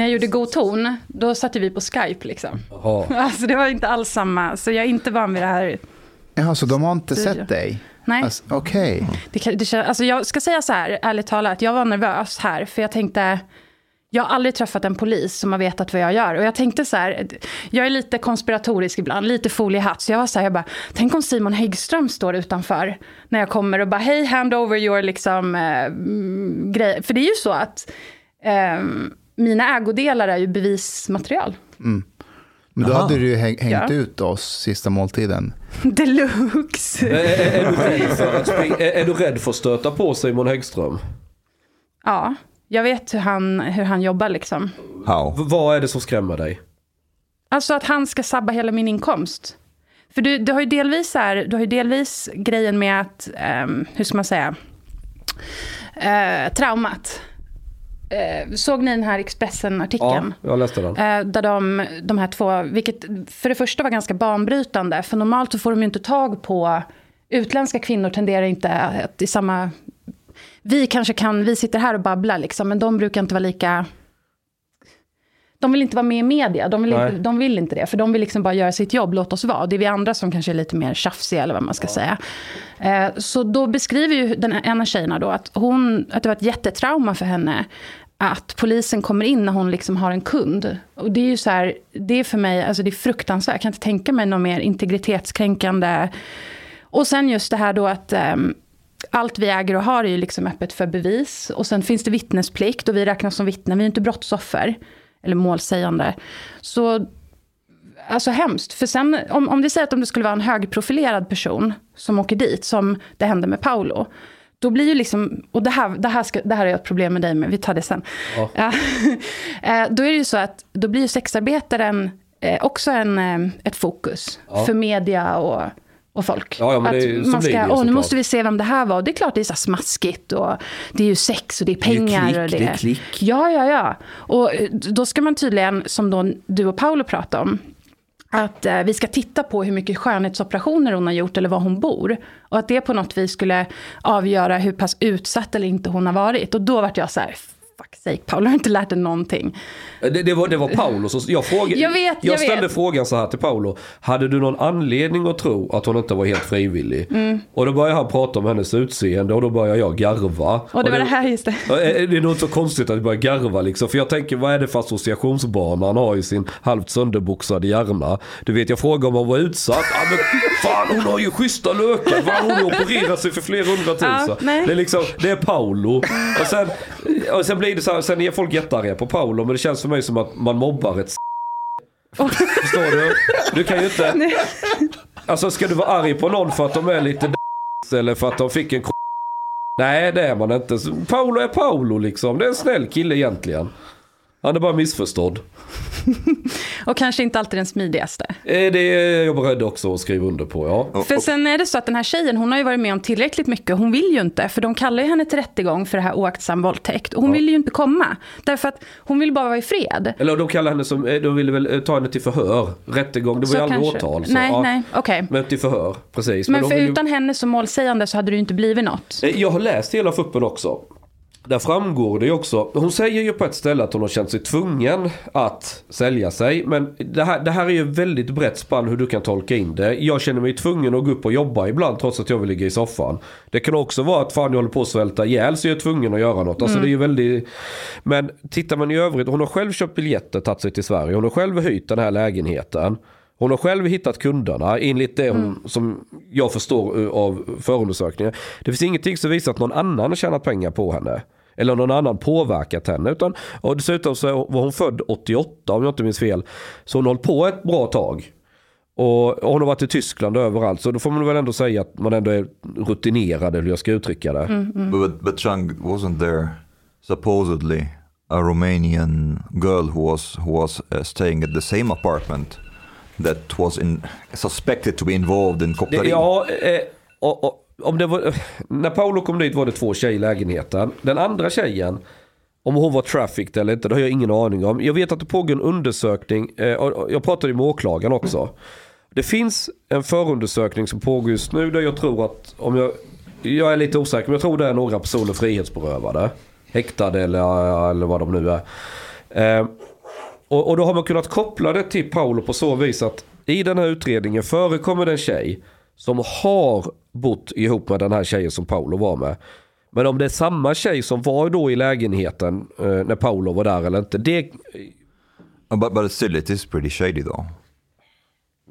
När jag gjorde God ton, då satte vi på Skype liksom. Jaha. Alltså det var inte alls samma, så jag är inte van vid det här. Jaha, så de har inte Studio. sett dig? Nej, Alltså, Okej. det, kan- det, kän- alltså jag ska säga så här, ärligt talat, jag var nervös här, för jag tänkte, jag har aldrig träffat en polis som har vetat vad jag gör. Och jag tänkte så här, jag är lite konspiratorisk ibland, lite foliehatt. Så jag var så här, jag bara, tänk om Simon Häggström står utanför när jag kommer och bara, hej, hand over your liksom, mm, grej. För det är ju så att eh, mina ägodelar är ju bevismaterial. Men då Jaha. hade du ju häng, hängt Ja. ut oss sista måltiden. Deluxe. Är, är, är, du rädd för att är, är du rädd för att stöta på Simon Häggström? Ja, jag vet hur han, hur han jobbar liksom. How? V- vad är det som skrämmer dig? Alltså att han ska sabba hela min inkomst. För du, du har ju delvis, här, du har ju delvis grejen med att, ehm, hur ska man säga, eh, traumat. Eh, såg ni den här Ja, Expressen-artikeln? jag läste den. Eh, där de, de här två, vilket för det första var ganska banbrytande, för normalt så får de ju inte tag på, utländska kvinnor tenderar inte att i samma, vi kanske kan, vi sitter här och babblar liksom, men de brukar inte vara lika, de vill inte vara med i media, de vill, Nej. inte, de vill inte det, för de vill liksom bara göra sitt jobb, låt oss vara. Det är vi andra som kanske är lite mer tjafsiga, eller vad man ska säga. Eh, så då beskriver ju den ena tjejerna då att, hon, att det var ett jättetrauma för henne att polisen kommer in när hon liksom har en kund. Och det är ju så här, det är för mig, alltså det är fruktansvärt. Jag kan inte tänka mig något mer integritetskränkande. Och sen just det här då att um, allt vi äger och har är ju liksom öppet för bevis. Och sen finns det vittnesplikt och vi räknas som vittnen, vi är inte brottsoffer. Eller målsägande. Så, alltså hemskt. För sen, om, om vi säger att om det skulle vara en högprofilerad person som åker dit, som det hände med Paolo. Då blir ju liksom, och det här, det här, ska, det här är ett problem med dig, men vi tar det sen. Ja. Ja. Eh, då är det ju så att, då blir ju sexarbetaren eh, också en, eh, ett fokus Ja. för media och, och folk. Ja, det är- att så man det ska, åh, nu såklart." måste vi se vem det här var. Och det är klart det är så smaskigt och det är ju sex och det är pengar. klick, och det är klick. Ja, ja, ja. Och då ska man tydligen, som då du och Paolo pratade om, att eh, vi ska titta på hur mycket skönhetsoperationer hon har gjort eller var hon bor. Och att det på något vis skulle avgöra hur pass utsatt eller inte hon har varit. Och då vart jag så här, fuck sake, Paolo har inte lärt dig någonting. Det, det, var, det var Paolo som... Jag, frågade, Jag vet, jag ställde vet. frågan så här till Paolo. Hade du någon anledning att tro att hon inte var helt frivillig? Mm. Och då började han prata om hennes utseende och då började jag garva. Och det var det här just det. Ja, är- Det är nog inte så konstigt att jag börjar garva liksom. För jag tänker, vad är det för associationsbana han har i sin halvt sönderboxade hjärna? Du vet, jag frågar om hon var utsatt. Ja, men fan, hon har ju schyssta lökar. Va? Hon har opererat sig för flera hundratusen. Ja, det är liksom, det är Paolo. Och sen, och sen blir det så här, sen är folk jättearga på Paolo. Men det känns för mig som att man mobbar ett Förstår du? Du kan ju inte... Alltså ska du vara arg på någon för att de är lite eller för att de fick en Nej det är man inte. Paolo är Paolo liksom. Det är en snäll kille egentligen. Han är bara missförstådd. Och kanske inte alltid den smidigaste. Eh, Det är jag beredd också att skriva under på ja. För sen är det så att den här tjejen, hon har ju varit med om tillräckligt mycket. Hon vill ju inte, för de kallar ju henne till rättegång för det här oaktsam våldtäkt. Och hon vill ju inte komma. Därför att hon vill bara vara i fred. Eller de kallar henne som, eh, de ville väl eh, ta henne till förhör. Rättegång, det var ju aldrig kanske. åtal. Så, nej, ja. nej, okej. Men till förhör, precis. Men de för vill ju- utan henne som målsägande så hade det ju inte blivit något. Jag har läst hela fuppen också. Där framgår det ju också. Hon säger ju på ett ställe att hon har känt sig tvungen att sälja sig. Men det här, det här är ju väldigt brett spann hur du kan tolka in det. Jag känner mig tvungen att gå upp och jobba ibland trots att jag vill ligga i soffan. Det kan också vara att fan jag håller på att svälta ihjäl så jag är tvungen att göra något. Alltså det är ju väldigt... Men tittar man i övrigt. Hon har själv köpt biljetter, tagit sig till Sverige. Hon har själv hyrt den här lägenheten. Hon har själv hittat kunderna enligt det hon, som jag förstår eh, av förundersökningen. Det finns ingenting som visar att någon annan har tjänat pengar på henne. Eller någon annan påverkat henne. Utan, och dessutom så var hon född 88 om jag inte minns fel. Så hon har hållit på ett bra tag. Och, och hon har varit i Tyskland och överallt. Så då får man väl ändå säga att man ändå är rutinerad eller hur jag ska uttrycka det. But but Chang wasn't there supposedly a Romanian girl who was who was uh, staying at the same apartment that was in suspected to be involved in koppleri. ja, eh, och, och, om det var, när Paolo kom dit var det två tjejer i lägenheten. Den andra tjejen, om hon var trafficked eller inte, det har jag ingen aning om. Jag vet att det pågår en undersökning, eh, och och jag pratade med åklagaren också. Det finns en förundersökning som pågår just nu där jag tror att, om jag, jag är lite osäker, men jag tror det är några personer frihetsberövade. Häktade eller, eller vad de nu är. Eh, och, och då har man kunnat koppla det till Paolo på så vis att i den här utredningen förekommer det en tjej som har bott ihop med den här tjejen som Paolo var med. Men om det är samma tjej som var då i lägenheten eh, när Paolo var där eller inte, det... But, but still, it is pretty shady though.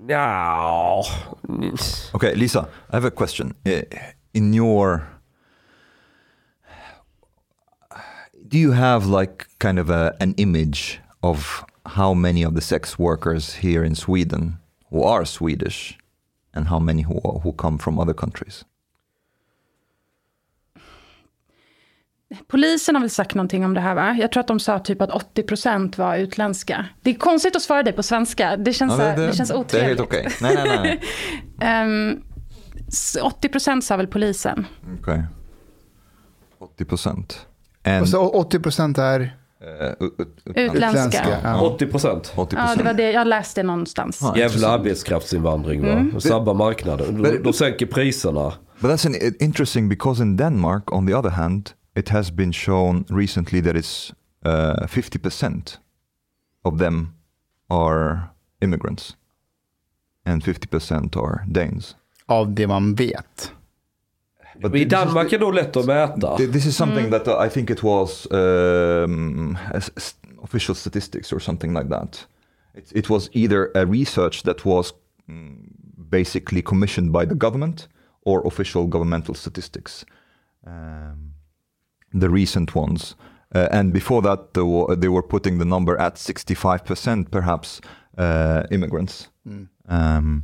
Ja... Okay, Lisa, I have a question. Uh, In your, do you have like kind of a, an image of how many of the sex workers here in Sweden who are Swedish, and how many who who come from other countries? Polisen har väl sagt någonting om det här va? Jag tror att de sa typ att 80% var utländska. Det är konstigt att svara dig på svenska. Det känns, så här- det, känns det är otrevligt. helt okej. Nej, nej, nej. Ehm, s- 80% sa väl polisen. Okej. 80 procent. And Och så 80 procent är Utländska. utländska. Ja. 80 procent. 80 Ja, det var det. Jag läste någonstans. Ah, Jävla arbetskraftsinvandring va? Sabba marknaden. De, de sänker priserna. But that's an, interesting because in Denmark, on the other hand, it has been shown recently that it's uh, 50% of them are immigrants and 50% are Danes. Av det man vet. But I Danmark är då lätt att mäta. Th- This is something that uh, I think it was um, official statistics or something like that. It, it was either a research that was mm, basically commissioned by the government or official governmental statistics. Um, the recent ones. Uh, and before that, they were, they were putting the number at 65% perhaps uh, immigrants. Um,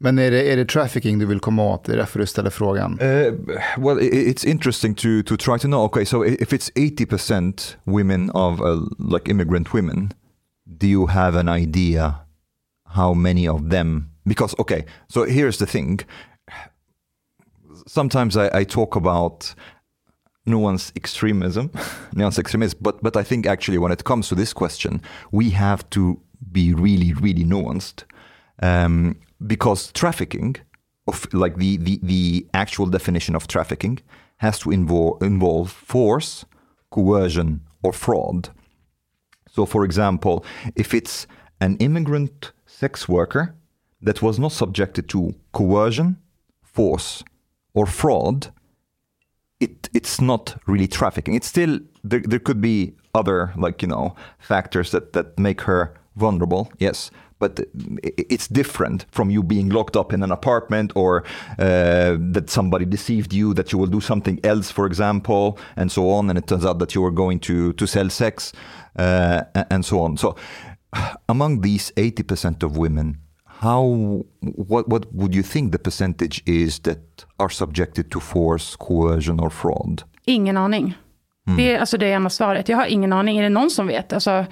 men är det, är det trafficking du vill komma åt? Det är därför du ställer frågan. Uh, well, it's interesting to to try to know. Okay, so if it's eighty percent women of uh, like immigrant women, do you have an idea how many of them? Because okay, so here's the thing. Sometimes I, I talk about nuanced extremism, nuanced extremism, but but I think actually when it comes to this question, we have to be really really nuanced um, because trafficking of like the, the the actual definition of trafficking has to involve involve force, coercion, or fraud. So, for example, if it's an immigrant sex worker that was not subjected to coercion, force, or fraud, it it's not really trafficking. It's still there. There could be other like you know factors that that make her vulnerable. Yes, but it's different from you being locked up in an apartment or uh, that somebody deceived you that you will do something else, for example, and so on. And it turns out that you were going to to sell sex uh, and so on. So among these eighty percent of women. How what what would you think the percentage is that are subjected to force, coercion or fraud? Ingen aning. Det är alltså det ena svaret. Jag har ingen aning. Är det någon som vet? Alltså,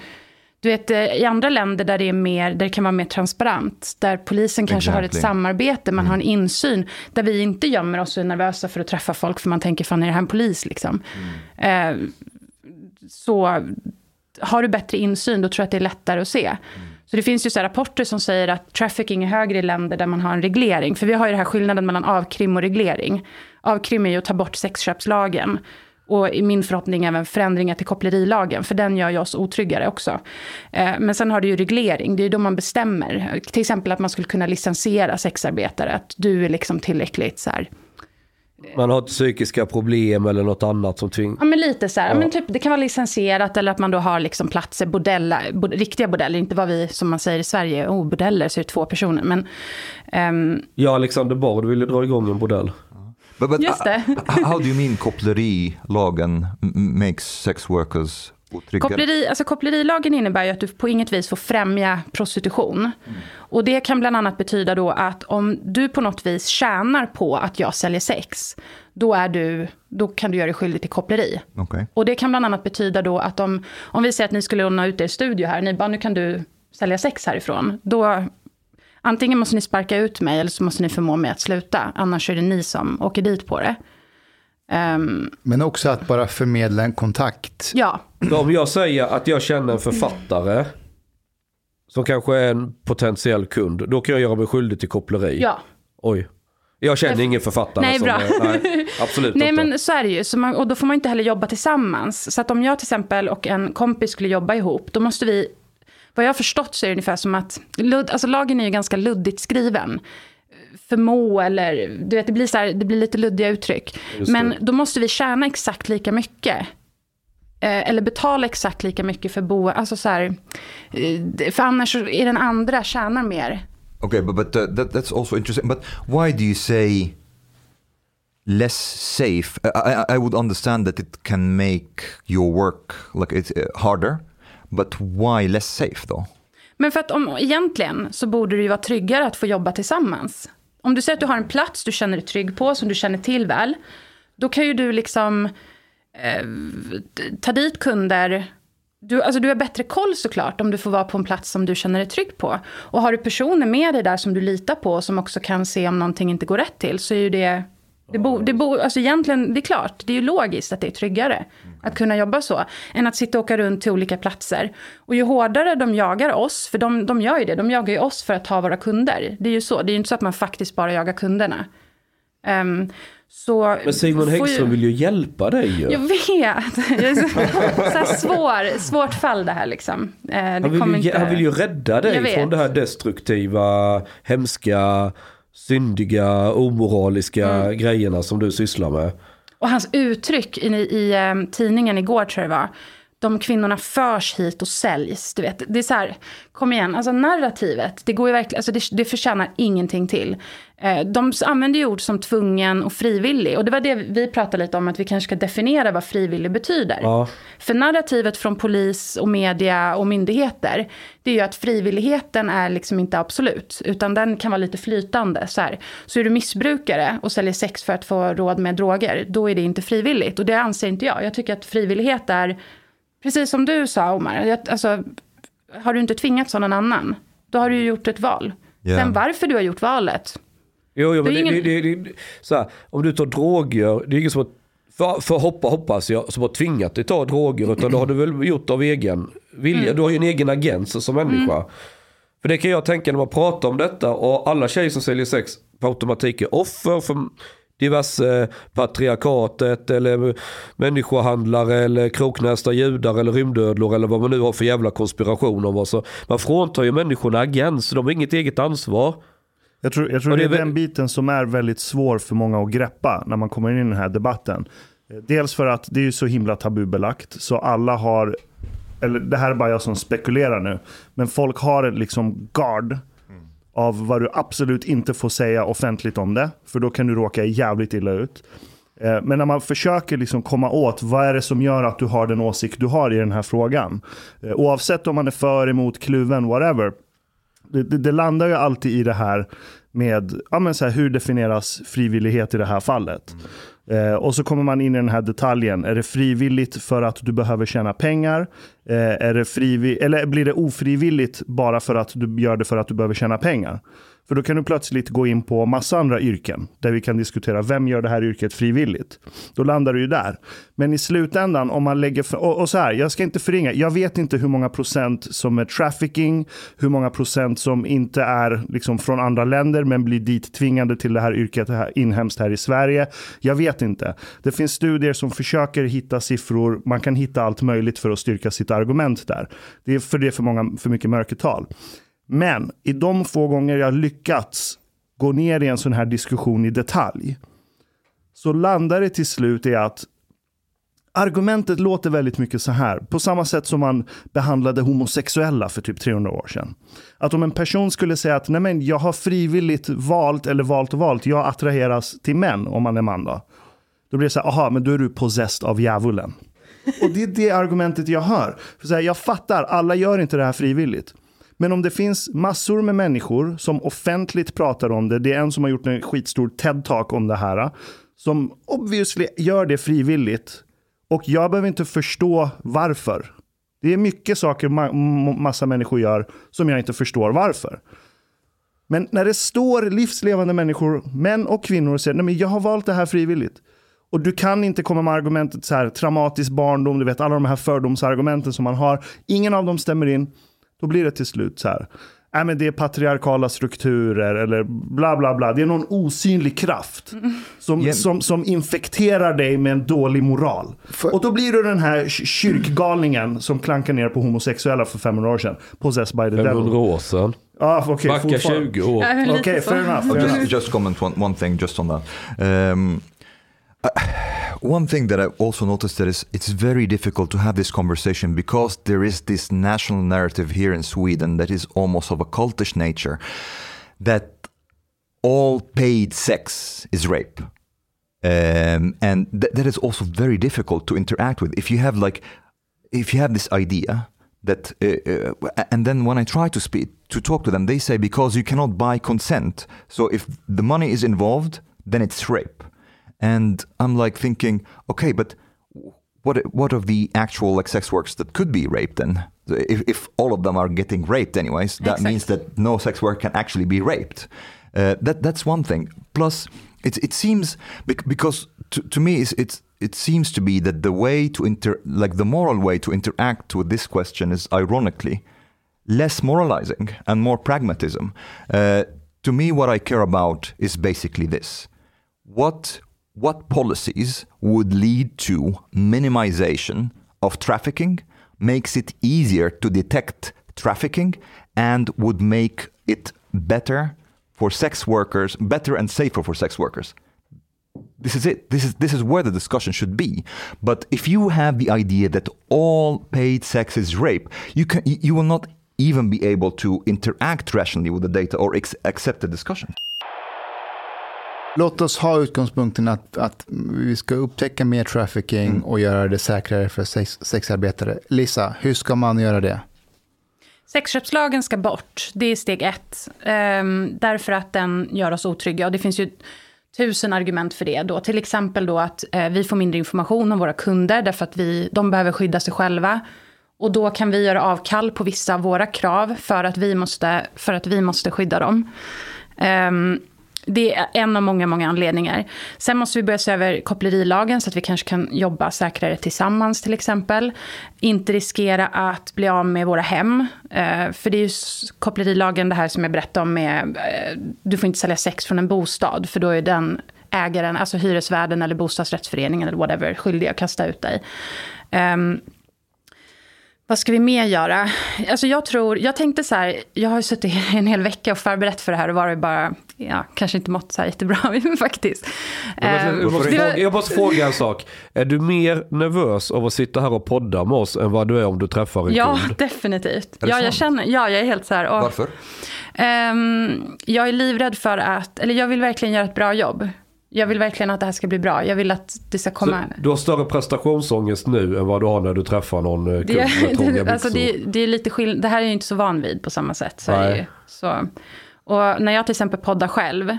du vet, eh, i andra länder där det, är mer, där det kan vara mer transparent, där polisen kanske har ett Exactly. samarbete, man har en insyn, där vi inte gömmer oss och är nervösa för att träffa folk, för man tänker, fan är det här en polis liksom? Eh, så har du bättre insyn, då tror jag att det är lättare att se. Så det finns ju så rapporter som säger att trafficking är högre i länder där man har en reglering. För vi har ju den här skillnaden mellan avkrim och reglering. Avkrim är ju att ta bort sexköpslagen. Och i min förhoppning även förändringar till kopplerilagen, för den gör ju oss otryggare också. Eh, Men sen har du ju reglering, det är ju då man bestämmer. Till exempel att man skulle kunna licensiera sexarbetare, att du är liksom tillräckligt så här, Man har psykiska problem eller något annat som tvingar. Ja, men lite så här. Ja. Men typ, det kan vara licensierat eller att man då har liksom platser, bordeller, bod, riktiga bordeller, inte vad vi, som man säger i Sverige, oh, bordeller, så är det två personer. Men ehm, Ja, Alexander Bard ville dra igång en bordell. But, but Just det. how do you mean kopplerilagen makes sex workers otryggare? koppleri, alltså kopplerilagen innebär ju att du på inget vis får främja prostitution. Och det kan bland annat betyda då att om du på något vis tjänar på att jag säljer sex, då, är du, då kan du göra dig skyldig till koppleri. Okej. Och det kan bland annat betyda då att om, om vi säger att ni skulle låna ut er studio här, ni bara nu kan du sälja sex härifrån. Då antingen måste ni sparka ut mig eller så måste ni förmå mig att sluta. Annars är det ni som åker dit på det. Ehm, Men också att bara förmedla en kontakt. ja, om jag säger att jag känner en författare som kanske är en potentiell kund, då kan jag göra mig skyldig till koppleri. ja. Oj. Jag känner ingen författare Nej, som... bra. är- nej, absolut Nej inte. men så är det ju, så man, och då får man inte heller jobba tillsammans. Så att om jag till exempel och en kompis skulle jobba ihop, då måste vi, vad jag har förstått så är det ungefär som att, ludd, alltså lagen är ju ganska luddigt skriven. Förmå eller, du vet det blir, så här, det blir lite luddiga uttryck. Men då måste vi tjäna exakt lika mycket. Eh, eller betala exakt lika mycket för bo, alltså så här, eh, för annars är den andra tjänar mer. Okay, but but uh, that that's also interesting. But why do you say less safe? I, I, I would understand that it can make your work like it's uh, harder, but why less safe då? Men för att om, egentligen så borde det ju vara tryggare att få jobba tillsammans. Om du säger att du har en plats du känner dig trygg på, som du känner till väl, då kan ju du liksom eh, ta dit kunder. Du, alltså du har bättre koll såklart om du får vara på en plats som du känner dig trygg på. Och har du personer med dig där som du litar på och som också kan se om någonting inte går rätt till så är ju det det, bo, det, bo, alltså egentligen, det är klart, det är ju logiskt att det är tryggare att kunna jobba så, än att sitta och åka runt till olika platser. Och ju hårdare de jagar oss, för de, de gör ju det, de jagar ju oss för att ta vara kunder. Det är ju så, det är ju inte så att man faktiskt bara jagar kunderna. Ehm, så Men Simon Häggström ju, vill ju hjälpa dig ju. Jag vet, jag så, svår, svårt fall det här liksom. Eh, det Han vill, ju, inte- han vill ju rädda dig från det här destruktiva, hemska, syndiga, omoraliska Mm. grejerna som du sysslar med. Och hans uttryck i, i eh, tidningen igår tror jag det var. De kvinnorna förs hit och säljs. Du vet. Det är så här, kom igen, alltså narrativet, det går ju verkligen, alltså det, det förtjänar ingenting till. Eh, de använder ju ord som tvungen och frivillig. Och det var det vi pratade lite om, att vi kanske ska definiera vad frivillig betyder. Ja. För narrativet från polis och media och myndigheter, det är ju att frivilligheten är liksom inte absolut, utan den kan vara lite flytande. Så, här. så är du missbrukare och säljer sex för att få råd med droger, då är det inte frivilligt. Och det anser inte jag. Jag tycker att frivillighet är, precis som du sa Omar, jag- alltså, har du inte tvingats av någon annan, då har du ju gjort ett val. Ja. Sen varför du har gjort valet, Jo, jo men Det ingen- det, det, det, så här, om du tar droger, det är ingen som har, för, för hoppa, hoppas jag, som har tvingat dig ta droger, utan det har du väl gjort av egen vilja. Mm. Du har ju en egen agens som människa. För det kan jag tänka när man pratar om detta och alla tjejer som säljer sex på automatik är offer för diverse patriarkatet eller människohandlare eller kroknästa judar eller rymdödlor eller vad man nu har för jävla konspiration om. Så. Man fråntar ju människorna agens, de har inget eget ansvar. Jag tror, jag tror det det är den biten som är väldigt svår för många att greppa när man kommer in i den här debatten. Eh, Dels för att det är så himla tabubelagt, så alla har, eller det här är bara jag som spekulerar nu, men folk har liksom guard av vad du absolut inte får säga offentligt om det, för då kan du råka jävligt illa ut. Eh, men när man försöker liksom komma åt vad är det som gör att du har den åsikt du har i den här frågan. Eh, oavsett om man är för, emot, kluven, whatever det, det, det landar ju alltid i det här med ja, men så här, hur definieras frivillighet i det här fallet. Eh, och så kommer man in i den här detaljen. Är det frivilligt för att du behöver tjäna pengar? Eh, är det eller blir det ofrivilligt bara för att du gör det för att du behöver tjäna pengar? För då kan du plötsligt gå in på massa andra yrken där vi kan diskutera vem gör det här yrket frivilligt. Då landar du ju där. Men i slutändan om man lägger, för, och, och så här, jag ska inte förringa, jag vet inte hur många procent som är trafficking, hur många procent som inte är liksom från andra länder men blir dit tvingade till det här yrket här, inhemskt här i Sverige. Jag vet inte. Det finns studier som försöker hitta siffror, man kan hitta allt möjligt för att styrka sitt argument där. Det är för det är för, många, för mycket mörkertal. Men i de få gånger jag lyckats gå ner i en sån här diskussion i detalj så landar det till slut i att argumentet låter väldigt mycket så här. På samma sätt som man behandlade homosexuella för typ 300 år sedan. Att om en person skulle säga att Nej, men jag har frivilligt valt eller valt och valt, jag attraheras till män om man är man då. Då blir det så här, aha, men då är du possessed av djävulen. Och det är det argumentet jag hör. För så här, jag fattar, alla gör inte det här frivilligt. Men om det finns massor med människor som offentligt pratar om det, det är en som har gjort en skitstor TED-talk om det här, som obviously gör det frivilligt. Och jag behöver inte förstå varför. Det är mycket saker ma- massa människor gör som jag inte förstår varför. Men när det står livslevande människor, män och kvinnor, och säger nej men jag har valt det här frivilligt. Och du kan inte komma med argumentet så här, traumatisk barndom, du vet alla de här fördomsargumenten som man har. Ingen av dem stämmer in. Då blir det till slut så här. nej, men det är patriarkala strukturer eller bla bla bla. Det är någon osynlig kraft som, Ja. som, som infekterar dig med en dålig moral. För- Och då blir du den här ky- kyrkgalningen som klankar ner på homosexuella för 500 år sedan. Possessed by the 500 devil. år sedan. Ah, okay, Backa 20 år. Okej, så. fair enough. Fair enough. just, just comment one, one thing just on that. Um, uh, one thing that I also noticed that is it's very difficult to have this conversation because there is this national narrative here in Sweden that is almost of a cultish nature that all paid sex is rape. Um, and th- that is also very difficult to interact with. If you have like, if you have this idea that, uh, uh, and then when I try to speak to talk to them, they say because you cannot buy consent. So if the money is involved, then it's rape. And I'm like thinking, okay, but what what of the actual like sex workers that could be raped then? If, if all of them are getting raped anyways, that means that no sex work can actually be raped. Uh, that that's one thing. Plus, it it seems because to, to me it's, it's it seems to be that the way to inter like the moral way to interact with this question is ironically less moralizing and more pragmatism. Uh, to me, what I care about is basically this: what what policies would lead to minimization of trafficking, makes it easier to detect trafficking, and would make it better for sex workers, better and safer for sex workers. This is it. This is this is where the discussion should be. But if you have the idea that all paid sex is rape, you can you will not even be able to interact rationally with the data or ex- accept the discussion. Låt oss ha utgångspunkten att, att vi ska upptäcka mer trafficking och göra det säkrare för sex, sexarbetare. Lisa, hur ska man göra det? Sexköpslagen ska bort, det är steg ett. Ehm, därför att den gör oss otrygga. Och det finns ju tusen argument för det. Då. Till exempel då att eh, vi får mindre information om våra kunder, därför att vi, de behöver skydda sig själva. Och då kan vi göra avkall på vissa av våra krav för att vi måste, för att vi måste skydda dem. Ehm, det är en av många, många anledningar. Sen måste vi börja se över kopplerilagen så att vi kanske kan jobba säkrare tillsammans till exempel. Inte riskera att bli av med våra hem. Eh, för det är ju kopplerilagen det här som jag berättade om med, eh, du får inte sälja sex från en bostad för då är den ägaren, alltså hyresvärden eller bostadsrättsföreningen eller whatever, skyldig att kasta ut dig. Ehm, vad ska vi mer göra? Alltså jag tror, jag tänkte så här, jag har suttit en hel vecka och förberett för det här och varit bara, ja, kanske inte mått så här jättebra faktiskt. Jag Ehm, måste, fråga, jag måste fråga en sak. Är du mer nervös av att sitta här och podda med oss än vad du är om du träffar en Ja, kund? definitivt. det Ja, jag sant? känner, ja, jag är helt så här, åh, Varför? Ehm, jag är livrädd för att, eller jag vill verkligen göra ett bra jobb. Jag vill verkligen att det här ska bli bra. Jag vill att det ska Så komma... du har större prestationsångest nu än vad du har när du träffar någon eh, kund med trånga det, alltså det, det är lite skill- Det här är jag inte så van vid på samma sätt. Så är det ju. så. Och när jag till exempel poddar själv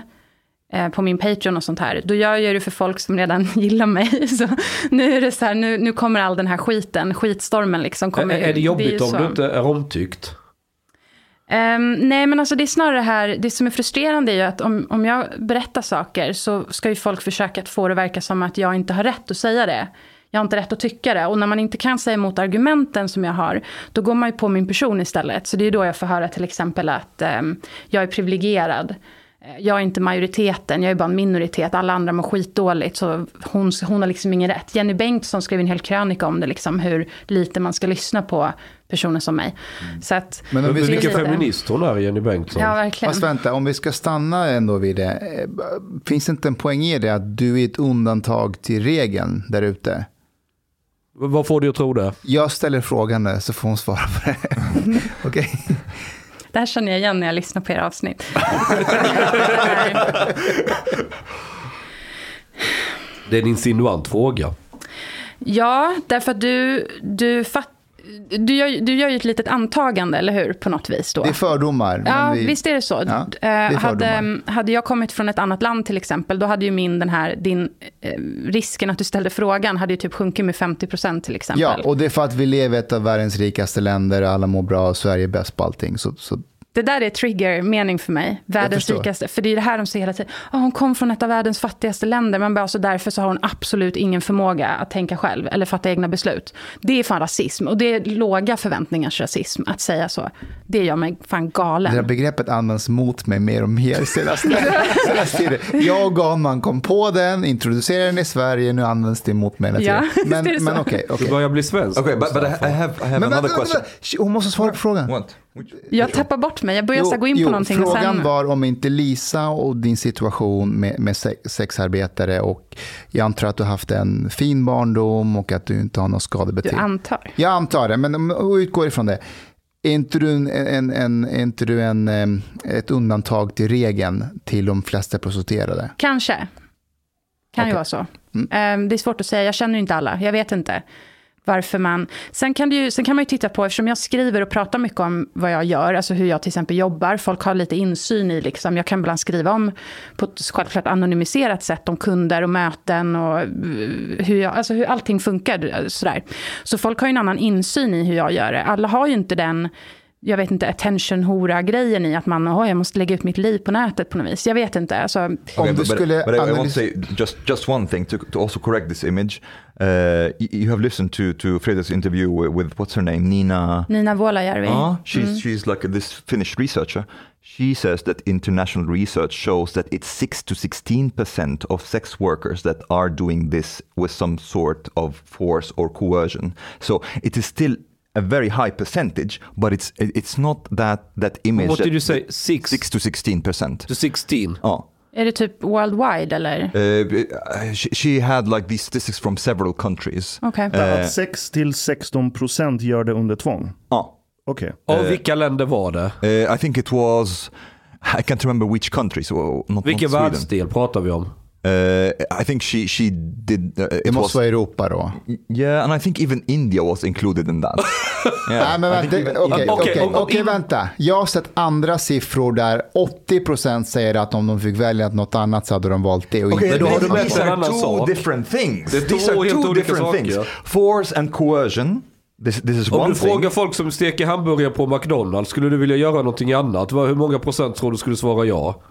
eh, på min Patreon och sånt här, då gör jag det för folk som redan gillar mig. Så nu är det så här, nu, nu kommer all den här skiten, skitstormen liksom. Kommer, är, är det jobbigt om så. du inte är omtyckt? Um, nej, men alltså det är snarare det här, det som är frustrerande är ju att om, om jag berättar saker så ska ju folk försöka att få det att verka som att jag inte har rätt att säga det. Jag har inte rätt att tycka det. Och när man inte kan säga emot argumenten som jag har, då går man ju på min person istället. Så det är då jag får höra till exempel att um, jag är privilegierad. Eh, Jag är inte majoriteten, jag är bara en minoritet. Alla andra mår skitdåligt, så hon, hon har liksom ingen rätt. Jenny Bengtsson skrev en hel krönika om det, liksom, hur lite man ska lyssna på personer som mig. Så att, Men om vi ska, vilken feminist hon är, Jenny Bengtsson. ja, verkligen. fast vänta, om vi ska stanna ändå vid det. eh, Finns det inte en poäng i det att du är ett undantag till regeln där ute? Vad får du att tro det? Jag ställer frågan så får hon svara på det. Okej? Det här känner jag igen när jag lyssnar på era avsnitt. Det är en insinuant fråga. ja, därför att du, du, fatt, du, gör, du gör ju ett litet antagande, eller hur? På något vis då. Det är fördomar. Ja, vi- visst är det så. Ja, Eh, det är hade, hade jag kommit från ett annat land till exempel, då hade ju min, den här, din, eh, risken att du ställde frågan hade ju typ sjunkit med 50% till exempel. Ja, och det är för att vi lever i ett av världens rikaste länder, alla mår bra och Sverige är bäst på allting. Så, så det där är triggermening för mig. Världens rikaste. För det är det här de säger hela tiden. "Ah, hon kom från ett av världens fattigaste länder. Man bara, så därför så har hon absolut ingen förmåga att tänka själv. Eller fatta egna beslut. Det är fan rasism. Och det är låga förväntningars rasism att säga så. Det gör mig fan galen. Det här begreppet används mot mig mer och mer senaste, senaste tiden. Jag och Ganman kom på den, introducerade den i Sverige, nu används det mot mig hela Ja, tiden. Men, det men så. okej. Du okej. börjar bli svensk. Okay, but, but I, have, I have Men another vänta, question. hon måste svara på frågan. What? Jag tappar bort mig. Jag börjar här gå in på någonting. Frågan sen... var om inte Lisa och din situation med, med sex, sexarbetare och jag antar att du har haft en fin barndom och att du inte har något Du skadebeting. antar. Jag antar det, men utgår ifrån det. Är inte du, en, en, en, är inte du en, ett undantag till regeln till de flesta prostituerade? Kanske. Kan ju Okej. vara så. Ehm, Det är svårt att säga, jag känner ju inte alla, jag vet inte varför man... Sen kan, det ju, sen kan man ju titta på, eftersom jag skriver och pratar mycket om vad jag gör, alltså hur jag till exempel jobbar, folk har lite insyn i, liksom, jag kan ibland skriva om, på ett självklart anonymiserat sätt, om kunder och möten och eh, hur, jag, alltså hur allting funkar. Eh, sådär. Så folk har ju en annan insyn i hur jag gör det. Alla har ju inte den jag vet inte, attention-hora-grejen i att man, oh, jag måste lägga ut mitt liv på nätet på något vis. Jag vet inte. Alltså, Om Okay, du but, but, skulle but I, I want to say just just one thing to, to also correct this image. Uh, you, have listened to to Fredrik's interview with, with what's her name, Nina. Nina Vuolajärvi. Ah, she's she's like this Finnish researcher. She says that international research shows that it's six to sixteen percent of sex workers that are doing this with some sort of force or coercion. So it is still a very high percentage, but it's it's not that that image. What did you say? Six, Six to sixteen percent. to 16? Oh. Är det typ worldwide eller? Uh, she, she had like these statistics from several countries. Okej. Eh. Att 6 till 16 procent gör det under tvång. Oh. Okej. Och vilka länder var det? Uh, I think it was, I can't remember which countries. well, Not, Vilken världsdel pratar vi om? Uh, I think she she did. Uh, Det it måste was, vara Europa då. yeah, and I think even India was included in that. Nej, yeah, men vänta, even okej, Okej, vänta. Jag har sett andra siffror där 80% säger att om de fick välja något annat så hade de valt det. Och Okay, inte då har these are two sak. different things. Det är These två are two olika different saker. things. Force and coercion. This, this is Om one du thing. frågar folk som steker hamburgare på McDonalds, skulle du vilja göra någonting annat? Hur många procent tror du skulle svara ja?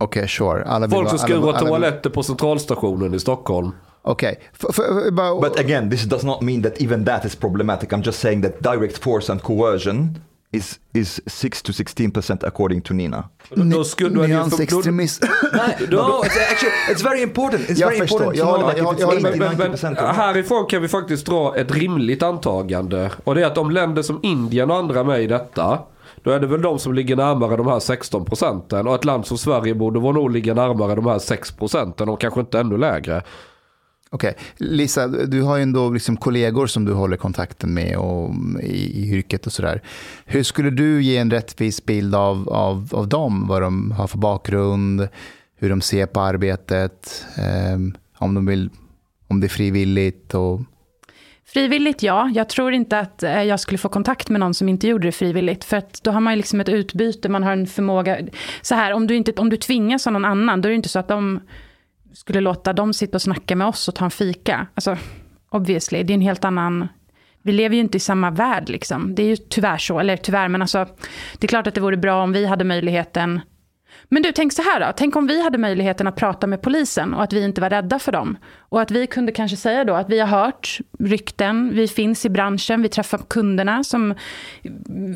Okej, sure. Alla Folk som alla- skruvar alla vill- toaletter på centralstationen i Stockholm. Okej. F- bara- But again, this does not mean that even that is problematic. I'm just saying that direct force and coercion is is six to sixteen percent according to Nina. Då, då skulle du... Nyansextremism. no, it's actually it's very important. It's Jag very förstår. important to Jag know håller- like jag- jag med. 80, Men, men 90% or not. härifrån kan vi faktiskt dra ett rimligt antagande. Och det är att om länder som Indien och andra med i detta. Då är det väl de som ligger närmare de här 16 procenten. Och ett land som Sverige borde vara nog ligga närmare de här 6 procenten. Och kanske inte ännu lägre. Okej, Lisa, du har ju ändå liksom kollegor som du håller kontakten med och mm, i, i yrket och sådär. Hur skulle du ge en rättvis bild av, av, av dem? Vad de har för bakgrund, hur de ser på arbetet, eh, om, de vill, om det är frivilligt och... Frivilligt, ja. Jag tror inte att eh, jag skulle få kontakt med någon som inte gjorde det frivilligt. För att då har man ju liksom ett utbyte, man har en förmåga. Så här, om du, inte, om du tvingas av någon annan, då är det inte så att de skulle låta dem sitta och snacka med oss och ta en fika. Alltså, obviously, det är en helt annan... Vi lever ju inte i samma värld liksom. Det är ju tyvärr så, eller tyvärr, men alltså, det är klart att det vore bra om vi hade möjligheten men du, tänk så här då. Tänk om vi hade möjligheten att prata med polisen och att vi inte var rädda för dem. Och att vi kunde kanske säga då att vi har hört rykten, vi finns i branschen, vi träffar kunderna som...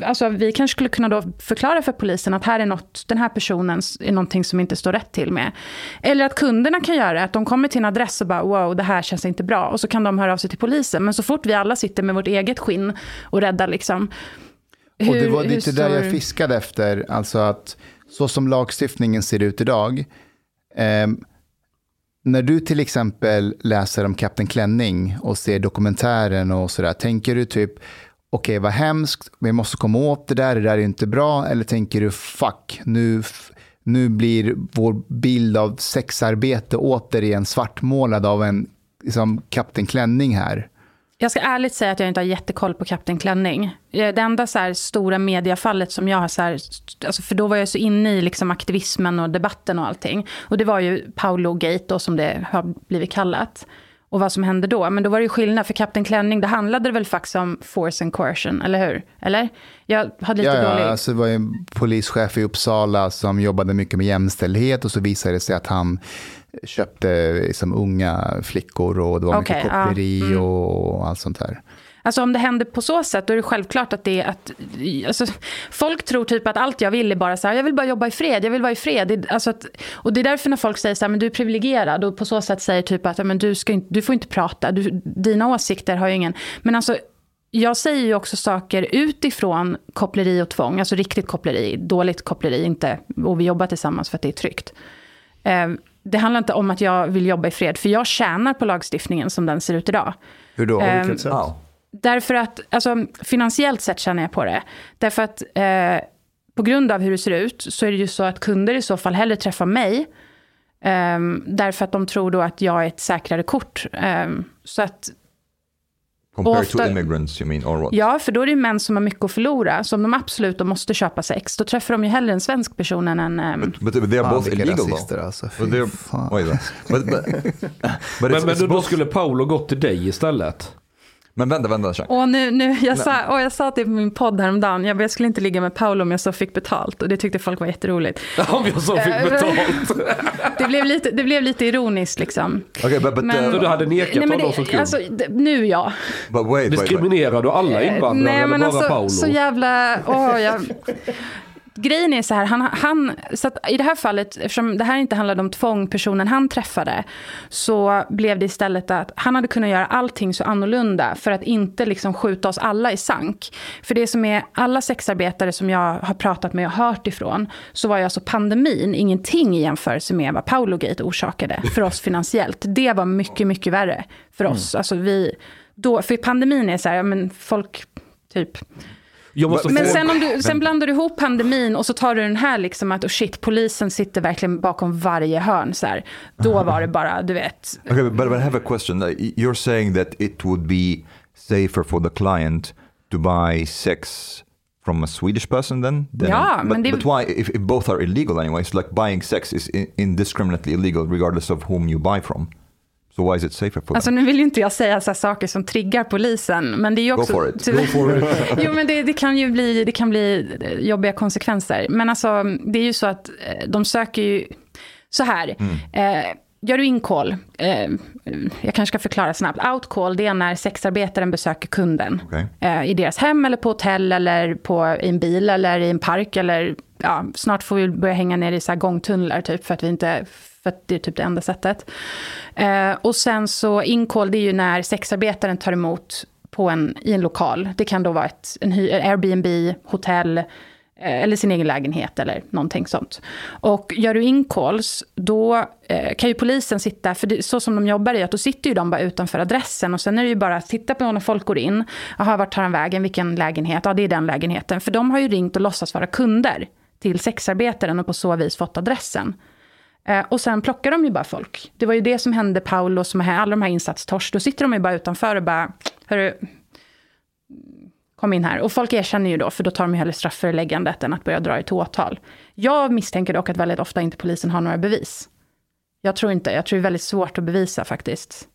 Alltså vi kanske skulle kunna då förklara för polisen att här är något, den här personen är någonting som inte står rätt till med. Eller att kunderna kan göra att de kommer till en adress och bara wow, det här känns inte bra. Och så kan de höra av sig till polisen. Men så fort vi alla sitter med vårt eget skinn och räddar liksom. och det hur- var hur lite där jag fiskade efter, alltså att så som lagstiftningen ser ut idag, eh, när du till exempel läser om Kapten Klänning och ser dokumentären och sådär, tänker du typ okej vad hemskt, vi måste komma åt det där, det där är inte bra, eller tänker du fuck, nu, nu blir vår bild av sexarbete återigen svartmålad av en liksom, Kapten Klänning här. Jag ska ärligt säga att jag inte har jättekoll på Kapten Klänning. Eh, Det enda så här stora mediafallet som jag har, så här, alltså för då var jag så inne i liksom aktivismen och debatten och allting. Och det var ju Paolo Gate då som det har blivit kallat. och vad som hände då. Men då var det ju skillnad, för Kapten Klänning, det handlade väl faktiskt om force and coercion, eller hur? Eller? Jag hade lite Ja, ja, dålig... alltså det var en polischef i Uppsala som jobbade mycket med jämställdhet och så visade det sig att han köpte liksom, unga flickor och det var Okej, mycket ja, koppleri mm. och allt sånt där. Alltså om det händer på så sätt, då är det självklart att det är att... Alltså, folk tror typ att allt jag vill är bara så här, jag vill bara jobba i fred, jag vill vara i fred. Det, alltså att, och det är därför när folk säger så här, men du är privilegierad och på så sätt säger typ att ja, men du, ska inte, du får inte prata, du, dina åsikter har ju ingen... Men alltså, jag säger ju också saker utifrån koppleri och tvång, alltså riktigt koppleri, dåligt koppleri, inte, och vi jobbar tillsammans för att det är tryggt. Eh, det handlar inte om att jag vill jobba i fred, för jag tjänar på lagstiftningen som den ser ut idag. Hur då? Ehm, Vilket sätt? How? Därför att, alltså finansiellt sett känner jag på det. Därför att eh, på grund av hur det ser ut så är det ju så att kunder i så fall hellre träffar mig. Eh, därför att de tror då att jag är ett säkrare kort. Eh, så att, Compared ofta- to immigrants, you mean, or what? ja, för då är det ju män som har mycket att förlora. Så om de absolut då måste köpa sex, då träffar de ju hellre en svensk person än en... ehm, But, but they are both illegal rasister though. alltså. But Fy they're, fan. wait, but, but, but Men, it's, men it's då, då both, skulle Paolo gått till dig istället? Men vänta, vänta, Jack. Och nu, nu, jag, sa, och jag sa det på min podd häromdagen, jag, jag skulle inte ligga med Paolo om jag så fick betalt. Och det tyckte folk var jätteroligt. Om jag så fick Eh, betalt. Det blev lite, det blev lite ironiskt liksom. Okay, but, but, Men- Så uh, du hade nekat Nej, men honom som det, kund? alltså, det, nu ja. but wait. Diskriminerar du alla invandrare Nej, eller men bara alltså, Paolo? så jävla... Åh, jag... Grejen är så här, han, han, så att i det här fallet, eftersom det här inte handlade om tvång, personen han träffade, så blev det istället att han hade kunnat göra allting så annorlunda för att inte liksom skjuta oss alla i sank. För det som är alla sexarbetare som jag har pratat med och hört ifrån, så var ju alltså pandemin ingenting i jämförelse med vad Paologate orsakade för oss finansiellt. Det var mycket, mycket värre för oss. Alltså vi, då, för pandemin är så här, ja, men folk typ men sen, om du, sen blandar du ihop pandemin och så tar du den här liksom att oh shit, polisen sitter verkligen bakom varje hörn så här. Då var det bara, du vet. Okay, but, but I have a question. You're saying that it would be safer for the client to buy sex from a Swedish person then? then Ja, but, det- but why, if, if both are illegal anyway, so like buying sex is in, indiscriminately illegal regardless of whom you buy from. So why is it safer for Alltså nu vill ju inte jag säga så saker som triggar polisen, men det är ju Go också... for it. Go for it. jo, men det, det kan ju bli, det kan bli eh, jobbiga konsekvenser. Men alltså, det är ju så att eh, de söker ju... Så här, eh, gör du in-call, eh, jag kanske ska förklara snabbt. Out-call, det är när sexarbetaren besöker kunden. Okej. Eh, I deras hem eller på hotell eller på, i en bil eller i en park. Eller, ja, snart får vi börja hänga ner i så här gångtunnlar typ, för att vi inte... För att det är typ det enda sättet. Eh, och sen så inkall, det är ju när sexarbetaren tar emot på en, i en lokal. Det kan då vara ett en hy- Airbnb, hotell, eh, eller sin egen lägenhet eller någonting sånt. Och gör du incalls, då eh, kan ju polisen sitta, för det, så som de jobbar är att då sitter ju de bara utanför adressen och sen är det ju bara att titta på när folk går in. Jaha, vart tar han vägen? Vilken lägenhet? Ja, det är den lägenheten. För de har ju ringt och låtsas vara kunder till sexarbetaren och på så vis fått adressen. Eh, och sen plockar de ju bara folk. Det var ju det som hände Paolo, som är alla de här insatstors. Då sitter de ju bara utanför och bara, hörru, kom in här. Och folk erkänner ju då, för då tar de ju hellre strafföreläggandet än att börja dra i åtal. Jag misstänker dock att väldigt ofta inte polisen har några bevis. Jag tror inte, jag tror det är väldigt svårt att bevisa faktiskt.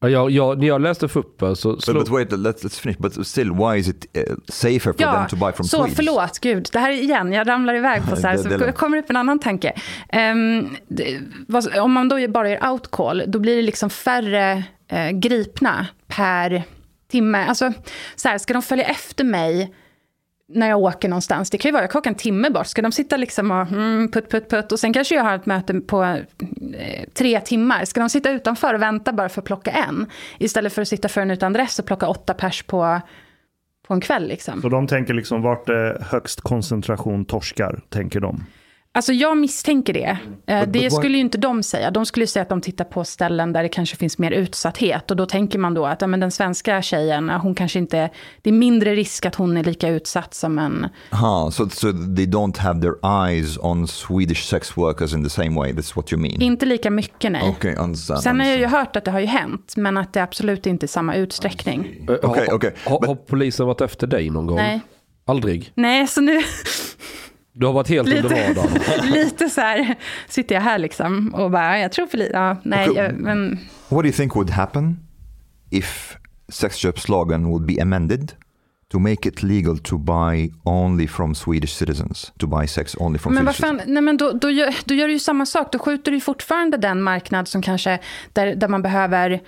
Ja, jag, jag, när jag läste FUPen så But, slog... but wait, let's, let's finish. But still, why is it uh, safer for them to buy from så Swedes? förlåt, gud. Det här är igen, jag ramlar iväg på så här, Det- så det kommer upp en annan tanke. Ehm, det, vad, om man då bara gör outcall, då blir det liksom färre eh, gripna per timme. Alltså, så här, ska de följa efter mig när jag åker någonstans? Det kan ju vara, jag kan åka en timme bort. Ska de sitta liksom och mm, putt, putt, putt och sen kanske jag har ett möte på eh, tre timmar. Ska de sitta utanför och vänta bara för att plocka en? Istället för att sitta för en utan adress och plocka åtta pers på, på en kväll liksom. Så de tänker liksom vart det är högst koncentration torskar, tänker de. Alltså jag misstänker det. Eh, But- but det skulle ju inte de säga. De skulle ju säga att de tittar på ställen där det kanske finns mer utsatthet. Och då tänker man då att ja, men den svenska tjejen, hon kanske inte... Det är mindre risk att hon är lika utsatt som en... Huh, so, so they don't have their eyes on Swedish sex workers in the same way. That's what you mean. Inte lika mycket, nej. Okay, understand. Sen har jag ju hört att det har ju hänt, men att det absolut inte är samma utsträckning. Eh, Okej, har, har polisen varit efter dig någon gång? Nej. Aldrig? Nej, så nu... Du har varit helt Lite. under radarn. Lite så här, sitter jag här liksom och bara, jag tror för lite. Ja, nej, Okej. jag, men What do you think would happen if sexköpslagen would be amended to make it legal to buy only from Swedish citizens? To buy sex only from Men Swedish fan, nej men då, då, gör, då gör du ju samma sak. Då skjuter du ju fortfarande den marknad som kanske, där, där man behöver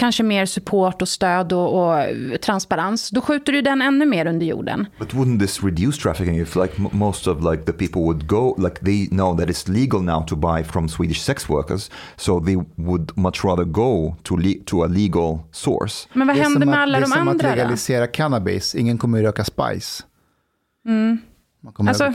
kanske mer support och stöd och, och transparens. Då skjuter du den ännu mer under jorden. But wouldn't this reduce trafficking if like most of like the people would go like they know that it's legal now to buy from Swedish sex workers so they would much rather go to to a legal source. Men vad händer med alla det är de som andra att då? legalisera cannabis. Ingen kommer att röka spice. Kommer Alltså,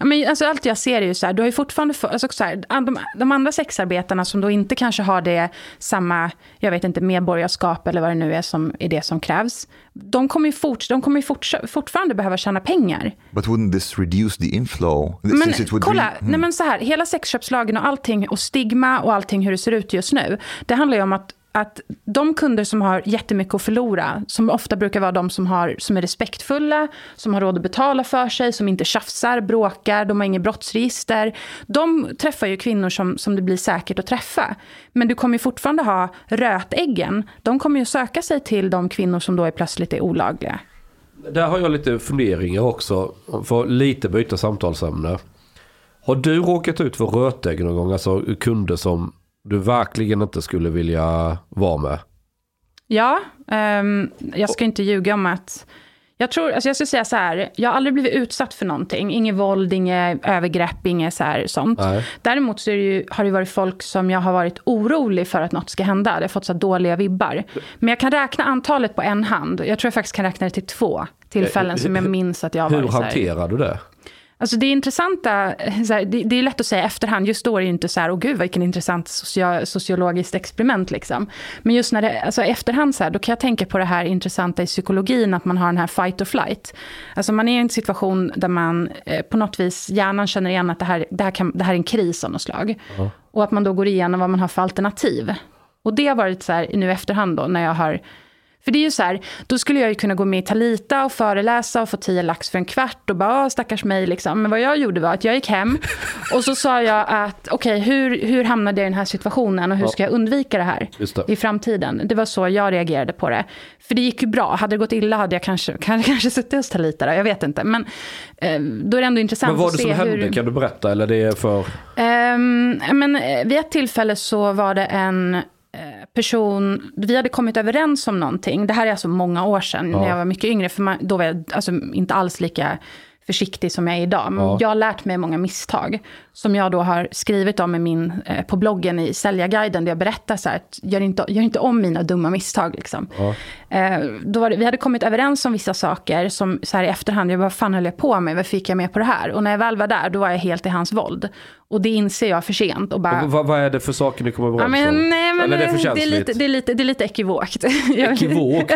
Men, alltså, allt jag ser är ju så här, du har ju fortfarande, för, alltså, så här, de, de andra sexarbetarna som då inte kanske har det samma, jag vet inte, medborgarskap eller vad det nu är som är det som krävs. De kommer ju, fort, de kommer ju fort, fortfarande behöva tjäna pengar. But wouldn't this reduce the inflow? Men since it would kolla, Hmm. nej men så här, hela sexköpslagen och allting och stigma och allting hur det ser ut just nu. Det handlar ju om att, att de kunder som har jättemycket att förlora, som ofta brukar vara de som, har, som är respektfulla, som har råd att betala för sig, som inte tjafsar, bråkar, de har inget brottsregister. De träffar ju kvinnor som, som det blir säkert att träffa. Men du kommer ju fortfarande ha rötäggen. De kommer ju söka sig till de kvinnor som då är plötsligt är olagliga. Där har jag lite funderingar också. För att lite byta samtalsämne. Har du råkat ut för rötägg någon gång? Alltså kunder som du verkligen inte skulle vilja vara med? Ja, ehm, jag ska inte ljuga om att... Jag tror, alltså jag ska säga så här, jag har aldrig blivit utsatt för någonting. Inget våld, inget övergrepp, inget så här sånt. Nej. Däremot så det ju, har det varit folk som jag har varit orolig för att något ska hända. Jag har fått så dåliga vibbar. Men jag kan räkna antalet på en hand. Jag tror jag faktiskt kan räkna det till två tillfällen som jag minns att jag har Hur varit så här. hanterar du det? Alltså det intressanta, så här, det, det är lätt att säga efterhand, just då är det inte så här, åh gud vilken intressant socia, sociologiskt experiment liksom. Men just när det, alltså efterhand så här, då kan jag tänka på det här intressanta i psykologin, att man har den här fight or flight. Alltså man är i en situation där man eh, på något vis, hjärnan känner igen att det här, det här, kan, det här är en kris av något slag. Och att man då går igenom vad man har för alternativ. Och det har varit så här nu efterhand då, när jag har för det är ju så här, då skulle jag ju kunna gå med i Talita och föreläsa och få 10 lax för en kvart och bara, "Åh, stackars mig liksom. Men vad jag gjorde var att jag gick hem och så sa jag att, okej, hur, hur hamnade jag i den här situationen och hur ska jag undvika det här det. i framtiden? Det var så jag reagerade på det. För det gick ju bra, hade det gått illa hade jag kanske, kanske, kanske suttit hos Talita då, jag vet inte. Men eh, då är det ändå intressant Men vad var att det se som hur... hände? Kan du berätta? Eller det är för... Ehm, men eh, vid ett tillfälle så var det en person, vi hade kommit överens om någonting. Det här är alltså många år sedan, när jag var mycket yngre. För man, då var jag alltså, inte alls lika försiktig som jag är idag. Men Ja. jag har lärt mig många misstag. Som jag då har skrivit om i min, eh, på bloggen i Säljarguiden. Där jag berättar så här, att gör inte, gör inte om mina dumma misstag. Liksom. Eh, då var det, vi hade kommit överens om vissa saker. Som så här i efterhand, jag bara, vad fan höll jag på med? Varför fick jag med på det här? Och när jag väl var där, då var jag helt i hans våld. Och det inser jag för sent. Och bara, Vad, vad är det för saker ni kommer överens Ja, men, nej, men Eller det är för det, är känsligt? lite, det, är lite, det är lite ekivokt. Ekivokt?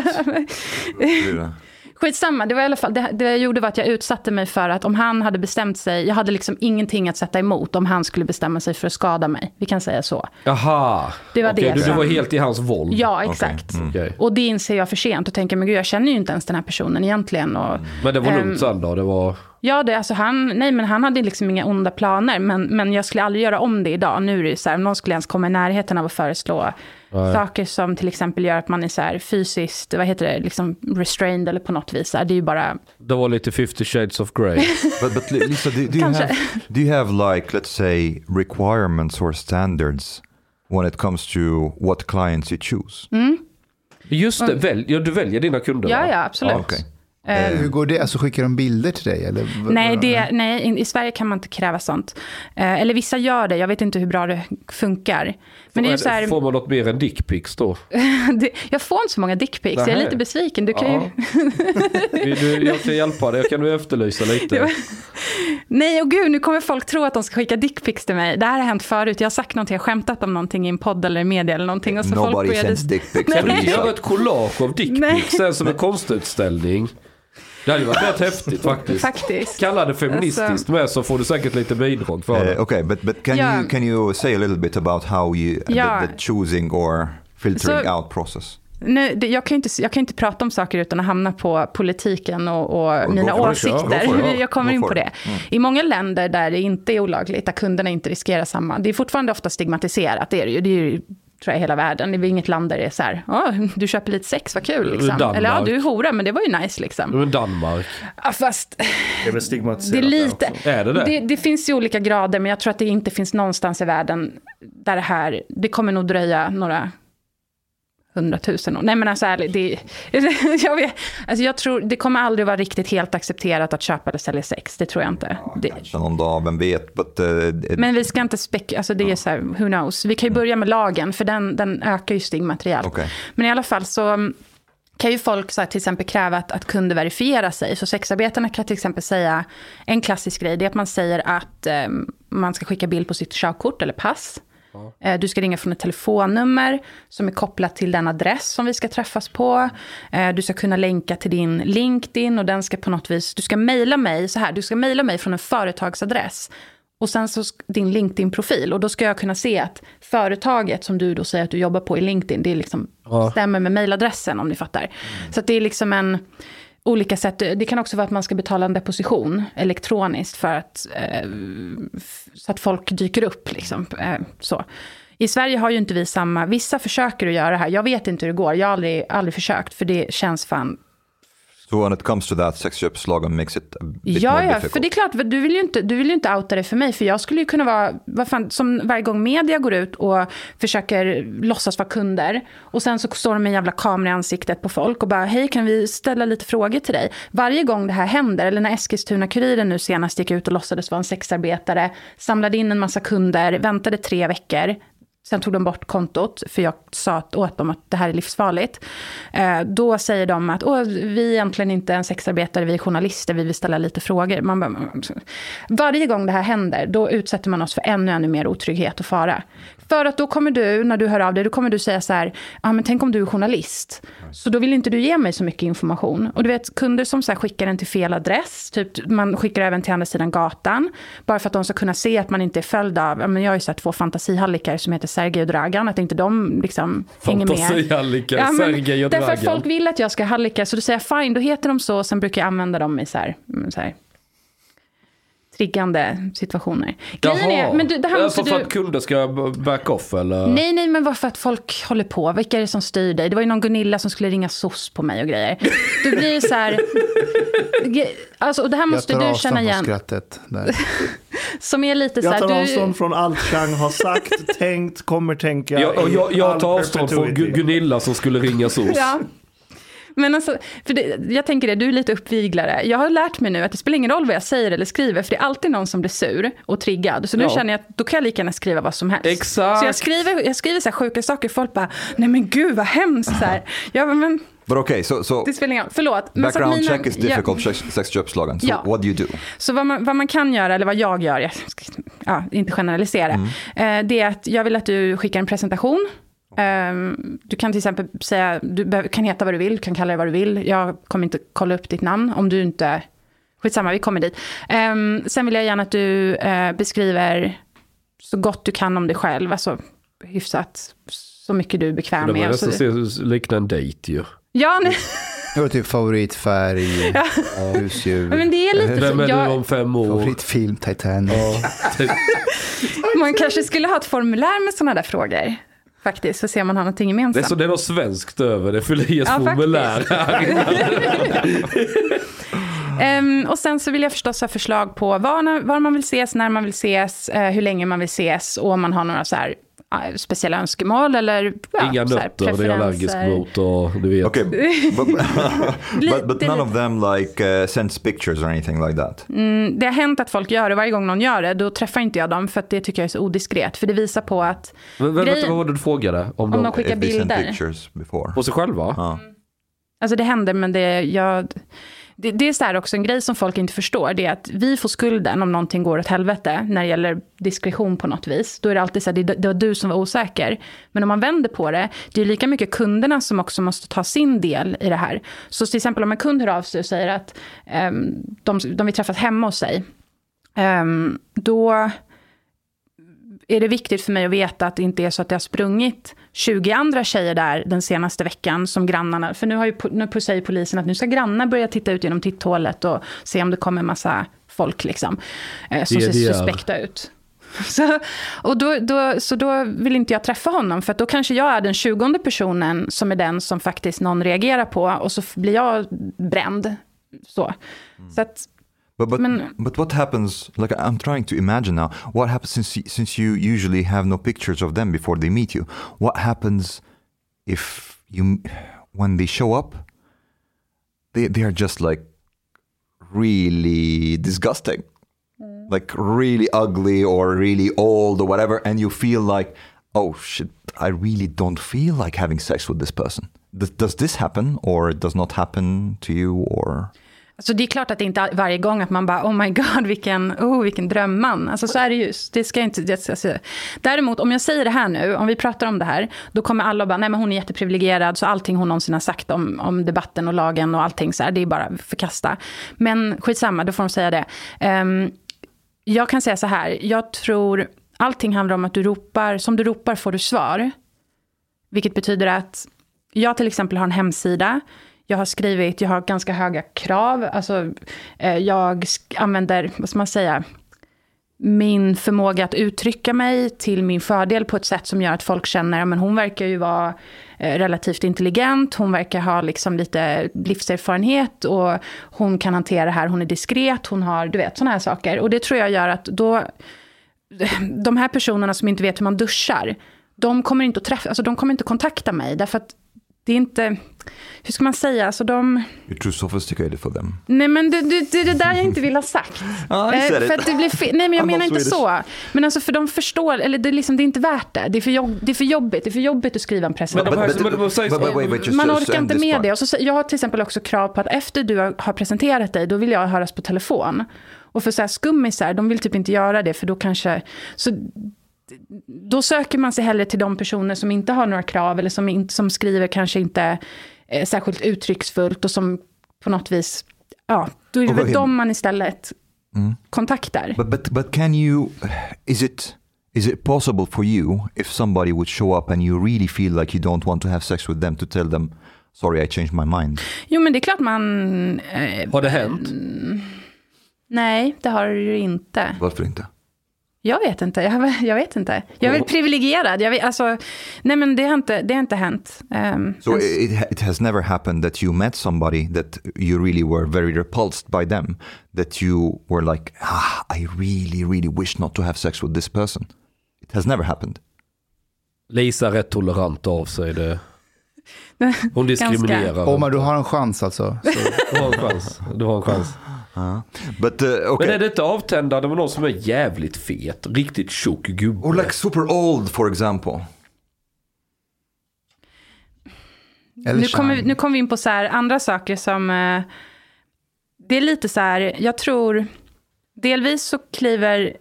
Skitsamma, det var i alla fall, det, det jag gjorde var att jag utsatte mig för att om han hade bestämt sig, jag hade liksom ingenting att sätta emot om han skulle bestämma sig för att skada mig. Vi kan säga så. Jaha. Det var Okej, det Du, du var helt i hans våld? Ja, exakt. Okej. Och det inser jag för sent och tänker, men gud, jag känner ju inte ens den här personen egentligen. Och, Men det var Ehm, lugnt sen då? Det var... Ja, det, alltså han, nej, men han hade liksom inga onda planer, men, men jag skulle aldrig göra om det idag. Nu är det ju så här, om någon skulle ens komma i närheten av att föreslå saker som till exempel gör att man är så här fysiskt, vad heter det, liksom restrained eller på något vis. Det är ju bara, Det var lite 50 shades of grey. But, but Li- Lisa, do, do, you have, do you have like, let's say, requirements or standards when it comes to what clients you choose? Just det, väl, ja, du väljer dina kunder ja, va? ja, absolut. Ja, okej. Eh, Hur går det? Alltså skickar de bilder till dig? Eller? Nej, det, nej, i Sverige kan man inte kräva sånt. Eh, eller vissa gör det, jag vet inte hur bra det funkar. Men det är så här, Får man något mer än dickpics då? det, jag får inte så många dickpics, jag är lite besviken. Du kan Ja. ju, Vill du, jag kan hjälpa dig, kan du efterlysa lite? nej, och gud, nu kommer folk tro att de ska skicka dickpics till mig. Det här har hänt förut, jag har sagt någonting, jag har skämtat om någonting i en podd eller media eller någonting. Och så folk Nobody började... sends dick pics Kan du göra ett collage av dickpics sen som en konstutställning? Det hade ju varit rätt häftigt faktiskt. Faktiskt. Kalla det feministiskt Alltså- med så får du säkert lite bidrag för det. Uh, okay, but, but can, Yeah. you, can you say a little bit about how you, Yeah. the, the choosing or filtering So- out process? Nu, det, jag, kan ju inte, jag kan inte prata om saker utan att hamna på politiken och, och mina åsikter. ja, it. jag kommer in på det. I många länder där det inte är olagligt, där kunderna inte riskerar samma, det är fortfarande ofta stigmatiserat, det är det ju. Det är ju tror jag, i hela världen. Det är väl inget land där det är så här, "Åh, du köper lite sex, vad kul. Liksom. Danmark. Eller ja, du är hora, men det var ju nice liksom. Men Danmark. Ja, fast Det är väl stigmatiserat det lite. Är det det? det, det finns ju olika grader, men jag tror att det inte finns någonstans i världen där det här, det kommer nog dröja några hundratusen år. Nej men alltså ärligt, det, jag, vet, alltså jag tror, det kommer aldrig vara riktigt helt accepterat att köpa eller sälja sex, det tror jag inte. Det, Kanske någon dag, vem vet. But, uh, men vi ska inte spek... Alltså det är så här, who knows. Vi kan ju börja med lagen, för den, den ökar ju stigmat rejält. Okej. Men i alla fall så mm, kan ju folk så här, till exempel kräva att, att kunder verifierar sig. Så sexarbetarna kan till exempel säga, en klassisk grej, det är att man säger att eh, man ska skicka bild på sitt körkort eller pass. Eh, Du ska ringa från ett telefonnummer som är kopplat till den adress som vi ska träffas på. Eh, Du ska kunna länka till din LinkedIn och den ska på något vis, du ska mejla mig så här, du ska mejla mig från en företagsadress. Och sen så din LinkedIn-profil. Och då ska jag kunna se att företaget som du då säger att du jobbar på i LinkedIn, det är liksom, stämmer med mejladressen om ni fattar. Så att det är liksom en olika sätt. Det kan också vara att man ska betala en deposition elektroniskt för att, eh, så att folk dyker upp. Liksom, eh, så. I Sverige har ju inte vi samma, vissa försöker att göra det här. Jag vet inte hur det går, jag har aldrig, aldrig försökt, för det känns fan so when it comes to that, sexköpslagen makes it a bit Ja, more ja, difficult. för det är klart, du vill, ju inte, du vill ju inte outa det för mig, för jag skulle ju kunna vara, vad fan, som varje gång media går ut och försöker låtsas vara kunder, och sen så står de med en jävla kamera i ansiktet på folk och bara, hej, kan vi ställa lite frågor till dig? Varje gång det här händer, eller när Eskilstuna-Kuriren nu senast gick ut och låtsades vara en sexarbetare, samlade in en massa kunder, väntade tre veckor, Sen tog de bort kontot, för jag sa åt dem att det här är livsfarligt. Eh, då säger de att Åh, vi är egentligen inte en sexarbetare, vi är journalister, vi vill ställa lite frågor. Man bara, mm, varje gång det här händer, då utsätter man oss för ännu, ännu mer otrygghet och fara. För att då kommer du, när du hör av dig, då kommer du säga så här, ja men tänk om du är journalist. Så då vill inte du ge mig så mycket information. Och du vet, kunder som så här skickar den till fel adress, typ man skickar även till andra sidan gatan, bara för att de ska kunna se att man inte är följd av, ja men jag har ju sett två fantasihallikar som heter Sergej och Dragan, att inte de liksom hänger med. Fantasihallikar, men Sergej och Därför att Dragan. folk vill att jag ska ha hallickar, så då säger jag fine, då heter de så, sen brukar jag använda dem i så här, mm, så här triggande situationer. Grejen är, men du, det här måste för, för du... att kunder ska back off eller? Nej, nej, men varför att folk håller på? Vilka är det som styr dig? Det var ju någon Gunilla som skulle ringa SOS på mig och grejer. Du blir så här... Alltså, och det här Jag måste tar du avstånd känna från igen. skrattet. Där. Som är lite så Jag här... tar Du, avstånd från allt Chang har sagt, tänkt, kommer tänka. Jag, och jag, jag tar avstånd från Gunilla som skulle ringa SOS. Ja. Men alltså, för det, jag tänker det, du är lite uppviglare. Jag har lärt mig nu att det spelar ingen roll vad jag säger eller skriver, för det är alltid någon som blir sur och triggad. Så nu Ja. känner jag att då kan jag lika gärna skriva vad som helst. Exakt. Så jag skriver, jag skriver så här sjuka saker, folk bara, nej men gud vad hemskt. Så här. Jag men But okay, so, so det spelar ingen roll, förlåt. Background mina- check is ja. difficult, sex, sexköpslagen. So Ja. what do you do? Så vad man, vad man kan göra, eller vad jag gör, jag ska ja, inte generalisera, eh, det är att jag vill att du skickar en presentation. Ehm, du kan till exempel säga, du kan heta vad du vill, du kan kalla det vad du vill. Jag kommer inte kolla upp ditt namn om du inte... Skitsamma, vi kommer dit. Ehm, sen vill jag gärna att du eh, beskriver så gott du kan om dig själv, alltså hyfsat så mycket du är bekväm Det var med. och så- nästan se- likna en dejt ju. Ja, nej, Jag har typ favoritfärg, husdjur, men det är lite Vem så. är du Jag, om fem år? favoritfilm Titanic. man kanske skulle ha ett formulär med sådana där frågor. Faktiskt, för att se om man har någonting Det är, gemensamt. så, det är något svenskt över det. Fyll i ett Ja, formulär Ehm, och sen så vill jag förstås ha förslag på var, var man vill ses, när man vill ses, eh, hur länge man vill ses och om man har några så här, speciella önskemål eller ja, Inga nötter, det är allergisk mot och du vet. Okay, but, but, but none of them like uh, sends pictures or anything like that. Mm, det har hänt att folk gör det, varje gång någon gör det, då träffar inte jag dem för att det tycker jag är så odiskret. För det visar på att Men, Grejen- vänta, vad var det du frågade? Om, om de, de skickar bilder. på sig själva? Ja. Alltså det händer, men det, jag, det, det är så här också en grej som folk inte förstår. Det är att vi får skulden om någonting går åt helvete när det gäller diskretion på något vis. Då är det alltid så här, det, det var du som var osäker. Men om man vänder på det, det är lika mycket kunderna som också måste ta sin del i det här. Så till exempel om en kund hör av sig och säger att um, de, de vill träffas hemma hos sig. um, då är det viktigt för mig att veta att det inte är så att det har sprungit 20 andra tjejer där den senaste veckan som grannarna. För nu, har ju, nu säger polisen att nu ska grannar börja titta ut genom titthålet och se om det kommer massa folk liksom, eh, som ser suspekta ut. Så, och då, då, så då vill inte jag träffa honom, för då kanske jag är den tjugonde personen som är den som faktiskt någon reagerar på, och så blir jag bränd. Så. Mm. så att, But but, Men, but what happens? Like I'm trying to imagine now. What happens since since you usually have no pictures of them before they meet you? What happens if you when they show up? They they are just like really disgusting, mm. like really ugly or really old or whatever, and you feel like, oh shit, I really don't feel like having sex with this person. Does, does this happen or it does not happen to you or? Alltså det är klart att det inte är varje gång att man bara, oh my god, vilken, oh, vilken drömman. Alltså så är det ju. Det ska inte, det, alltså. Däremot, om jag säger det här nu, om vi pratar om det här, då kommer alla bara, nej men hon är jätteprivilegierad, så allting hon någonsin har sagt om, om debatten och lagen och allting så här, det är bara förkasta. Men skitsamma, då får de säga det. Um, jag kan säga så här, jag tror, allting handlar om att du ropar, som du ropar får du svar. Vilket betyder att jag till exempel har en hemsida, jag har skrivit, jag har ganska höga krav. Alltså, eh, jag använder, vad ska man säga, min förmåga att uttrycka mig till min fördel på ett sätt som gör att folk känner men hon verkar ju vara eh, relativt intelligent, hon verkar ha liksom lite livserfarenhet och hon kan hantera det här, hon är diskret, hon har, du vet, sådana här saker. Och det tror jag gör att då, de här personerna som inte vet hur man duschar, de kommer inte att träffa, alltså de kommer inte kontakta mig, därför att det är inte, hur ska man säga, alltså de... You're too sophisticated for them. Nej men det, det, det är det där jag inte vill ha sagt. ah, eh, för att det blir fel. Nej men jag menar inte så. Men alltså för de förstår, eller det är, liksom, det är inte värt det. Det är, för jobb, det är för jobbigt, det är för jobbigt att skriva en presentation. Man orkar inte med det. Och så, jag har till exempel också krav på att efter du har presenterat dig, då vill jag höras på telefon. Och för så här skummisar, de vill typ inte göra det, för då kanske... Så då söker man sig hellre till de personer som inte har några krav eller som, in, som skriver kanske inte eh, särskilt uttrycksfullt och som på något vis, ja, då är det väl dem man istället mm. kontaktar. But, but, but can you, is it, is it possible for you if somebody would show up and you really feel like you don't want to have sex with them to tell them sorry I changed my mind? Jo men det är klart man... Eh, har det hänt? nej, det har det ju inte. Varför inte? Jag vet inte. Jag, jag vet inte. Jag är väl privilegierad. Jag vet, alltså, nej, men det har inte, det har inte hänt. Um, so it, it has never happened that you met somebody that you really were very repulsed by them. That you were like, ah, I really, really wish not to have sex with this person. It has never happened. Lisa är rätt tolerant av sig. Det. Hon diskriminerar. Om oh, du har en chans alltså. Så. Du har en chans. Du har en chans. But, uh, okay. Men är det inte avtändande med någon som är jävligt fet? Riktigt tjock gubbe? Or like super old for example. nu kommer, nu kommer vi in på så andra saker som... Uh, det är lite så här, jag tror... Delvis så kliver...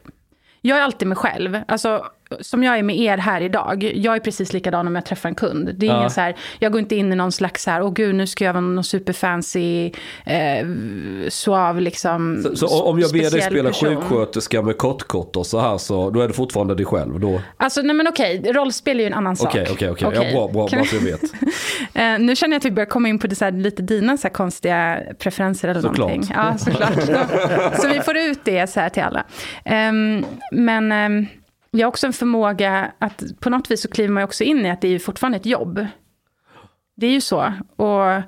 Jag är alltid mig själv. Alltså, som jag är med er här idag, jag är precis likadan om jag träffar en kund. Det är ja. ingen så här, jag går inte in i någon slags så här, åh gud nu ska jag vara någon superfancy, eh, suave liksom. Så, så om jag ber dig spela person. sjuksköterska med kottkott och så här så, då är du fortfarande dig själv då? Alltså nej men okej, rollspel är ju en annan sak. Okej, okej, okej, ja bra, bra, bra att jag vet. eh, nu känner jag att vi börjar komma in på det så här, lite dina så här konstiga preferenser eller såklart. någonting. Ja, såklart. så vi får ut det så här till alla. Um, men um, jag har också en förmåga att på något vis så kliver man också in i att det är ju fortfarande ett jobb. Det är ju så. Och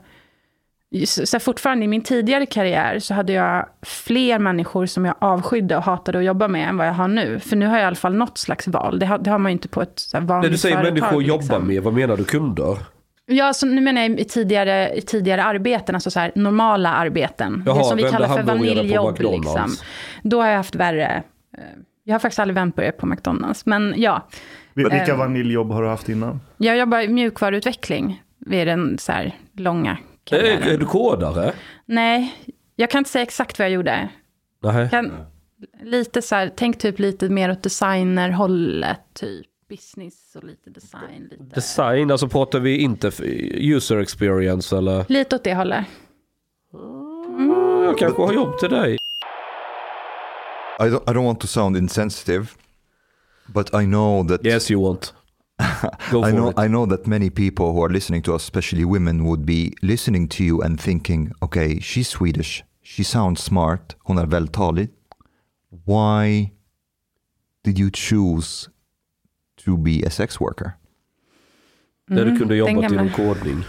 så fortfarande i min tidigare karriär så hade jag fler människor som jag avskydde och hatade att jobba med än vad jag har nu. För nu har jag i alla fall något slags val. Det har, det har man ju inte på ett så vanligt När du säger företag, människor liksom. jobba med, vad menar du? Kunder? Ja, så nu menar jag i tidigare, i tidigare arbeten, alltså så här, normala arbeten. Jaha, det som vi kallar för vaniljjobb. Liksom. Då har jag haft värre eh, jag har faktiskt aldrig vänt på det på McDonalds, men ja. Vilka um, vaniljjobb har du haft innan? Jag jobbar i mjukvaruutveckling vid den så här långa karriären. Är, är du kodare? Nej, jag kan inte säga exakt vad jag gjorde. Nej. Kan, lite så här, tänk typ lite mer åt designerhållet, typ business och lite design. Lite. Design, alltså pratar vi inte user experience eller? Lite åt det hållet. Mm. Jag kanske har jobb till dig. I don't, I don't want to sound insensitive, But I know that Yes you want. Go for I know it. I know that many people who are listening to us, especially women, would be listening to you and thinking, okay, she's Swedish, she sounds smart, hon är vältalig. Why did you choose to be a sex worker? Där du kunde jobbat gamla- inom kodning.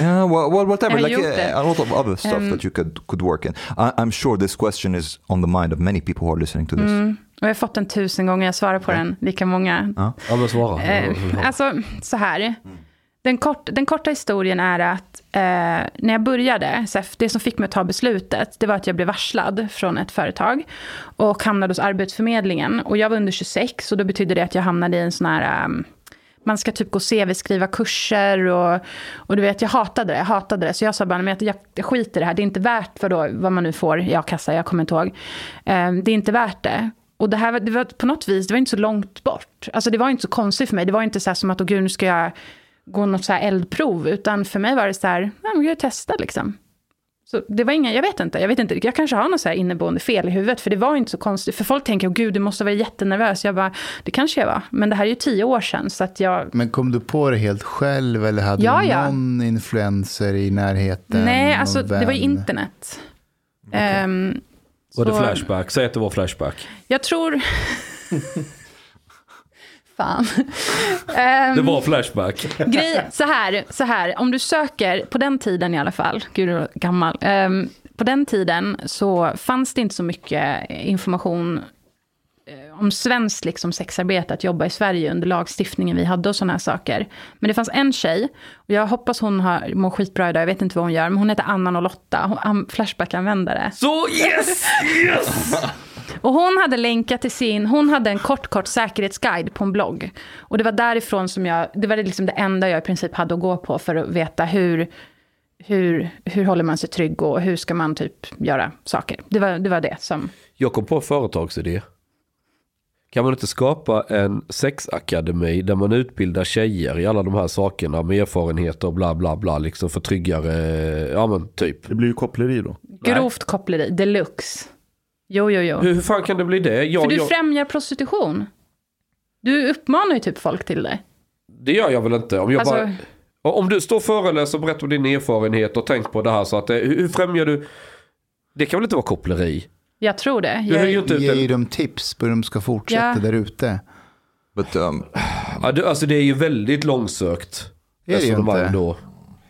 Yeah, well, well whatever, like uh, a lot of other stuff Um, that you could could work in. I, I'm sure this question is on the mind of many people who are listening to this. Mm. Och jag har fått den tusen gånger, jag svarar på den lika många. Ja men svara. Eh, alltså, så här. Den, kort, den korta historien är att eh, när jag började, så här, det som fick mig att ta beslutet, det var att jag blev varslad från ett företag och hamnade hos Arbetsförmedlingen. Och jag var under 26 och då betydde det att jag hamnade i en sån här... ehm, man ska typ gå CV, skriva kurser och, och du vet, jag hatade det. Jag hatade det. Så jag sa bara, men jag, jag, skiter i det här. Det är inte värt vad, då, vad man nu får i a-kassa, jag kommer inte ihåg. Um, det är inte värt det. Och det här var, det var på något vis, det var inte så långt bort. Alltså det var inte så konstigt för mig. Det var inte så här som att, åh gud, nu ska jag gå något så här eldprov. Utan för mig var det så här, ja, men jag testa liksom. Så det var inga, jag vet inte, jag vet inte, jag kanske har något så här inneboende fel i huvudet, för det var inte så konstigt. För folk tänker, åh gud, du måste vara jättenervös. Jag bara, det kanske jag var, men det här är ju tio år sedan, så att jag... Men kom du på det helt själv eller hade Ja, du ja. någon influencer i närheten? Nej, alltså det var ju vän? internet. Ehm, Var det så- flashback? Säg att det var flashback. Jag tror... Fan. Ehm, Det var flashback. Grej, så här, så här, om du söker, på den tiden i alla fall, gud jag är gammal, Ehm, på den tiden så fanns det inte så mycket information eh, om svenskt liksom, sexarbete, att jobba i Sverige under lagstiftningen vi hade och sådana här saker. Men det fanns en tjej, och jag hoppas hon har, mår skitbra idag, jag vet inte vad hon gör, men hon heter Anna 08, hon- an- Flashback-användare. Så yes! Yes! Och hon hade länkat till sin, hon hade en kort, kort säkerhetsguide på en blogg. Och det var därifrån som jag, det var liksom det enda jag i princip hade att gå på för att veta hur, hur, hur håller man sig trygg och hur ska man typ göra saker. Det var det, var det som, Jag kom på en företagsidé. Kan man inte skapa en sexakademi där man utbildar tjejer i alla de här sakerna med erfarenheter och bla bla bla liksom för tryggare, ja men typ. Det blir ju koppleri då. grovt koppleri, deluxe. Jo, jo, jo. Hur, fan kan det bli det? Jag, För du jag, främjar prostitution. Du uppmanar ju typ folk till det. det gör jag väl inte. Om, jag Alltså- bara, om du står föreläser och berättar om din erfarenhet och tänk på det här så att det, hur, hur främjar du? Det kan väl inte vara koppleri? Jag tror det. Du Jag, inte ut Ge ju dem tips på hur de ska fortsätta Ja. där ute. But um, ja, du, Alltså det är ju väldigt långsökt. Det är det ju resonemang inte. Då.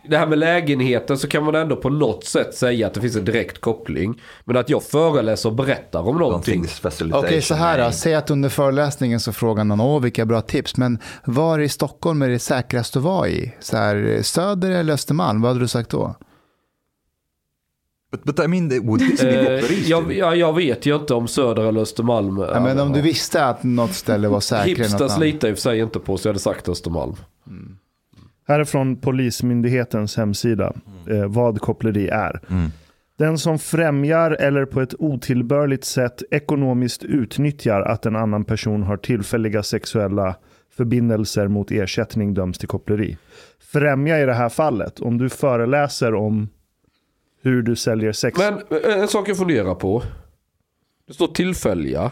Det här med lägenheten så kan man ändå på något sätt säga att det finns en direkt koppling. Men att jag föreläser och berättar om någonting. Okej, så här då. Säg att under föreläsningen så frågar någon, åh vilka bra tips, men var i Stockholm är det säkrast att vara i? Så här, Söder eller Östermalm, vad hade du sagt då? But, but I mean, would this be Eh, jag, jag, jag vet ju inte om Söder eller Östermalm. Ja, men om du visste att något ställe var säkrare Hipsters litar i och för sig inte på så jag hade sagt Östermalm. Här är från Polismyndighetens hemsida eh, vad koppleri är. Mm. Den som främjar eller på ett otillbörligt sätt ekonomiskt utnyttjar att en annan person har tillfälliga sexuella förbindelser mot ersättning döms till koppleri. Främja i det här fallet, om du föreläser om hur du säljer sex. Men eh, en sak jag funderar på. Det står tillfälliga.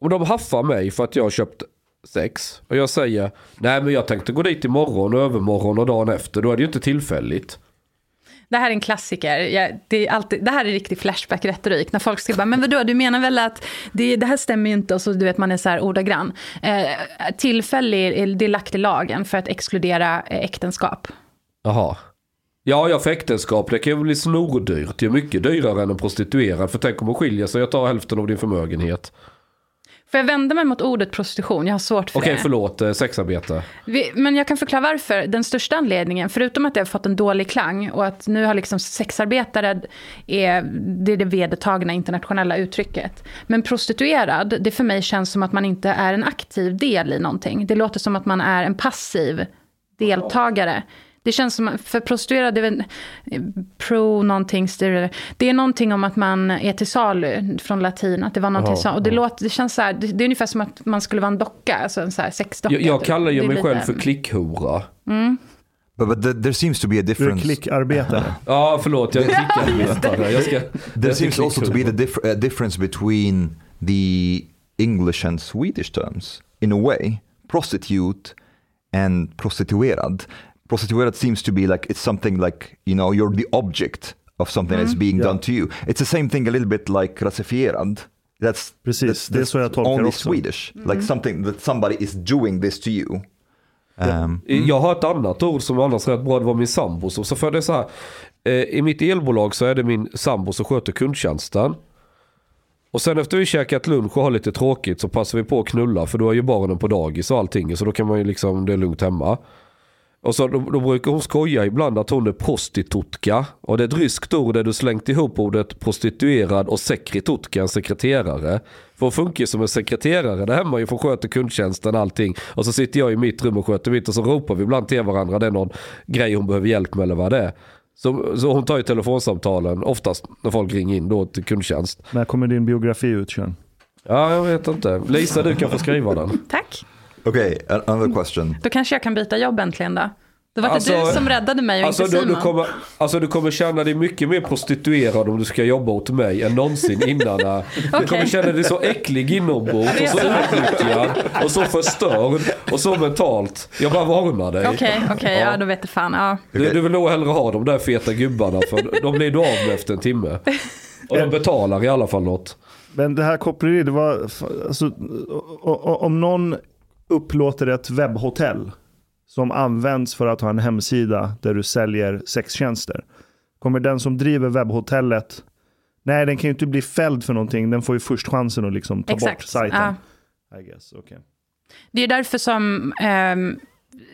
Om de haffar mig för att jag har köpt sex. Och jag säger nej men jag tänkte gå dit imorgon och övermorgon och dagen efter. Då är det ju inte tillfälligt. Det här är en klassiker. Jag, det, är alltid, det här är riktig Flashback-retorik. När folk ska bara, men vadå, du menar väl att det, det här stämmer ju inte och så du vet man är så här ordagrann. Eh, tillfällig, är- det är lagt i lagen för att exkludera eh, äktenskap. Jaha. Ja, ja för äktenskap det kan ju bli snordyrt. Det är mycket dyrare än en prostituerad. För tänk om hon skiljer sig och tar hälften av din förmögenhet. Får jag vända mig mot ordet prostitution? Jag har svårt för Okej, det. förlåt. eh, Sexarbete. Vi, men jag kan förklara varför. Den största anledningen, förutom att det har fått en dålig klang och att nu har liksom sexarbetare, är, det är det vedertagna internationella uttrycket. Men prostituerad, det för mig känns som att man inte är en aktiv del i någonting. Det låter som att man är en passiv deltagare. Det känns som, för prostituerad, det är väl pro någonting, det är någonting om att man är till salu från latin, att det var någonting Ja, så. Och det, låter, det känns så här, det, det är ungefär som att man skulle vara en docka, alltså en så här sexdocka. Jag, jag typ. kallar ju mig själv lite- för klickhora. But, but there, there seems to be a Du är difference. klickarbetare. Ja, förlåt. Jag är klickarbetare. Jag ska... There jag seems also to be the diff- uh, difference between the English and Swedish terms. in a way, prostitute and prostituerad. Prostituerad seems to be like it's something like you know you're the object of something that's being Yeah. done to you. It's the same thing a little bit like rasifierad. That's Precis, that's, det är så jag tolkar only också. Swedish, like something that somebody is doing this to you. Um, Jag har ett annat ord som annars rätt bra, det var min sambo. Så, så för det är så här, eh, I mitt elbolag så är det min sambo som sköter kundtjänsten. Och sen efter vi käkat lunch och har lite tråkigt så passar vi på att knulla för då är ju barnen på dagis och allting. Så då kan man ju liksom, det är lugnt hemma. Och så då, då brukar hon skoja ibland att hon är prostitutka. Och det är ett ryskt ord där du slängt ihop ordet prostituerad och sekretutka, en sekreterare. För hon funkar ju som en sekreterare där hemma ju för sköter kundtjänsten allting. Och så sitter jag i mitt rum och sköter mitt och så ropar vi ibland till varandra. Det är någon grej hon behöver hjälp med eller vad det är. Så, så hon tar ju telefonsamtalen oftast när folk ringer in då till kundtjänst. När kommer din biografi ut, Sean? Ja, jag vet inte. Lisa, du kan få skriva den. Tack. Okay, a- another question. Då kanske jag kan byta jobb äntligen då. Det var Alltså- det du som räddade mig och Alltså inte du, Simon. du, kommer, alltså du kommer känna dig mycket mer prostituerad om du ska jobba åt mig än någonsin innan. Du kommer Okej. känna dig så äcklig inombords och så utnyttjad och så förstörd och så mentalt. Jag bara varnar dig. Okej, okej, ja då vet du fan. Ja. Du, du vill nog hellre ha de där feta gubbarna för de blir du av med efter en timme. Och de betalar i alla fall något. Men det här koppleri, det var, alltså, om någon upplåter ett webbhotell som används för att ha en hemsida där du säljer sextjänster. Kommer den som driver webbhotellet, nej den kan ju inte bli fälld för någonting, den får ju först chansen att liksom ta bort Exakt. sajten. Ja. I guess, okay. Det är därför som um,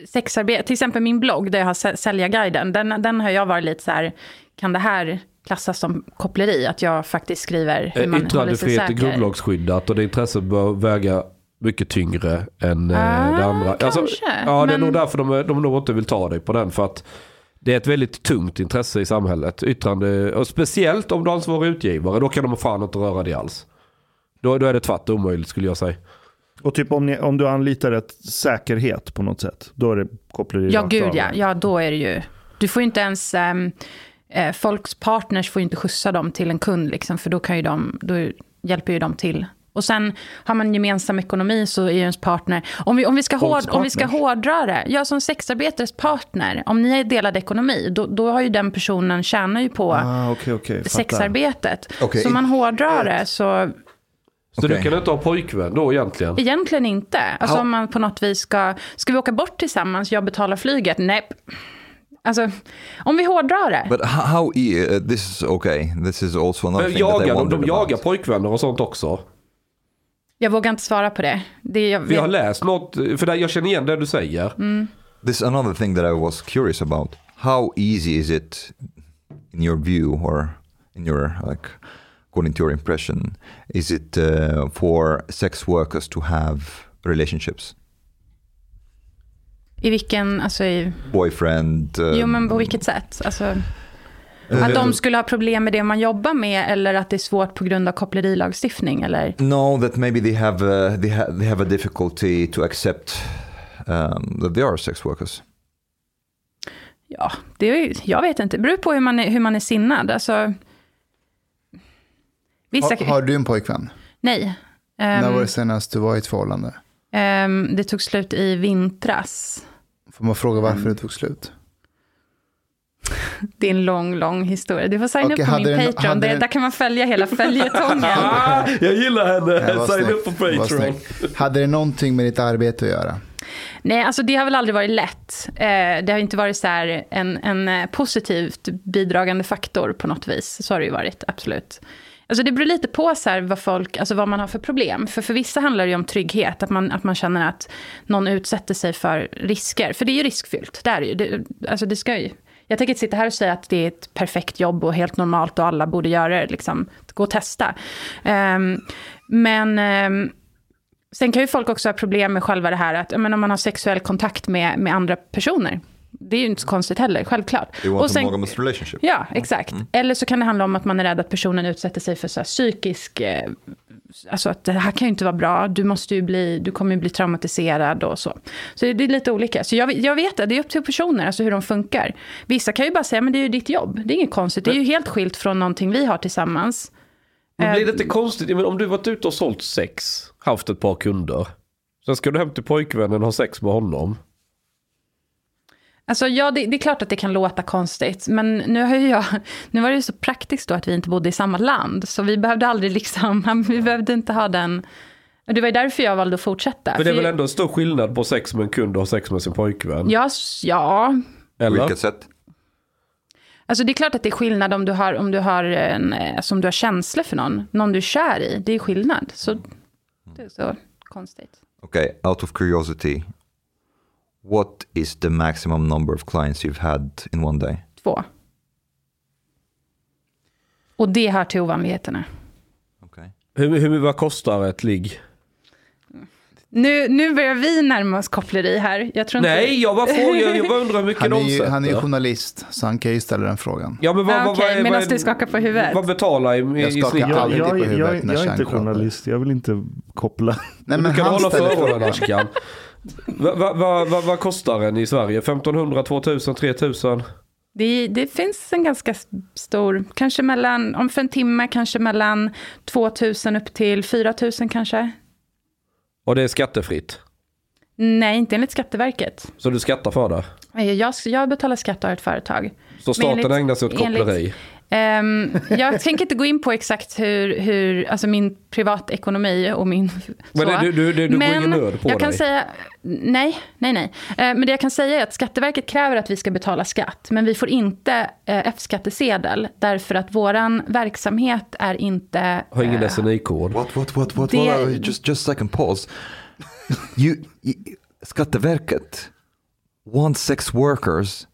sexarbete, till exempel min blogg där jag har Sä- Säljarguiden, den, den har jag varit lite så här, kan det här klassas som koppleri? Att jag faktiskt skriver hur man håller sig Yttrandefrihet är säker? grundlagsskyddat och det intresset bör väga mycket tyngre än eh, Ah, det andra. kanske, ja, det är men- nog därför de, de nog inte vill ta dig på den. För att det är ett väldigt tungt intresse i samhället. Yttrande, och speciellt om du är ansvarig utgivare, då kan de fan inte röra dig alls. Då, då är det tvärt omöjligt skulle jag säga. Och typ om, ni, om du anlitar ett säkerhet på något sätt, då är det koppleri Ja, gud ja. Ja, då är det ju... Du får ju inte ens... eh, folks partners får ju inte skjutsa dem till en kund, liksom, för då, kan ju de, då hjälper ju de till. Och sen har man gemensam ekonomi så är ju ens partner... Om vi, om vi, ska, hård, om vi ska hårdra det, ja, som sexarbetares partner, om ni är delad ekonomi, då, då har ju den personen tjänar ju på Ah, okay, okay, sexarbetet. Okej. Så om man hårdrar det så Så Okej. du kan inte ha pojkvän då egentligen? egentligen inte. Alltså Ja. om man på något vis ska, ska vi åka bort tillsammans, jag betalar flyget? Nej. Alltså, om vi hårdrar det. But how, how uh, this is okay. This is also another Men thing that I jagar, de, jagar about. pojkvänner och sånt också. Jag vågar inte svara på det. det jag jag har vet. läst något, för jag känner igen det du säger. This is another thing that I was curious about. How easy is it, in your view, or in your like, according to your impression, is it uh, for sex workers to have relationships, I vilken, alltså i, boyfriend? Uh, jo men på vilket sätt? Alltså, att de skulle ha problem med det man jobbar med eller att det är svårt på grund av kopplerilagstiftning eller? No, that maybe they have uh, they, ha- they have a difficulty to accept um, that they are sex workers. Ja, det är, jag vet inte. Det beror på hur man är, hur man är sinnad. Alltså, vissa, Har, har du en pojkvän? nej. När Ehm, var det senast du var i ett förhållande? ehm, det tog slut i vintras. Får man fråga varför Mm. det tog slut? Det är en lång, lång historia. Du får signa Okej, upp på min Patreon. Det, där kan man följa hela följetongen. Ah, jag gillar henne, snyggt, upp på Patreon. Hade det någonting med ditt arbete att göra? Nej, alltså det har väl aldrig varit lätt. Eh, det har inte varit så här en, en eh, positivt bidragande faktor på något vis. Så har det ju varit, absolut. Alltså det beror lite på så här vad, folk, alltså vad man har för problem. För för vissa handlar det ju om trygghet, att man, att man känner att någon utsätter sig för risker. För det är ju riskfyllt, det är det ju. Det, alltså det ska ju. Jag tänker inte sitta här och säga att det är ett perfekt jobb och helt normalt och alla borde göra det. Liksom. Gå och testa. Ehm, men... ehm, Sen kan ju folk också ha problem med själva det här att men om man har sexuell kontakt med, med andra personer. Det är ju inte så konstigt heller, självklart. They want Och sen- a monogamous relationship. Ja, exakt. Eller så kan det handla om att man är rädd att personen utsätter sig för så psykisk... Eh, alltså att det här kan ju inte vara bra, du, måste ju bli, du kommer ju bli traumatiserad och så. Så det är lite olika. Så jag, jag vet det, det är upp till personer, alltså hur de funkar. Vissa kan ju bara säga, men det är ju ditt jobb, det är inget konstigt. Det är ju helt skilt från någonting vi har tillsammans. Men blir det Eh, inte konstigt, men om du varit ute och sålt sex, haft ett par kunder. Sen ska du hem till pojkvännen och ha sex med honom. Alltså ja, det, det, är klart att det kan låta konstigt, men nu, har jag, nu var det ju så praktiskt då att vi inte bodde i samma land, så vi behövde aldrig liksom, vi behövde inte ha den... Det var ju därför jag valde att fortsätta. Men det är väl ändå en stor skillnad på sex med en kund och ha sex med sin pojkvän? Ja, ja, Eller? Vilket sätt? Alltså det är klart att det är skillnad om du har, om du har, en, eh, alltså om du har känslor för någon. Någon du är kär i. Det är skillnad. Så det är så konstigt. Okay, out of curiosity, what is the maximum number of clients you've had in one day? Två. Och det hör till ovanligheterna. Okay. Hur, hur, vad kostar ett ligg? Nu, nu börjar vi närma oss koppleri här. Jag tror inte... Nej, jag bara frågar, jag bara undrar hur mycket Han de är, ju, han är ju journalist, så han kan ju ställa den frågan. Ja, men vad, Ah, vad, okej, vad, är- medan vad, är- du skakar på huvudet. Vad betalar i, Jag i skakar snitt? Jag, alltid jag, på jag, huvudet jag, när jag är inte journalist, jag vill inte koppla. Nej, Du men kan han hålla ställer Vad va, va, va, kostar en i Sverige? 1500, 2000, 3000? Det, det finns en ganska stor, kanske mellan, om för en timme, kanske mellan 2000 upp till 4000 kanske. Och det är skattefritt? Nej, inte enligt Skatteverket. Så du skattar för det? Eh, Jag, jag betalar skatt har ett företag. Så staten enligt- ägnar sig åt enligt- Ehm, jag tänker inte gå in på exakt hur, hur alltså min privatekonomi och min... Men så. du- du- du- du går ingen Men nöd på jag kan dig. säga, nej, nej, nej. Eh, men det jag kan säga är att Skatteverket kräver att vi ska betala skatt, men vi får inte eh, F-skattesedel, därför att våran verksamhet är inte... Har ingen eh, SNI-kod? What, what, what, what, Det- what just, just second pause. you, you, Skatteverket wants sex workers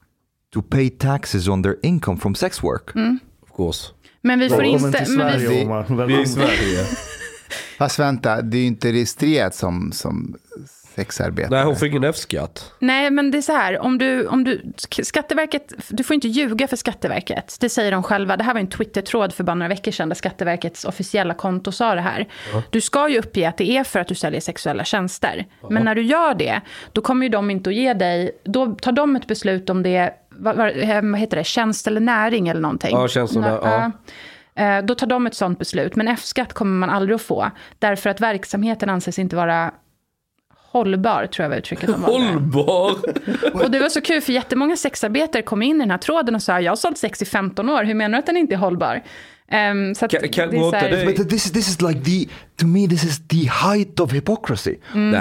to pay taxes on their income from sex work. Of course. Men vi får inte... Men vi, Omar. Välkommen. Sverige. Fast vänta, det är ju inte registrerat som, som sexarbetare. Nej, hon får ingen F-skatt. Nej, men det är så här, om du, om du, Skatteverket, du får inte ljuga för Skatteverket. Det säger de själva. Det här var en Twitter-tråd för bara några veckor sedan, där Skatteverkets officiella konto sa det här. Du ska ju uppge att det är för att du säljer sexuella tjänster. Men när du gör det, då kommer ju de inte att ge dig, då tar de ett beslut om det är, vad, vad, eh, vad heter det, tjänst eller näring eller någonting. Ja, tjänst och nä- ja. Eh, Då tar de ett sånt beslut, men F-skatt kommer man aldrig att få. Därför att verksamheten anses inte vara hållbar, tror jag var uttrycket de valde. Hållbar! Och det var så kul, för jättemånga sexarbetare kom in i den här tråden och sa, jag har sålt sex i 15 år, hur menar du att den inte är hållbar? Ehm, så att Kan- kan- det är But this, this is like the, to me, this is the height of hypocrisy.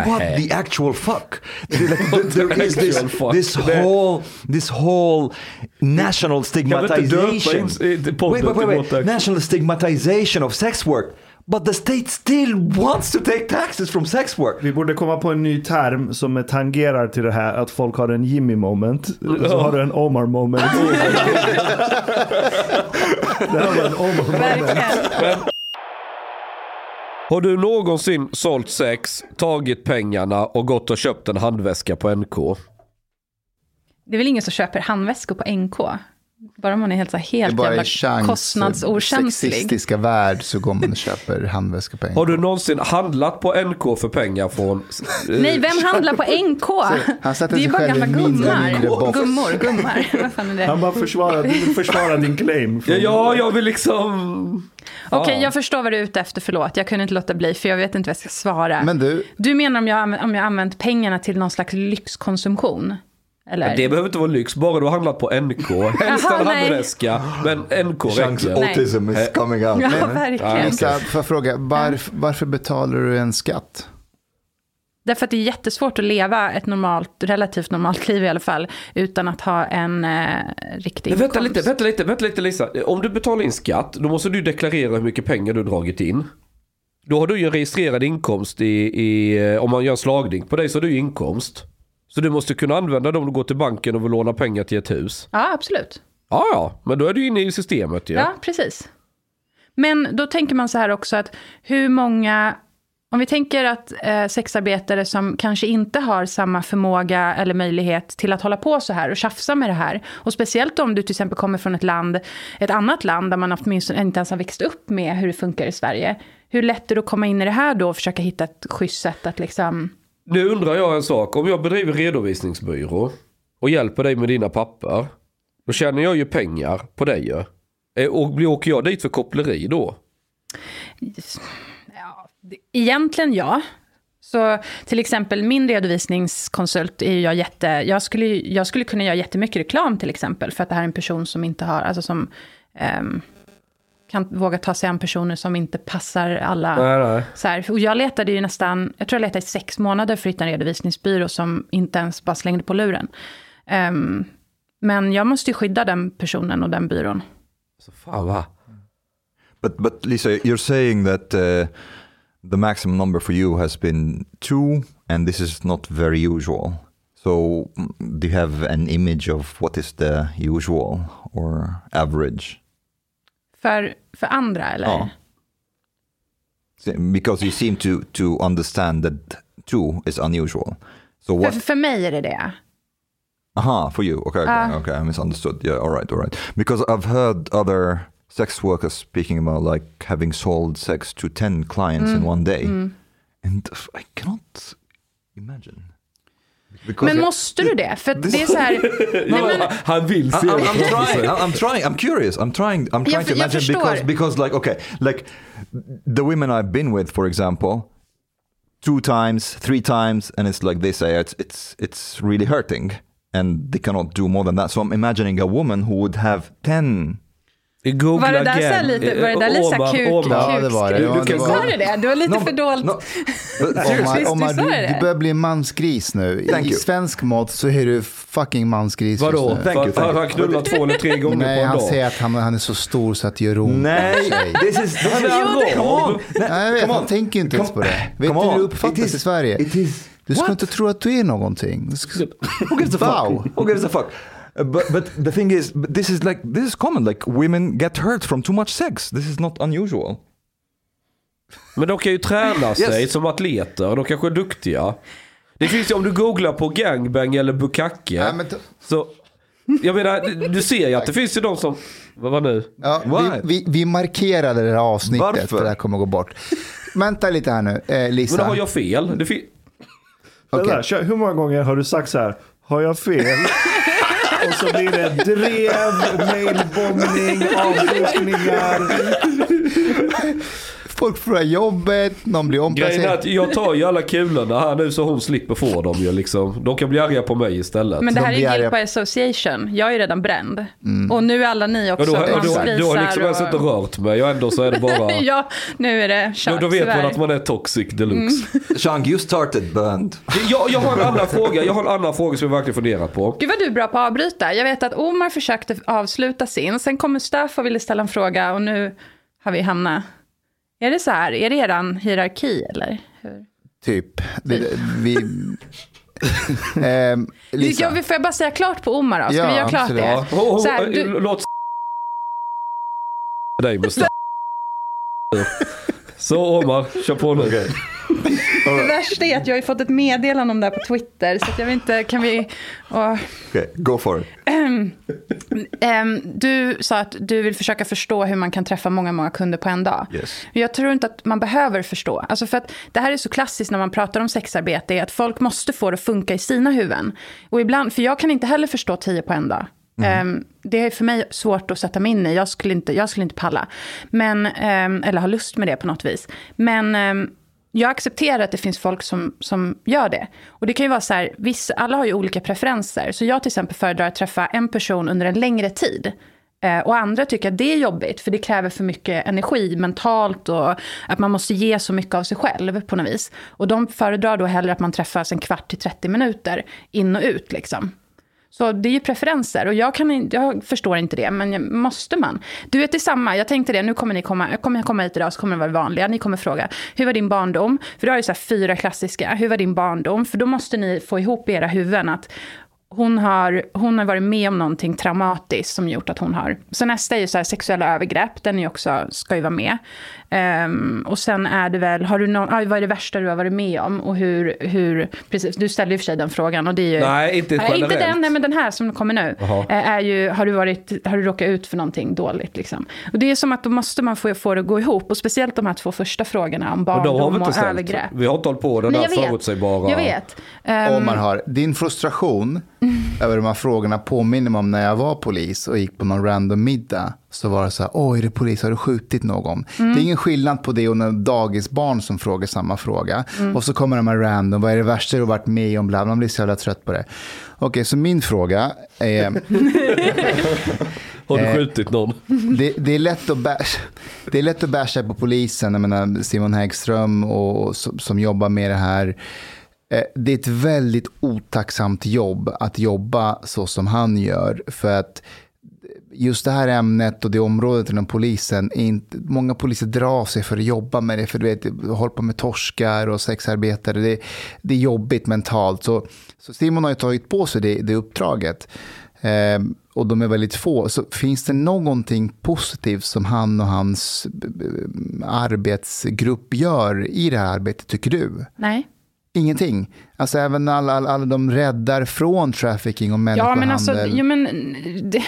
What the actual fuck? Like, there, there is this, this Det- whole, this whole national stigmatization. Wait, wait, wait, wait. National stigmatization of sex work. But the state still wants to take taxes from sex work. Vi borde komma på en ny term som tangerar till det här att folk har en Jimmy moment. Så har du en Omar moment. det här var en. Verkligen. Har du någonsin sålt sex, tagit pengarna och gått och köpt en handväska på NK? Det är väl ingen som köper handväskor på NK? Bara man är helt, så här, Det är helt bara jävla i chans, kostnadsokänslig. sexistiska värld så går man och köper handväskor på en Har du någonsin handlat på NK för pengar från... Nej, vem handlar på NK? han det är sig bara gamla gummar. Gummor, gummar. Vad fan är det? Han bara försvarar, du vill försvara din claim. Ja, ja, jag vill liksom... Okej, Fan. jag förstår vad du är ute efter, förlåt. Jag kunde inte låta bli, för jag vet inte vad jag ska svara. Men du, Du menar om jag, om jag använt pengarna till någon slags lyxkonsumtion? Eller? Det behöver inte vara lyx, bara du har handlat på NK. Helst en nej. handväska, men NK räcker. Autism is coming out. Ja, verkligen. Lisa, får jag fråga, varf, varför betalar du en skatt? Därför att det är jättesvårt att leva ett normalt, relativt normalt liv i alla fall, utan att ha en eh, riktig Men vänta inkomst. lite, vänta lite, vänta lite Lisa. Om du betalar in skatt, då måste du deklarera hur mycket pengar du dragit in. Då har du ju en registrerad inkomst i, i eh, om man gör en slagning på dig så har du ju inkomst. Så du måste kunna använda dem och gå till banken och vill låna pengar till ett hus. Ja, absolut. Ja, ja, men då är du inne i systemet ju. Ja, precis. Men då tänker man så här också att hur många, om vi tänker att eh, sexarbetare som kanske inte har samma förmåga eller möjlighet till att hålla på så här och tjafsa med det här. Och speciellt om du till exempel kommer från ett land, ett annat land där man åtminstone inte ens har växt upp med hur det funkar i Sverige. Hur lätt är det att komma in i det här då och försöka hitta ett schysst sätt att liksom... Nu undrar jag en sak. Om jag bedriver redovisningsbyrå och hjälper dig med dina papper. Då tjänar jag ju pengar på dig ju. Eh, och blir- åker jag dit för koppleri då? Ja, egentligen ja. Så till exempel min redovisningskonsult är ju jag jätte... Jag skulle, jag skulle kunna göra jättemycket reklam till exempel, för att det här är en person som inte har, alltså som Um, kan våga ta sig an personer som inte passar alla. Nej, nej. Så här, och jag letade ju nästan, jag tror jag letade i sex månader för att hitta en redovisningsbyrå som inte ens bara slängde på luren. Ehm, men jag måste ju skydda den personen och den byrån. Så fan va? But but Lisa, you're saying that uh, the maximum number for you has been two, and this is not very usual. So, do you have an image of what is the usual or average? För, för andra, eller? Ja. Se- Because you seem to to understand that two is unusual. So För, what? för mig är det det. Aha, for you. Okay, okay, Ah. okay. I misunderstood. Yeah, all right, all right. Because I've heard other sex workers speaking about like having sold sex to 10 clients Mm. in one day. And I cannot imagine. Because Men måste du det? För det är så här... Nej, men, Han vill se I'm, I'm trying. I'm, trying. I'm curious. I'm trying. I'm trying Jag- to jag imagine förstår. because because like okay, like the women I've been with, for example, two times, three times, and it's like they say it's it's it's really hurting, and they cannot do more than that. So I'm imagining a woman who would have ten. Googla var det där så lite, var det där här Omar, kuk, Omar. Ja, det var det. kukskrik? Ja, det Du kan- var Sa du det? Du har lite No, för dolt. no, Omar, Omar var du, du börjar bli mansgris nu. Thank I you. svensk mått så är du fucking mansgris Vadå? just nu. Thank you, thank att you. han knullat två eller tre gånger Nej, på en han dag? säger att han, han är så stor så att det gör ont. Nej, this is this Han is come on. Nej, jag vet, han tänker inte ens på det. Vet du hur det uppfattas i Sverige? Du ska inte tro att du är någonting. Du ska... Who gives a Wow. fuck? Who gives a fuck? Uh, but but the thing is, but this is like this is common. Like women get hurt from too much sex. This is not unusual. Men de kan ju träna sig Yes. som atleter. De kanske är duktiga. Det finns ju om du googlar på gangbang eller bukake. Nej, Så, jag menar, du ser ju att det finns ju de som... Vad var nu? Ja, vi, Why? vi, vi markerade det här avsnittet Varför? för det här kommer gå bort. Vänta lite här nu, eh, Men då Lisa. har jag fel. Det kör- Hur många gånger har du sagt så här, har jag fel? Och så blir det drev, mailbombning, avbokningar. Folk förlorar jobbet, någon blir Grejen är omplacerad. att jag tar ju alla kulorna här nu så hon slipper få dem ju liksom. De kan bli arga på mig istället. Men det här De är arga- guilt by association. Jag är ju redan bränd. Och nu är alla ni Ja, också då, då, du har liksom ens inte och... rört mig och ändå så är det bara... ja, nu är det då, kört. då vet man att man är toxic deluxe. Chang, you started burned. Jag, jag har en annan fråga. Jag har en annan fråga som jag verkligen funderat på. Gud vad du är bra på att avbryta. Jag vet att Omar försökte avsluta sin, sen kom Mustafa och ville ställa en fråga och nu har vi hamnat... Är det så här? Är det eran hierarki eller? Hur? Typ. Det, vi... Ehm, Lisa. Jag, får jag bara säga klart på Omar då? Ska Ja, vi göra klart absolut. det? Ja. Oh, oh, Så här, du- Låt dig Mustafa. Så Omar, kör på nu. Det värsta är att jag har ju fått ett meddelande om det här på Twitter, så att jag vet inte, kan vi... åh. Okay, go for it. Ehm, du sa att du vill försöka förstå hur man kan träffa många, många kunder på en dag. Yes. Jag tror inte att man behöver förstå. Alltså för att det här är så klassiskt när man pratar om sexarbete, är att folk måste få det att funka i sina huvuden. Och ibland, för jag kan inte heller förstå tio på en dag. Mm. Ehm, det är för mig svårt att sätta mig in i. Jag skulle inte, jag skulle inte palla. Men, ehm, eller ha lust med det på något vis. Men ehm, jag accepterar att det finns folk som, som gör det. Och det kan ju vara så här, vissa, alla har ju olika preferenser. Så jag till exempel föredrar att träffa en person under en längre tid. Eh, och andra tycker att det är jobbigt, för det kräver för mycket energi mentalt och att man måste ge så mycket av sig själv på något vis. Och de föredrar då hellre att man träffas en kvart till 30 minuter in och ut liksom. Så det är ju preferenser och jag, kan, jag förstår inte det, men måste man? Du vet, det är samma, jag tänkte det, nu kommer ni komma, jag kommer komma hit idag så kommer det vara vanliga, ni kommer fråga, hur var din barndom? För du har ju så här fyra klassiska, hur var din barndom? För då måste ni få ihop i era huvuden att hon har, hon har varit med om någonting traumatiskt som gjort att hon har... Så nästa är ju så här sexuella övergrepp, den är ju också, ska ju vara med. Ehm, och sen är det väl, har du någon, ah, vad är det värsta du har varit med om? Och hur, hur precis, du ställde ju för sig den frågan och det är ju... Nej, inte Nej, inte generellt. den, nej, men den här som kommer nu. Eh, Är ju, har, du varit, har du råkat ut för någonting dåligt? Liksom? Och det är som att då måste man få, få det att gå ihop. Och speciellt de här två första frågorna om barndom inte och övergrepp. Vi har inte hållit på den där förutsägbara... Jag vet. Ehm, Omar har, din frustration över de här frågorna påminner mig om när jag var polis och gick på någon random middag. Så var det så här, oj, är du polis, har du skjutit någon? Det är ingen skillnad på det och när dagisbarn som frågar samma fråga. Och så kommer de här random, vad är det värsta du har varit med om? Bla, man blir så jävla trött på det. Okej, så min fråga är... Har du Eh. skjutit någon? det, det, är lätt att bash, det är lätt att basha på polisen. Jag menar, Simon Häggström och, och, som, som jobbar med det här. Eh, Det är ett väldigt otacksamt jobb att jobba så som han gör. För att just det här ämnet och det området inom polisen, inte, många poliser drar sig för att jobba med det. För du vet, håller på med torskar och sexarbetare. Det, det är jobbigt mentalt. Så, så Simon har ju tagit på sig det, det uppdraget. Eh, och de är väldigt få. Så finns det någonting positivt som han och hans eh, eh, arbetsgrupp gör i det här arbetet, tycker du? Nej. Ingenting. Alltså även alla, alla, alla de räddar från trafficking och Ja, människohandel. men alltså, jo, men, det,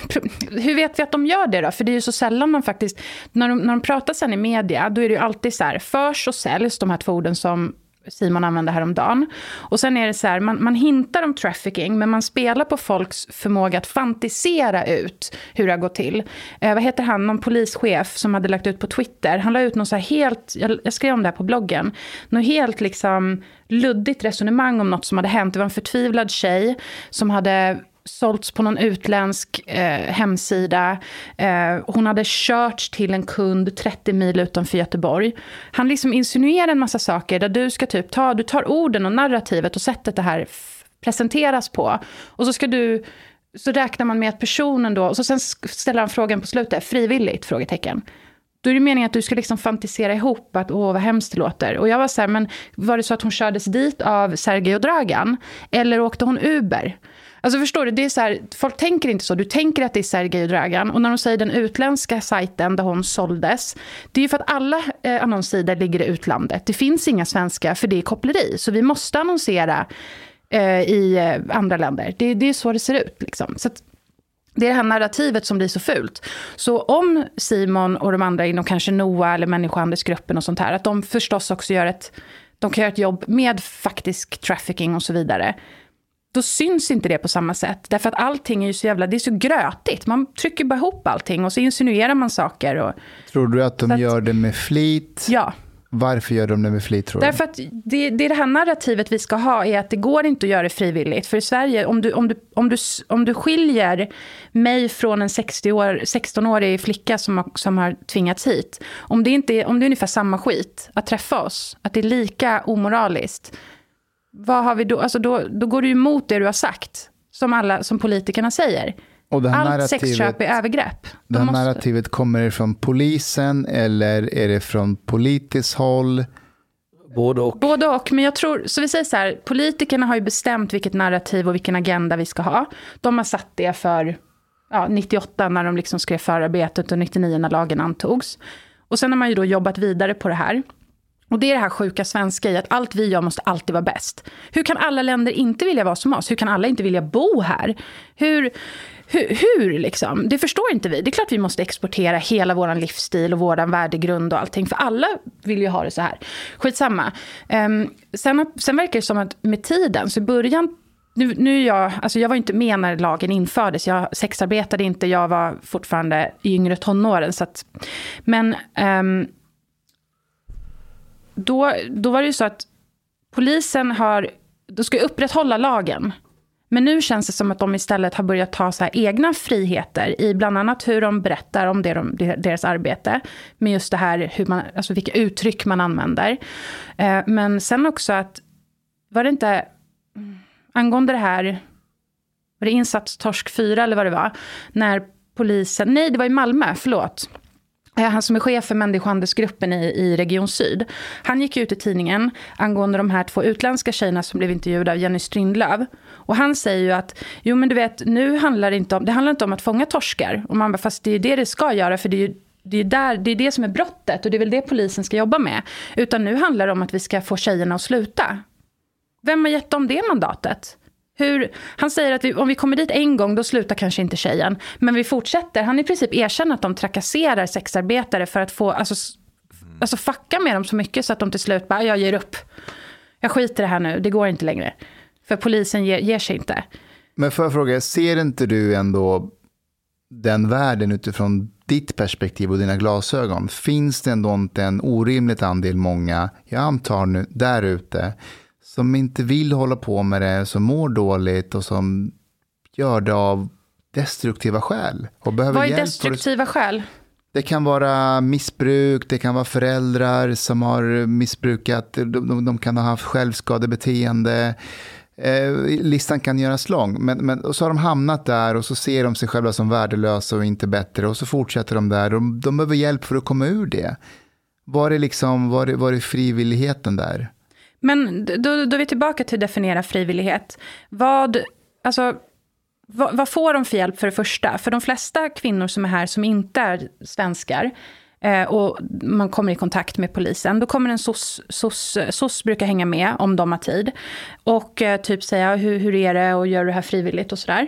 hur vet vi att de gör det då? För det är ju så sällan de faktiskt... När de, när de pratar sen i media, då är det ju alltid så här, förs och säljs, de här två orden som Simon använde häromdagen. Och sen är det så här, man, man hintar om trafficking, men man spelar på folks förmåga att fantisera ut hur det har gått till. Eh, vad heter han, någon polischef som hade lagt ut på Twitter, han la ut något så här helt, jag, jag skrev om det här på bloggen, något helt liksom luddigt resonemang om något som hade hänt. Det var en förtvivlad tjej som hade sålts på någon utländsk eh, hemsida. Eh, hon hade körts till en kund 30 mil utanför Göteborg. Han liksom insinuerar en massa saker där du ska typ ta, du tar orden och narrativet och sättet det här presenteras på. Och så ska du, så räknar man med att personen då, och så sen ställer han frågan på slutet, frivilligt? Frågetecken. Då är det meningen att du ska liksom fantisera ihop att åh vad hemskt det låter. Och jag var så här, men var det så att hon kördes dit av Sergej och Dragan? Eller åkte hon Uber? Alltså förstår du, det är så här, folk tänker inte så. Du tänker att det är Sergej och Dragan. Och när de säger den utländska sajten där hon såldes. Det är ju för att alla eh, annonssidor ligger i utlandet. Det finns inga svenska för det är koppleri. Så vi måste annonsera eh, i eh, andra länder. Det, det är så det ser ut. Liksom. Så att, det är det här narrativet som blir så fult. Så om Simon och de andra inom kanske NOA eller människohandelsgruppen och sånt här, att de förstås också gör ett, de kan göra ett jobb med faktisk trafficking och så vidare. Då syns inte det på samma sätt. Därför att allting är ju så jävla, det är så grötigt. Man trycker bara ihop allting och så insinuerar man saker. Och, Tror du att de att- gör det med flit? ja, Varför gör de det med flit tror du? Därför att det, det är det här narrativet vi ska ha, är att det går inte att göra det frivilligt. För i Sverige, om du, om du, om du, om du skiljer mig från en 60 år, 16-årig flicka som har, som har tvingats hit. Om det, inte om det är ungefär samma skit, att träffa oss, att det är lika omoraliskt. Vad har vi då? Alltså då, då går du emot det du har sagt. Som, alla, som politikerna säger. Och det Allt narrativet- sexköp är övergrepp. Det De här måste- narrativet, kommer det från polisen eller är det från politiskt håll? Både och. Både och, men jag tror, så vi säger så här, politikerna har ju bestämt vilket narrativ och vilken agenda vi ska ha. De har satt det för ja, 98 när de liksom skrev förarbetet och 99 när lagen antogs. Och sen har man ju då jobbat vidare på det här. Och det är det här sjuka svenska i att allt vi gör måste alltid vara bäst. Hur kan alla länder inte vilja vara som oss? Hur kan alla inte vilja bo här? Hur, hur, hur liksom? Det förstår inte vi. Det är klart vi måste exportera hela vår livsstil och vår värdegrund och allting. För alla vill ju ha det så här. Skitsamma. Um, sen, sen verkar det som att med tiden, så i början nu, nu jag, alltså jag var inte med när lagen infördes. Jag sexarbetade inte, jag var fortfarande i yngre tonåren. Så att, men ehm, då, då var det ju så att polisen har, då ska upprätthålla lagen. Men nu känns det som att de istället har börjat ta så här egna friheter i bland annat hur de berättar om det de, deras arbete. Med just det här hur man, alltså vilka uttryck man använder. Eh, men sen också att, var det inte, angående det här, var det insats torsk 4 eller vad det var? När polisen, nej det var i Malmö, förlåt. Eh, han som är chef för människohandelsgruppen i, i Region Syd. Han gick ut i tidningen angående de här två utländska tjejerna som blev intervjuade av Jenny Strindlöv. Och han säger ju att, jo men du vet, nu handlar det inte om, det handlar inte om att fånga torskar. Och man bara, fast det är ju det det ska göra, för det är ju det är, där, det är det som är brottet och det är väl det polisen ska jobba med. Utan nu handlar det om att vi ska få tjejerna att sluta. Vem har gett dem det mandatet? Hur, han säger att vi, om vi kommer dit en gång, då slutar kanske inte tjejen. Men vi fortsätter. Han i princip erkänner att de trakasserar sexarbetare för att få, alltså, alltså fucka med dem så mycket så att de till slut bara, jag ger upp. Jag skiter i det här nu, det går inte längre. För polisen ger, ger sig inte. Men får jag fråga, ser inte du ändå den världen utifrån ditt perspektiv och dina glasögon? Finns det ändå inte en orimligt andel många, jag antar nu, där ute, som inte vill hålla på med det, som mår dåligt och som gör det av destruktiva skäl? Och behöver Vad är hjälp? destruktiva skäl? Det kan vara missbruk, det kan vara föräldrar som har missbrukat, de, de, de kan ha haft självskadebeteende. Eh, listan kan göras lång, men, men och så har de hamnat där och så ser de sig själva som värdelösa och inte bättre och så fortsätter de där. De, de behöver hjälp för att komma ur det. Var är, liksom, var är, var är frivilligheten där? Men då, då är vi tillbaka till att definiera frivillighet. Vad, alltså, vad, vad, får de för hjälp för det första? För de flesta kvinnor som är här som inte är svenskar eh, och man kommer i kontakt med polisen, då kommer en SOS, SOS, SOS brukar hänga med om de har tid. Och eh, typ säga hur, hur är det och gör du det här frivilligt och sådär.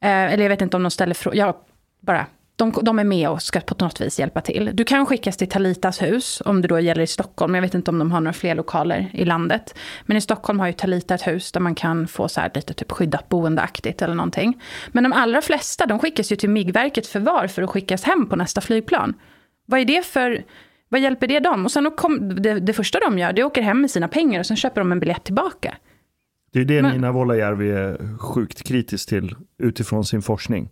Eh, eller jag vet inte om de ställer frågor, jag bara de, de, är med och ska på något vis hjälpa till. Du kan skickas till Talitas hus, om det då gäller i Stockholm. Jag vet inte om de har några fler lokaler i landet. Men i Stockholm har ju Talita ett hus där man kan få så här lite typ skyddat boendeaktigt eller någonting. Men de allra flesta, de skickas ju till MIG-verket förvar för att skickas hem på nästa flygplan. Vad är det för... Vad hjälper det dem? Och sen kom, det, det första de gör, det är att åka hem med sina pengar och sen köper de en biljett tillbaka. Det är det Men, Nina Wollajärvi är sjukt kritisk till utifrån sin forskning.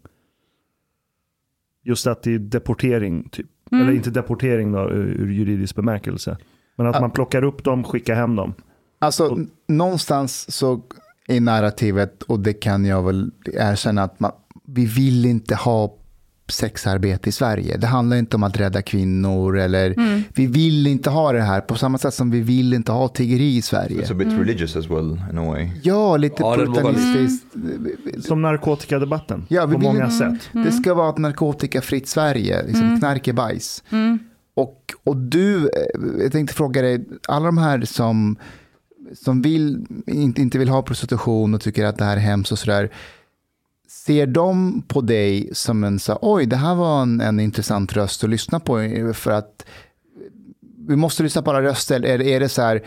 Just att det är deportering, typ. Mm. Eller inte deportering då, ur juridisk bemärkelse. Men att man plockar upp dem, skickar hem dem. Alltså, och, någonstans så i narrativet, och det kan jag väl erkänna, att man, vi vill inte ha sexarbete i Sverige. Det handlar inte om att rädda kvinnor eller mm. vi vill inte ha det här på samma sätt som vi vill inte ha tiggeri i Sverige. It's a bit mm. religious as well in a way. Ja, lite ja, puritanistiskt. Mm. Som narkotikadebatten ja, på många vill, sätt. Det mm. ska vara ett narkotikafritt Sverige, liksom mm. knark är bajs. Mm. Och, och du, eh, jag tänkte fråga dig, alla de här som, som vill, inte, inte vill ha prostitution och tycker att det här är hemskt och sådär Ser de på dig som en så oj, det här var en, en intressant röst att lyssna på för att vi måste lyssna på alla röster, eller är det så här,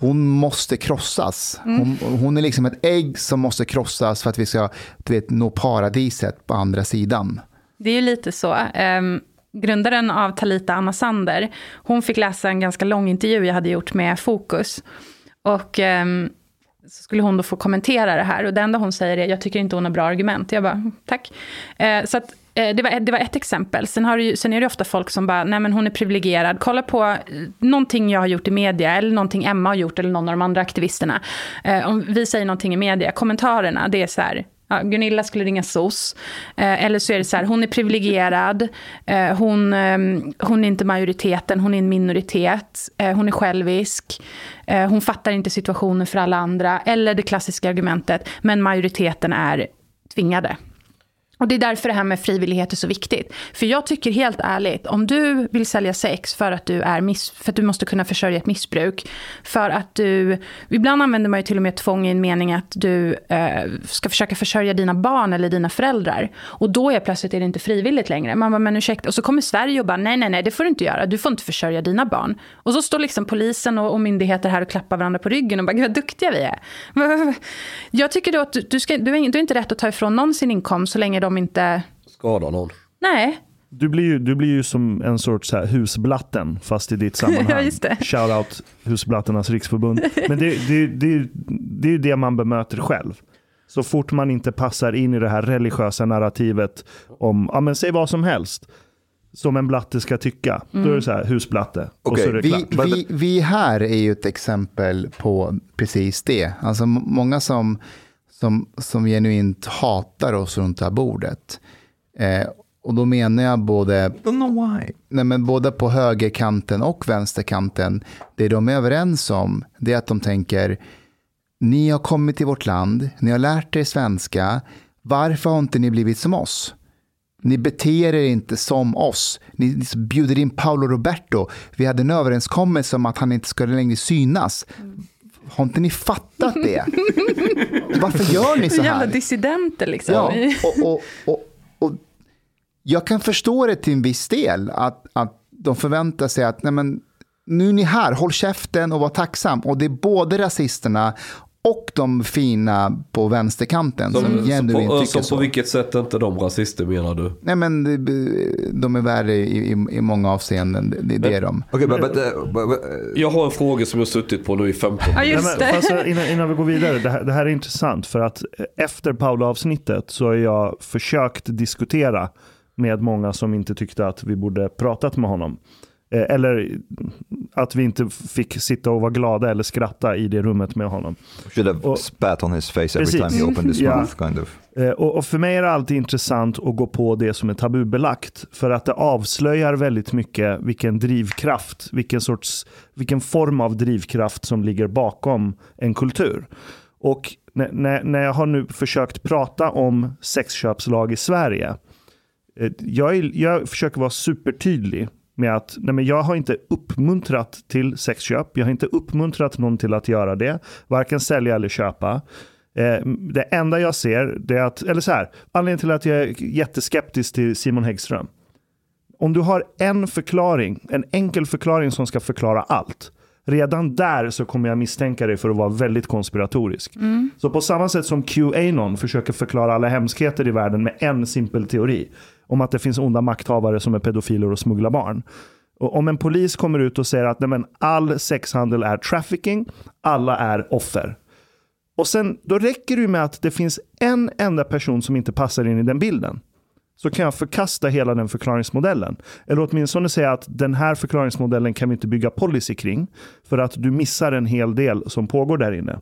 hon måste krossas. Mm. Hon, hon, är liksom ett ägg som måste krossas för att vi ska du vet, nå paradiset på andra sidan. Det är ju lite så. Um, grundaren av Talita Anna Sander, hon fick läsa en ganska lång intervju jag hade gjort med Fokus. Och um, så skulle hon då få kommentera det här. Och det enda hon säger är, jag tycker inte hon har bra argument. Jag bara, tack. Eh, så att, eh, det, var, eh, det var ett exempel. Sen, har ju, sen är det ofta folk som bara, nej men hon är privilegierad. Kolla på eh, någonting jag har gjort i media, eller någonting Emma har gjort, eller någon av de andra aktivisterna. Eh, om vi säger någonting i media, kommentarerna, det är så här, Ja, Gunilla skulle ringa SOS. Eh, eller så är det så här, hon är privilegierad, eh, hon, eh, hon är inte majoriteten, hon är en minoritet, eh, hon är självisk, eh, hon fattar inte situationen för alla andra. Eller det klassiska argumentet, men majoriteten är tvingade. Och det är därför det här med frivillighet är så viktigt. För jag tycker helt ärligt, om du vill sälja sex för att du, är miss, för att du måste kunna försörja ett missbruk, för att du, ibland använder man ju till och med tvång i en mening att du eh, ska försöka försörja dina barn eller dina föräldrar. Och då är plötsligt är det inte frivilligt längre. Man bara, men ursäkta. Och så kommer Sverige och bara, nej, nej, nej, det får du inte göra. Du får inte försörja dina barn. Och så står liksom polisen och, och myndigheter här och klappar varandra på ryggen och bara, gud vad duktiga vi är. Jag tycker då att du, ska, du, är, du är inte rätt att ta ifrån någon sin inkomst så länge de inte... Skadar någon. Nej. Du blir, ju, du blir ju som en sorts så här husblatten, fast i ditt sammanhang. ja, just det. Shoutout Husblatternas riksförbund. Men det, det, det, det är ju det man bemöter själv. Så fort man inte passar in i det här religiösa narrativet om, ja men säg vad som helst, som en blatte ska tycka. Mm. Då är det så här, husblatte. Okay. Och så vi, vi, vi, här är ju ett exempel på precis det. Alltså många som som, som genuint hatar oss runt det här bordet. Eh, och då menar jag både, nej men både på högerkanten och vänsterkanten. Det de är överens om det är att de tänker ni har kommit till vårt land, ni har lärt er svenska. Varför har inte ni blivit som oss? Ni beter er inte som oss. Ni bjuder in Paolo Roberto. Vi hade en överenskommelse om att han inte skulle längre synas. Har inte ni fattat det? Varför gör ni så här? Jävla dissidenter liksom. Ja, och, och, och, och, jag kan förstå det till en viss del. Att, att de förväntar sig att nej men, nu är ni här, håll käften och var tacksam. Och det är både rasisterna och de fina på vänsterkanten som, Som, genuint på, tycker som så. på vilket sätt är inte de rasister menar du? Nej men de är värre i, i, i många avseenden. Det, det är de. Okay, but, but, but, but, Jag har en fråga som jag har suttit på nu i 15 Ja, Nej, just men, eh, innan, innan vi går vidare, det här, det här är intressant för att eh, efter Paolo-avsnittet så har jag försökt diskutera med många som inte tyckte att vi borde pratat med honom. Eh, Eller att vi inte fick sitta och vara glada eller skratta i det rummet med honom. should have Och- spat on his face every Precis. time he opened his mouth, kind of. Eh, Och, och för mig är det alltid intressant att gå på det som är tabubelagt. För att det avslöjar väldigt mycket vilken drivkraft, vilken, sorts, vilken form av drivkraft som ligger bakom en kultur. Och när, när, när jag har nu försökt prata om sexköpslag i Sverige. eh, Jag, är, jag försöker vara supertydlig med att nej men jag har inte uppmuntrat till sexköp. Jag har inte uppmuntrat någon till att göra det. Varken sälja eller köpa. Eh, det enda jag ser, det är att, eller så här, anledningen till att jag är jätteskeptisk till Simon Häggström. Om du har en förklaring, en enkel förklaring som ska förklara allt. Redan där så kommer jag misstänka dig för att vara väldigt konspiratorisk. Så på samma sätt som QAnon försöker förklara alla hemskheter i världen med en simpel teori. Om att det finns onda makthavare som är pedofiler och smugglar barn. Och om en polis kommer ut och säger att nej men, all sexhandel är trafficking, alla är offer. Och sen, då räcker det med att det finns en enda person som inte passar in i den bilden. Så kan jag förkasta hela den förklaringsmodellen. Eller åtminstone säga att den här förklaringsmodellen kan vi inte bygga policy kring. För att du missar en hel del som pågår där inne.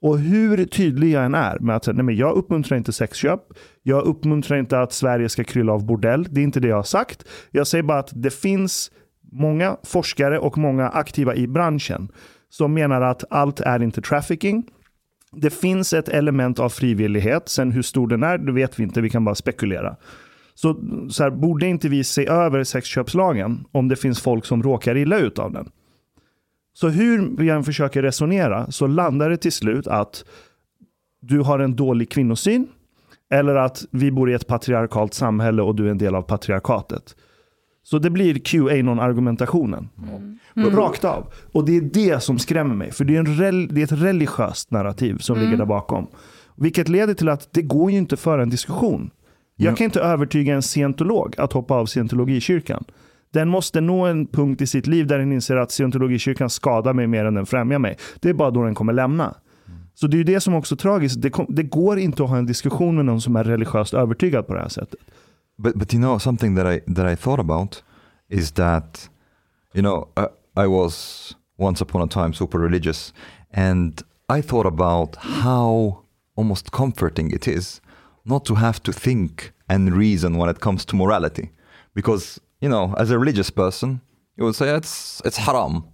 Och hur tydlig jag än är med att nej men jag uppmuntrar inte sexköp. Jag uppmuntrar inte att Sverige ska krylla av bordell. Det är inte det jag har sagt. Jag säger bara att det finns många forskare och många aktiva i branschen som menar att allt är inte trafficking. Det finns ett element av frivillighet. Sen hur stor den är, det vet vi inte. Vi kan bara spekulera. Så, så här, borde inte vi se över sexköpslagen om det finns folk som råkar illa ut av den? Så hur vi än försöker resonera så landar det till slut att du har en dålig kvinnosyn eller att vi bor i ett patriarkalt samhälle och du är en del av patriarkatet. Så det blir QAnon-argumentationen. Rakt av. Och det är det som skrämmer mig. För det är, en rel- det är ett religiöst narrativ som ligger där bakom. Vilket leder till att det går ju inte att föra en diskussion. Jag kan inte övertyga en scientolog att hoppa av scientologikyrkan. Den måste nå en punkt i sitt liv där den inser att scientologikyrkan skadar mig mer än den främjar mig. Det är bara då den kommer lämna. Så det är ju det som också är tragiskt. Det, det går inte att ha en diskussion med någon som är religiöst övertygad på det här sättet. But but you know something that I that I thought about is that you know I, I was once upon a time super religious and I thought about how almost comforting it is not to have to think and reason when it comes to morality because you know as a religious person you would say it's it's haram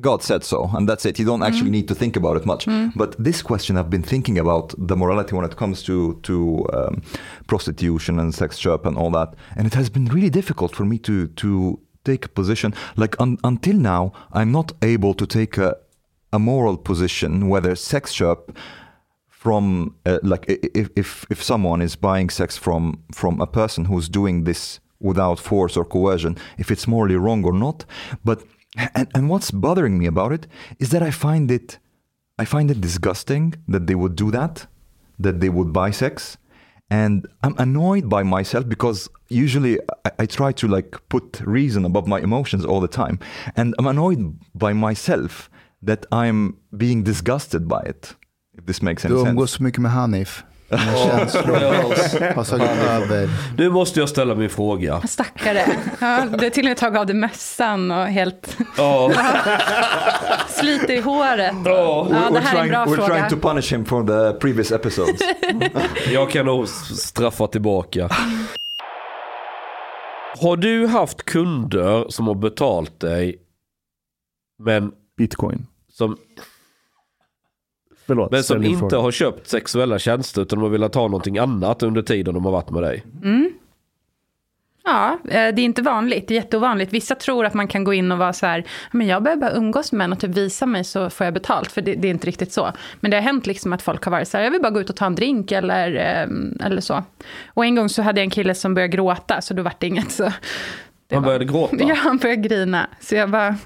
God said so, and that's it. You don't actually need to think about it much. But this question, I've been thinking about the morality when it comes to to um, prostitution and sex shop and all that, and it has been really difficult for me to to take a position. Like un, until now, I'm not able to take a a moral position whether sex shop from uh, like if, if if someone is buying sex from from a person who's doing this without force or coercion if it's morally wrong or not. But and, and what's bothering me about it is that i find it i find it disgusting that they would do that that they would buy sex. And i'm annoyed by myself because usually I, I try to like put reason above my emotions all the time. And i'm annoyed by myself that i'm being disgusted by it this makes any Du sense umgås så mycket med Hanif. Dina känslor har tagit över. Nu måste jag ställa min fråga. Stackare. Ja, det är till och med tagit av dig mössan och helt Ja, sliter i håret. ja, Ja, det we're, här är en trying, bra we're fråga. trying to punish him for the previous episodes jag kan nog straffa tillbaka. Har du haft kunder som har betalt dig men Bitcoin. som, Förlåt. men som inte fråga. har köpt sexuella tjänster utan de har velat ha någonting annat under tiden de har varit med dig? Ja, eh, det är inte vanligt. Det är jätteovanligt. Vissa tror att man kan gå in och vara så här, men jag behöver bara umgås med män och typ visa mig så får jag betalt. För det, det är inte riktigt så. Men det har hänt liksom att folk har varit så här, jag vill bara gå ut och ta en drink eller, eh, eller så. Och en gång så hade jag en kille som började gråta, så då var det inget så. Det Han var- började gråta? Ja, han började grina. Så jag bara,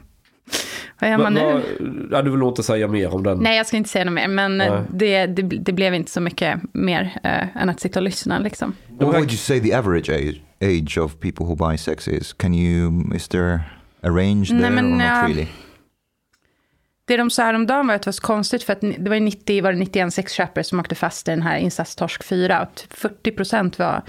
Vad gör man Men nu? Ja, du vill inte säga mer om den? Nej, jag ska inte säga något mer, men eh, Nej. det, det, det blev inte så mycket mer eh, än att sitta och lyssna. Liksom. What would you say the average age, age of people who buy sex is? Can you, is there a range Nej, there men, or not ja. really? Det de sa häromdagen var att det var så konstigt, för att det var ju 90, var det 91 sexköpare som åkte fast i den här insatstorsk 4, och typ 40 procent var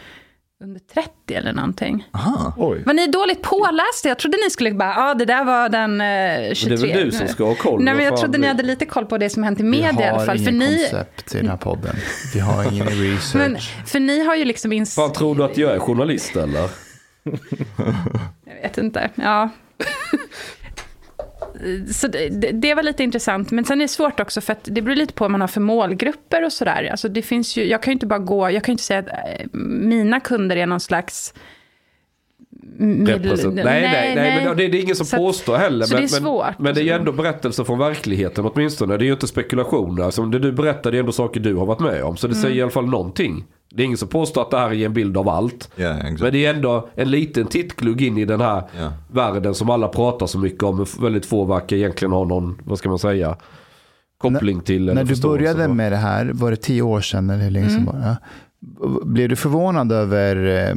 under 30 eller någonting. Aha. Oj. Var ni dåligt pålästa? Jag trodde ni skulle bara, ja ah, det där var den eh, 23. Men det är väl du som ska ha koll? Nej, men jag trodde ni det- hade lite koll på det som hänt i Vi media i alla har fall. För ingen ni, koncept i den här podden. Vi har ingen research. men, för ni har ju liksom ins... Fan, tror du att jag är journalist eller? Jag vet inte. Ja. Så det, det- var lite intressant. Men sen är det svårt också för att det beror lite på vad man har för målgrupper och sådär. Alltså det finns ju, jag kan ju inte bara gå, jag kan ju inte säga att eh, mina kunder är någon slags... Represent- nej, nej, nej, men det, det är ingen som Så att- påstår heller. så men, det är svårt. Men, men det är ju ändå berättelser från verkligheten åtminstone. Det är ju inte spekulationer. Alltså, det du berättar det är ändå saker du har varit med om. Så det Mm. säger i alla fall någonting. Det är ingen som påstår att det här är en bild av allt. Yeah, exactly. Men det är ändå en liten tittglugg in i den här Ja. världen som alla pratar så mycket om. Men väldigt få verkar egentligen ha någon, vad ska man säga, koppling till. När du började för. med det här, var det tio år sedan eller hur länge Mm. sedan var det? Ja. Blev du förvånad över eh,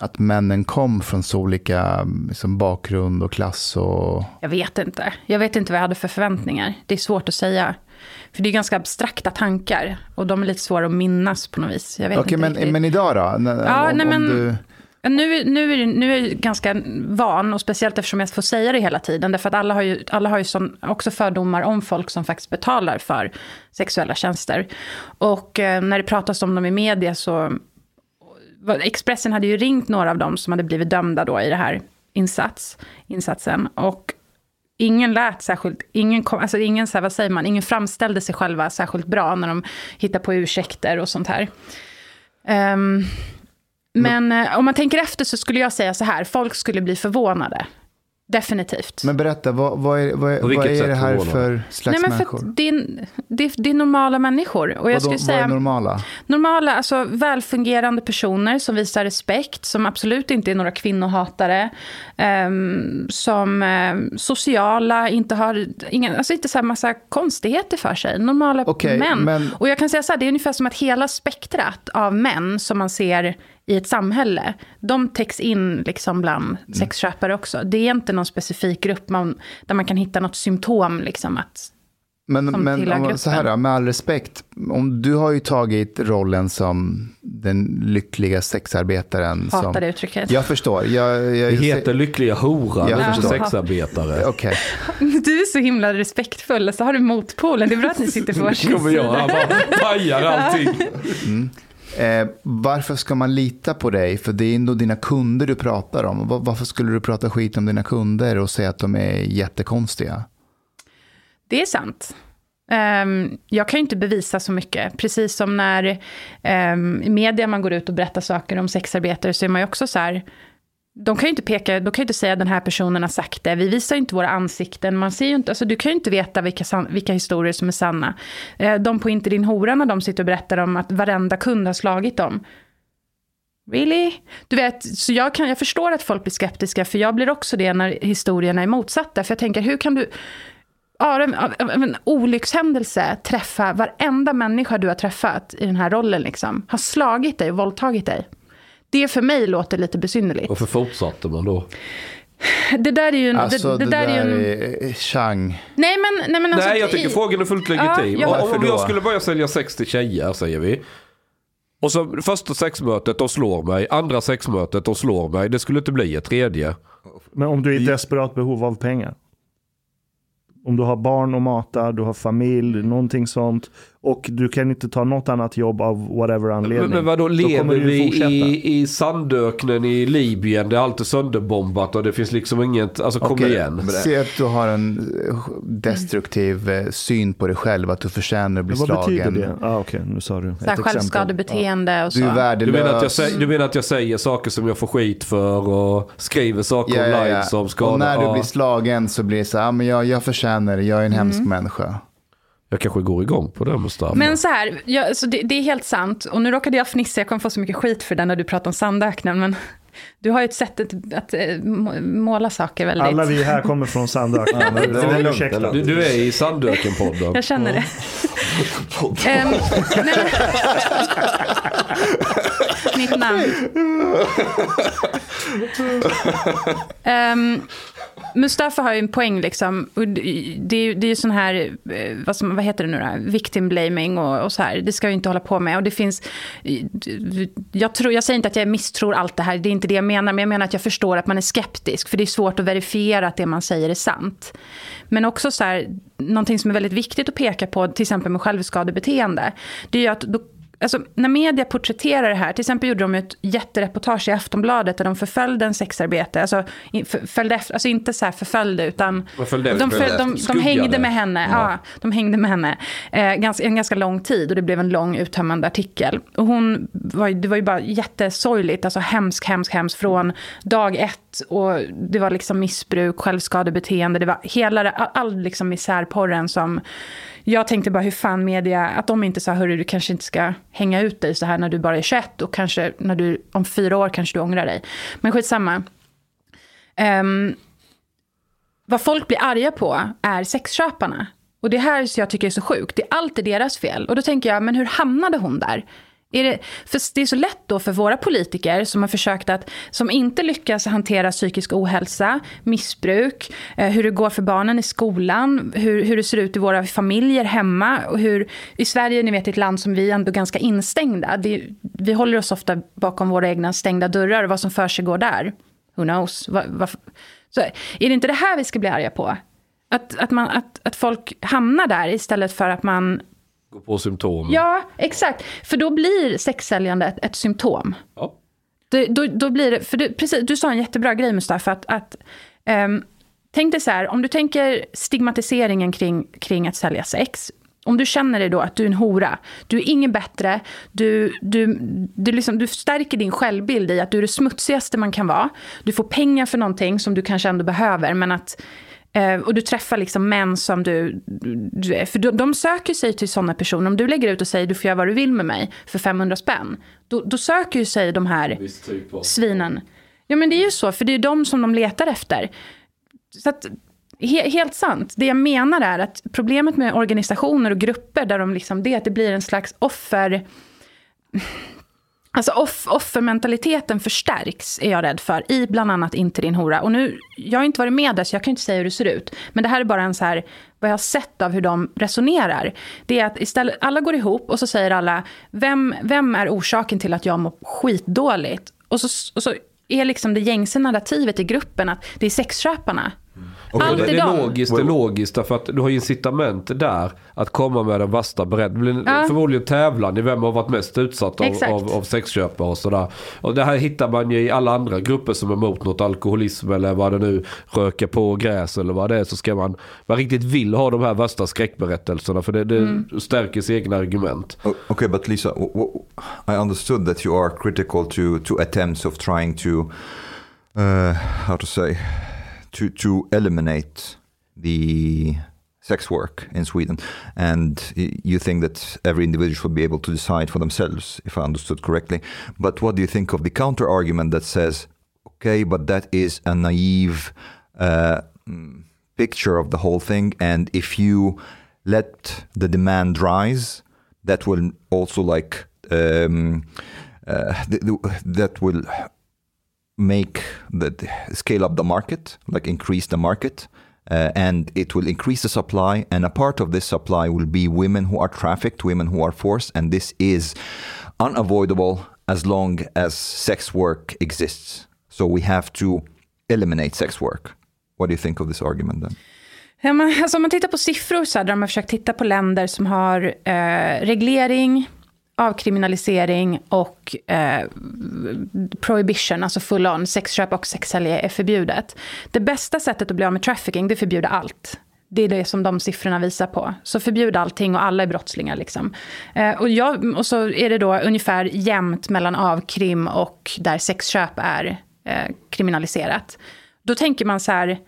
att männen kom från så olika liksom, bakgrund och klass? Och... Jag vet inte. Jag vet inte vad jag hade för förväntningar. Det är svårt att säga. För det är ganska abstrakta tankar. Och de är lite svåra att minnas på något vis. Okej, inte men, riktigt. men idag då? Ja, om, nej, men- du... Nu, nu, nu är jag ganska van, och speciellt eftersom jag får säga det hela tiden. Därför att alla har ju, alla har ju sån, också fördomar om folk som faktiskt betalar för sexuella tjänster. Och eh, när det pratas om dem i media så... Expressen hade ju ringt några av dem som hade blivit dömda då i det här insats, insatsen. Och ingen lät särskilt, ingen, kom, alltså ingen, så här, vad säger man, ingen framställde sig själva särskilt bra när de hittar på ursäkter och sånt här. Ehm, men eh, om man tänker efter så skulle jag säga så här, folk skulle bli förvånade. Definitivt. Men berätta, vad, vad är, vad, vad är det här för slags Nej, men för människor? det, är, det, är, det är normala människor. Och jag skulle vad säga är normala? normala, alltså välfungerande personer som visar respekt, som absolut inte är några kvinnohatare, ehm, som ehm, sociala, inte har, ingen, alltså inte så här massa konstigheter för sig. Normala Okej, män. men- Och jag kan säga så här, det är ungefär som att hela spektrat av män som man ser i ett samhälle, de täcks in liksom bland Mm. sexköpare också. Det är inte någon specifik grupp man, där man kan hitta något symptom, liksom att Men, men om, så här då, med all respekt, om du har ju tagit rollen som den lyckliga sexarbetaren. hatar som, det uttrycket. Jag förstår. Jag, jag, Det heter lyckliga horan, Jag inte sexarbetare. Okej, Du är så himla respektfull, så har du motpolen. Det är bra att ni sitter på varsin kommer jag, han sida. bara pajar allting eh, varför ska man lita på dig? För det är ändå dina kunder du pratar om. Var- Varför skulle du prata skit om dina kunder och säga att de är jättekonstiga? Det är sant. Um, jag kan ju inte bevisa så mycket. Precis som när um, i media man går ut och berättar saker om sexarbetare så är man ju också så här... De kan ju inte peka, de kan ju inte säga att den här personen har sagt det. Vi visar ju inte våra ansikten. Man ser ju inte, alltså du kan ju inte veta vilka, san- vilka historier som är sanna. Eh, de på Inte din hora när de sitter och berättar om att varenda kund har slagit dem. Really? Du vet, så jag, kan, jag förstår att folk blir skeptiska, för jag blir också det när historierna är motsatta. För jag tänker, hur kan du av en, en olyckshändelse träffa varenda människa du har träffat i den här rollen, liksom, har slagit dig och våldtagit dig? Det för mig låter lite besynnerligt. Varför fortsatte man då? Det där är ju en... Alltså det, det, det där är ju en är chang. nej, men, nej, men alltså, Nej, jag tycker i- frågan är fullt legitim. Ja, Om- varför om jag skulle börja sälja sex till tjejer, säger vi. Och så första sexmötet, de slår mig. Andra sexmötet, de slår mig. Det skulle inte bli ett tredje. Men om du är i desperat behov av pengar. Om du har barn att mata, du har familj, någonting sånt. Och du kan inte ta något annat jobb av whatever anledning. Men, men vadå, då lever du vi i, i sandöknen i Libyen allt är sönderbombat och det finns liksom inget, alltså kom igen. Se att du har en eh, destruktiv eh, syn på dig själv, att du förtjänar att bli Vad betyder slagen. det? Ah, Okej, nu sa du ett så självskadebeteende och så. Du är Du värdelös. menar, att jag säger, du menar att jag säger saker som jag får skit för och skriver saker Ja, ja, online ja. som skadar? Och när du Ja, blir slagen så blir det så här, ah, men jag, jag förtjänar det, jag är en hemsk Mm. människa. Jag kanske går igång på det Mustafa. Men så här, jag, så det, det är helt sant. Och nu råkade jag fnissa, jag kommer få så mycket skit för det när du pratar om sandöknen. Men Du har ju ett sätt att, att eh, må- måla saker väldigt... Alla vi här kommer från Sandöken. Ja, men det är lugnt, Du, du är i Sandöken-podden. Jag känner det. Nej, men- Mitt namn. Ehm, Mustafa har ju en poäng liksom. Det är ju det är ju sån här, eh, vad, som, vad heter det nu då? Victim blaming och, och så här. Det ska vi inte hålla på med. Och det finns, eh, jag, tror, jag säger inte att jag misstror allt det här, det är inte det jag menar. Men jag menar att jag förstår att man är skeptisk. För det är svårt att verifiera att det man säger är sant. Men också så här, någonting som är väldigt viktigt att peka på, till exempel med självskadebeteende. Det är ju att då, Alltså, när media porträtterar det här, till exempel gjorde de ett jättereportage i Aftonbladet där de förföljde en sexarbetare, alltså, följde efter, alltså inte så här förföljde utan följde de, efter? föl- de, de hängde med henne. Ja. de hängde med henne eh, ganska, en ganska lång tid och det blev en lång uttömmande artikel. Och hon var, det var ju bara jättesorgligt, alltså hemskt, hemskt, hemskt från dag ett. Och det var liksom missbruk, självskadebeteende, det var hela all, all liksom misärporren som jag tänkte bara hur fan media, att de inte sa hörru du kanske inte ska hänga ut dig så här när du bara är 21 och kanske när du om fyra år kanske du ångrar dig. Men skitsamma. Um, vad folk blir arga på är sexköparna. Och det här som jag tycker är så sjukt. Det är alltid deras fel. Och då tänker jag, men hur hamnade hon där? Är det, för det är så lätt då för våra politiker som har försökt att, som inte lyckas hantera psykisk ohälsa, missbruk, eh, hur det går för barnen i skolan, hur, hur det ser ut i våra familjer hemma. Och hur, I Sverige, ni vet, ett land som vi är ändå ganska instängda. Det, vi håller oss ofta bakom våra egna stängda dörrar och vad som för sig går där. Who knows? Va, va, så är det inte det här vi ska bli arga på? Att, att, man, att, att folk hamnar där istället för att man... Gå på symptom. Ja, exakt. För då blir sexsäljande ett, symptom. Ja. Det, då, då blir det, för du, precis, du sa en jättebra grej Mustafa, att, att ehm, tänk dig så här, om du tänker stigmatiseringen kring, kring att sälja sex, om du känner dig då att du är en hora, du är ingen bättre, du, du, du, liksom, du stärker din självbild i att du är det smutsigaste man kan vara, du får pengar för någonting som du kanske ändå behöver, men att Eh, och du träffar liksom män som du, du för de, de söker sig till sådana personer. Om du lägger ut och säger du får göra vad du vill med mig för 500 spänn. Då, då söker ju sig de här typ av. svinen. Ja men det är ju så, för det är de som de letar efter. Så att, he, helt sant. Det jag menar är att problemet med organisationer och grupper där de liksom, det är att det blir en slags offer... Alltså off, offermentaliteten förstärks, är jag rädd för, i bland annat Inte din hora. Och nu, jag har inte varit med där, så jag kan inte säga hur det ser ut. Men det här är bara en så här, vad jag har sett av hur de resonerar. Det är att istället, alla går ihop och så säger alla, vem, vem är orsaken till att jag mår skitdåligt? Och så, och så är liksom det gängse narrativet i gruppen att det är sexköparna. Okej, Alltid det är logiskt, det är logiskt därför att du har incitament där att komma med den värsta blir Ja. förmodligen tävlan i vem har varit mest utsatt av, av, av sexköpare och sådär. Och det här hittar man ju i alla andra grupper som är emot något alkoholism eller vad det nu röka på gräs eller vad det är. Så ska man, man riktigt vill ha de här värsta skräckberättelserna för det, det Mm. stärker sina egna argument. O- Okay, but Lisa, I understood that you are critical to, to attempts of trying to, uh, how to say, to, to eliminate the sex work in Sweden. And you think that every individual should be able to decide for themselves, if I understood correctly. But what do you think of the counter argument that says, okay, but that is a naive uh, mm, picture of the whole thing. And if you let the demand rise, that will also like um, uh, th- th- that will make the scale up the market, like increase the market. Uh, and it will increase the supply, and a part of this supply will be women who are trafficked, women who are forced, and this is unavoidable as long as sex work exists. So we have to eliminate sex work. What do you think of this argument then? Ja, man, alltså, om man tittar på siffror så här, där de har försökt titta på länder som har eh, reglering, avkriminalisering och eh, prohibition, alltså full on, sexköp och sexsälj är förbjudet. Det bästa sättet att bli av med trafficking, det är att förbjuda allt. Det är det som de siffrorna visar på. Så förbjud allting och alla är brottslingar. Liksom. Eh, och, jag, och så är det då ungefär jämnt mellan avkrim och där sexköp är eh, kriminaliserat. Då tänker man så här,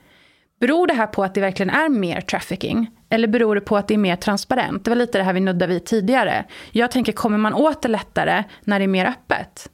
Beror det här på att det verkligen är mer trafficking? Eller beror det på att det är mer transparent? Det var lite det här vi nuddade vid tidigare. Jag tänker, kommer man åt det lättare när det är mer öppet?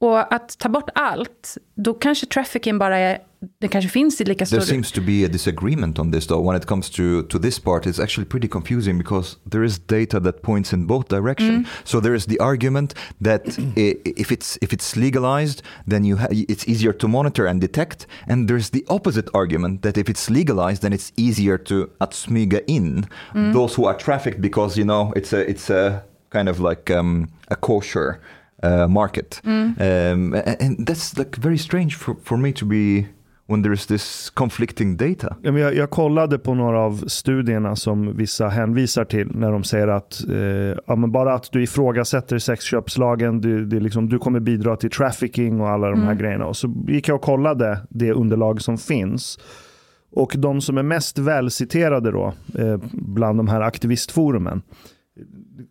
Och att ta bort allt, då kanske trafficking bara är, det kanske finns i lika stor... There seems to be a disagreement on this, though. When it comes to, to this part, it's actually pretty confusing because there is data that points in both directions. So there is the argument that if it's if it's legalized, then you it's easier to monitor and detect. And there's the opposite argument that if it's legalized, then it's easier to att smyga in those who are trafficked because you know it's a it's a kind of like um, a kosher uh, market. Um, a- and that's like very strange for, for me to be when there's this conflicting data. Ja, men Jag, jag kollade på några av studierna som vissa hänvisar till när de säger att eh, ja, men bara att du ifrågasätter sexköpslagen, du, det liksom, du kommer bidra till trafficking och alla de här grejerna. Och så gick jag och kollade det underlag som finns. Och de som är mest välciterade då, eh, bland de här aktivistforumen,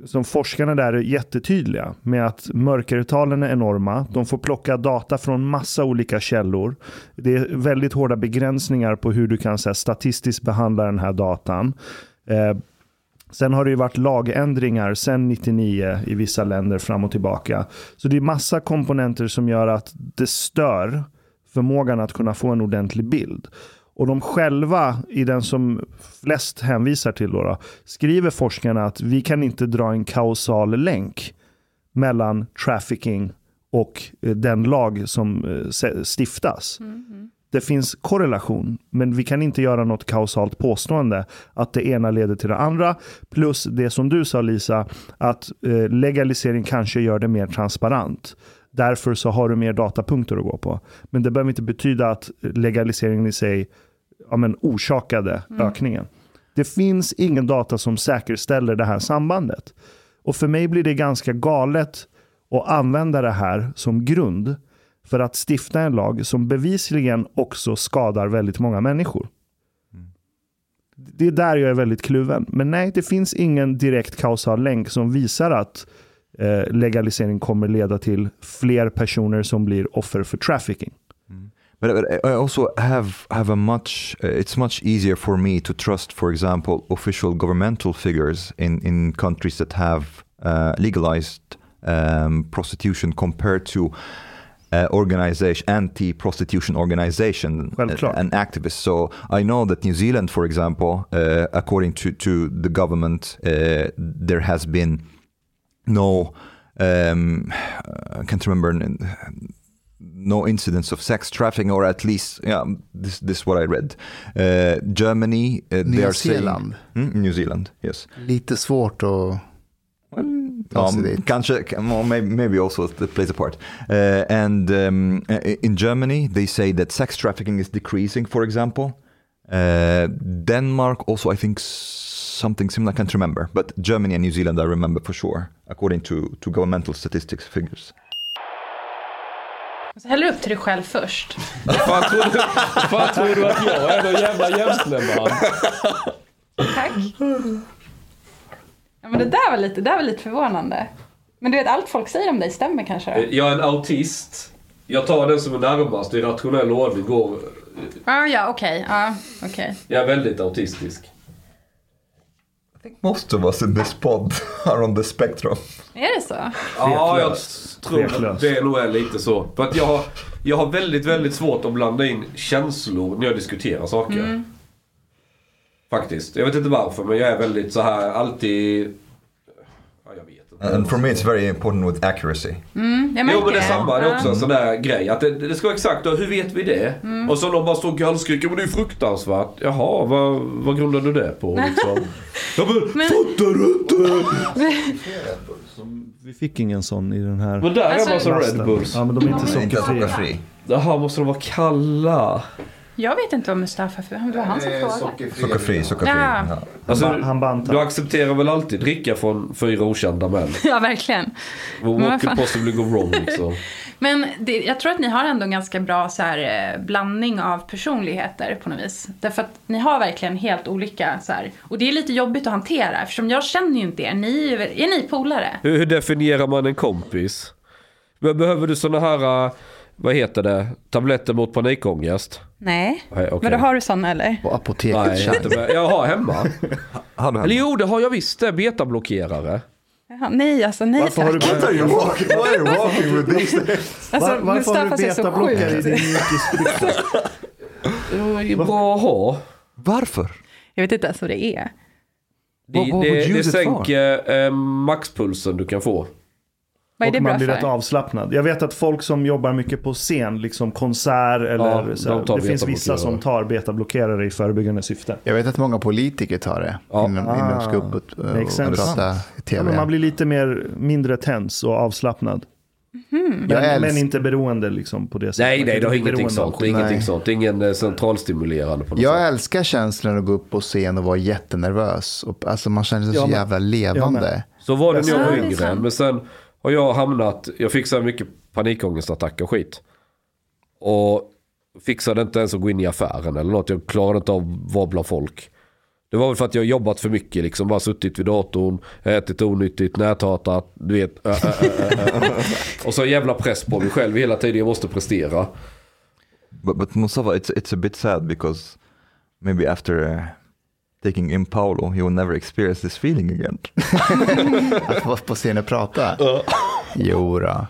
som forskarna där är jättetydliga med att mörkertalen är enorma. De får plocka data från massa olika källor. Det är väldigt hårda begränsningar på hur du kan så här, statistiskt behandla den här datan. Eh, sen har det ju varit lagändringar sen 99 i vissa länder fram och tillbaka. Så det är massa komponenter som gör att det stör förmågan att kunna få en ordentlig bild. Och de själva, i den som flest hänvisar till, då, då, skriver forskarna att vi kan inte dra en kausal länk mellan trafficking och eh, den lag som eh, stiftas. Det finns korrelation, men vi kan inte göra något kausalt påstående att det ena leder till det andra. Plus det som du sa Lisa, att eh, legalisering kanske gör det mer transparent. Därför så har du mer datapunkter att gå på. Men det behöver inte betyda att legaliseringen i sig ja, men, orsakade ökningen. Det finns ingen data som säkerställer det här sambandet. Och för mig blir det ganska galet att använda det här som grund för att stifta en lag som bevisligen också skadar väldigt många människor. Det är där jag är väldigt kluven. Men nej, det finns ingen direkt kausal länk som visar att eh, legalisering kommer leda till fler personer som blir offer för trafficking. But, but I also have have a much. Uh, it's much easier for me to trust, for example, official governmental figures in in countries that have uh, legalized um, prostitution compared to uh, organization anti-prostitution organization Självklart. and activists. So I know that New Zealand, for example, uh, according to to the government, uh, there has been no. Um, I can't remember no incidents of sex trafficking, or at least, yeah, this this is what I read. Uh, Germany, uh, they Nya are saying- Zeeland. Mm, New Zealand, yes. Lite svårt att... ta Um, kanske, well, maybe, maybe also that plays a part. Uh, and um, in Germany, they say that sex trafficking is decreasing, for example. Uh, Denmark also, I think, something similar. I can't remember, but Germany and New Zealand, I remember for sure, according to to governmental statistics figures. Så häller upp till dig själv först. Fan tror du, fan tror du att jag är någon jävla gentleman? Tack. Ja, men det där var lite, det där var lite förvånande. Men du vet, allt folk säger om dig stämmer kanske? då? Jag är en autist. Jag tar den som är närmast i rationell ordning. Går, Ah, ja, okej. Ja, okej. jag är väldigt autistisk. Most of us in this pod are on the spectrum. Är det så? Ja, jag tror att det nog är lite så. För att jag har, jag har väldigt, väldigt svårt att blanda in känslor när jag diskuterar saker. Faktiskt. Jag vet inte varför, men jag är väldigt så här alltid... Ja, jag vet inte. And for me, it's very important with accuracy. Jag Jo men märker det är också en sån där grej. Att det, det ska vara exakt, och hur vet vi det? Och så de bara står och gallskriker, men det är ju fruktansvärt. Jaha, vad, vad grundar du det på liksom? ja men, fattar du inte? Vi fick ingen sån i den här Men där Alltså- är massa Red lasten. Bulls. Ja, men de är inte sockerfria. sockerfri. Jaha, måste de vara kalla? Jag vet inte vad Mustafa för Det var han som frågade. Sockerfri, sockerfri. Ja. Ja. Alltså, Han, bantar. du accepterar väl alltid dricka från fyra okända män? Ja, verkligen. What vad could possibly go wrong liksom? Men det, jag tror att ni har ändå en ganska bra så här, eh, blandning av personligheter på något vis. Därför att ni har verkligen helt olika så här. Och det är lite jobbigt att hantera eftersom jag känner ju inte er. Ni, är ni polare? Hur, hur definierar man en kompis? Men Behöver du såna här, äh, vad heter det, tabletter mot panikångest? Nej. Nej, okej. Men då har du såna eller? På apoteket Nej, inte. Jag har hemma. Har du Eller jo, det har jag visst det. Betablockerare. Ja, nej, alltså nej Varför har du tack. What are you walking, why are you walking with these Alltså, Var, varför har du betablockare i din mjukisbricka? Det är bra att ha. Varför? Jag vet inte ens vad det är. Det, det, det sänker eh, maxpulsen du kan få. Vad är det Och bra man blir rätt för? avslappnad. Jag vet att folk som jobbar mycket på scen, liksom konsert eller Ja, så de det finns vissa som tar betablockerare i förebyggande syfte. Jag vet att många politiker tar det Ja. innan, innan de ska upp och, prata i Ja, tv. men man blir lite mer, mindre tens och avslappnad. Jag Men, men inte beroende liksom på det sättet. Nej, nej, det har bli ingenting sånt. Det är ingenting Nej. sånt. Är ingen eh, centralstimulerande på något Jag sätt. älskar känslan att gå upp på scen och vara jättenervös. Och, alltså man känner sig Jag så jävla levande. med. Så var det när jag Ja, var är yngre. Men sen har jag hamnat, jag fick så här mycket panikångestattacker och skit. Och fixade inte ens att gå in i affären eller något. Jag klarade inte av att vara bland folk. Det var väl för att jag har jobbat för mycket liksom. Bara suttit vid datorn, ätit onyttigt, näthatat, du vet. Ö, ö, ö. Och så jävla press på mig själv hela tiden. Jag måste prestera. But, but Mustafa, it's, it's a bit sad because maybe after uh, taking in Paulo, you will never experience this feeling again. Att vara på scen och prata. Jo då.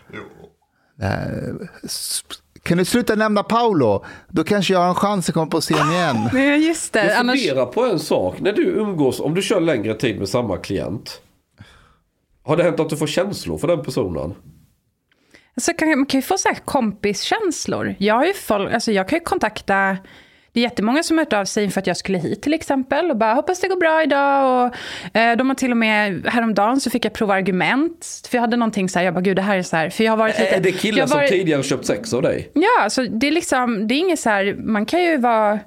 Det här- s- Kan du sluta nämna Paolo? Då kanske jag har en chans att komma på scen igen. Nej, just det. Jag funderar på en sak. När du umgås, om du kör längre tid med samma klient. Har det hänt att du får känslor för den personen? så kan, man kan ju få så här kompiskänslor. Jag, har ju folk, alltså jag kan ju kontakta... Det är jättemånga som har hört av sig för att jag skulle hit till exempel och bara hoppas det går bra idag. Och, eh, de har till och med, häromdagen så fick jag prova argument. För jag hade någonting så här, jag bara gud det här är så här, för jag har varit lite... Är det jag killar har som varit, tidigare köpt sex av dig? Ja, alltså det är liksom, det är inget så här, man kan ju vara...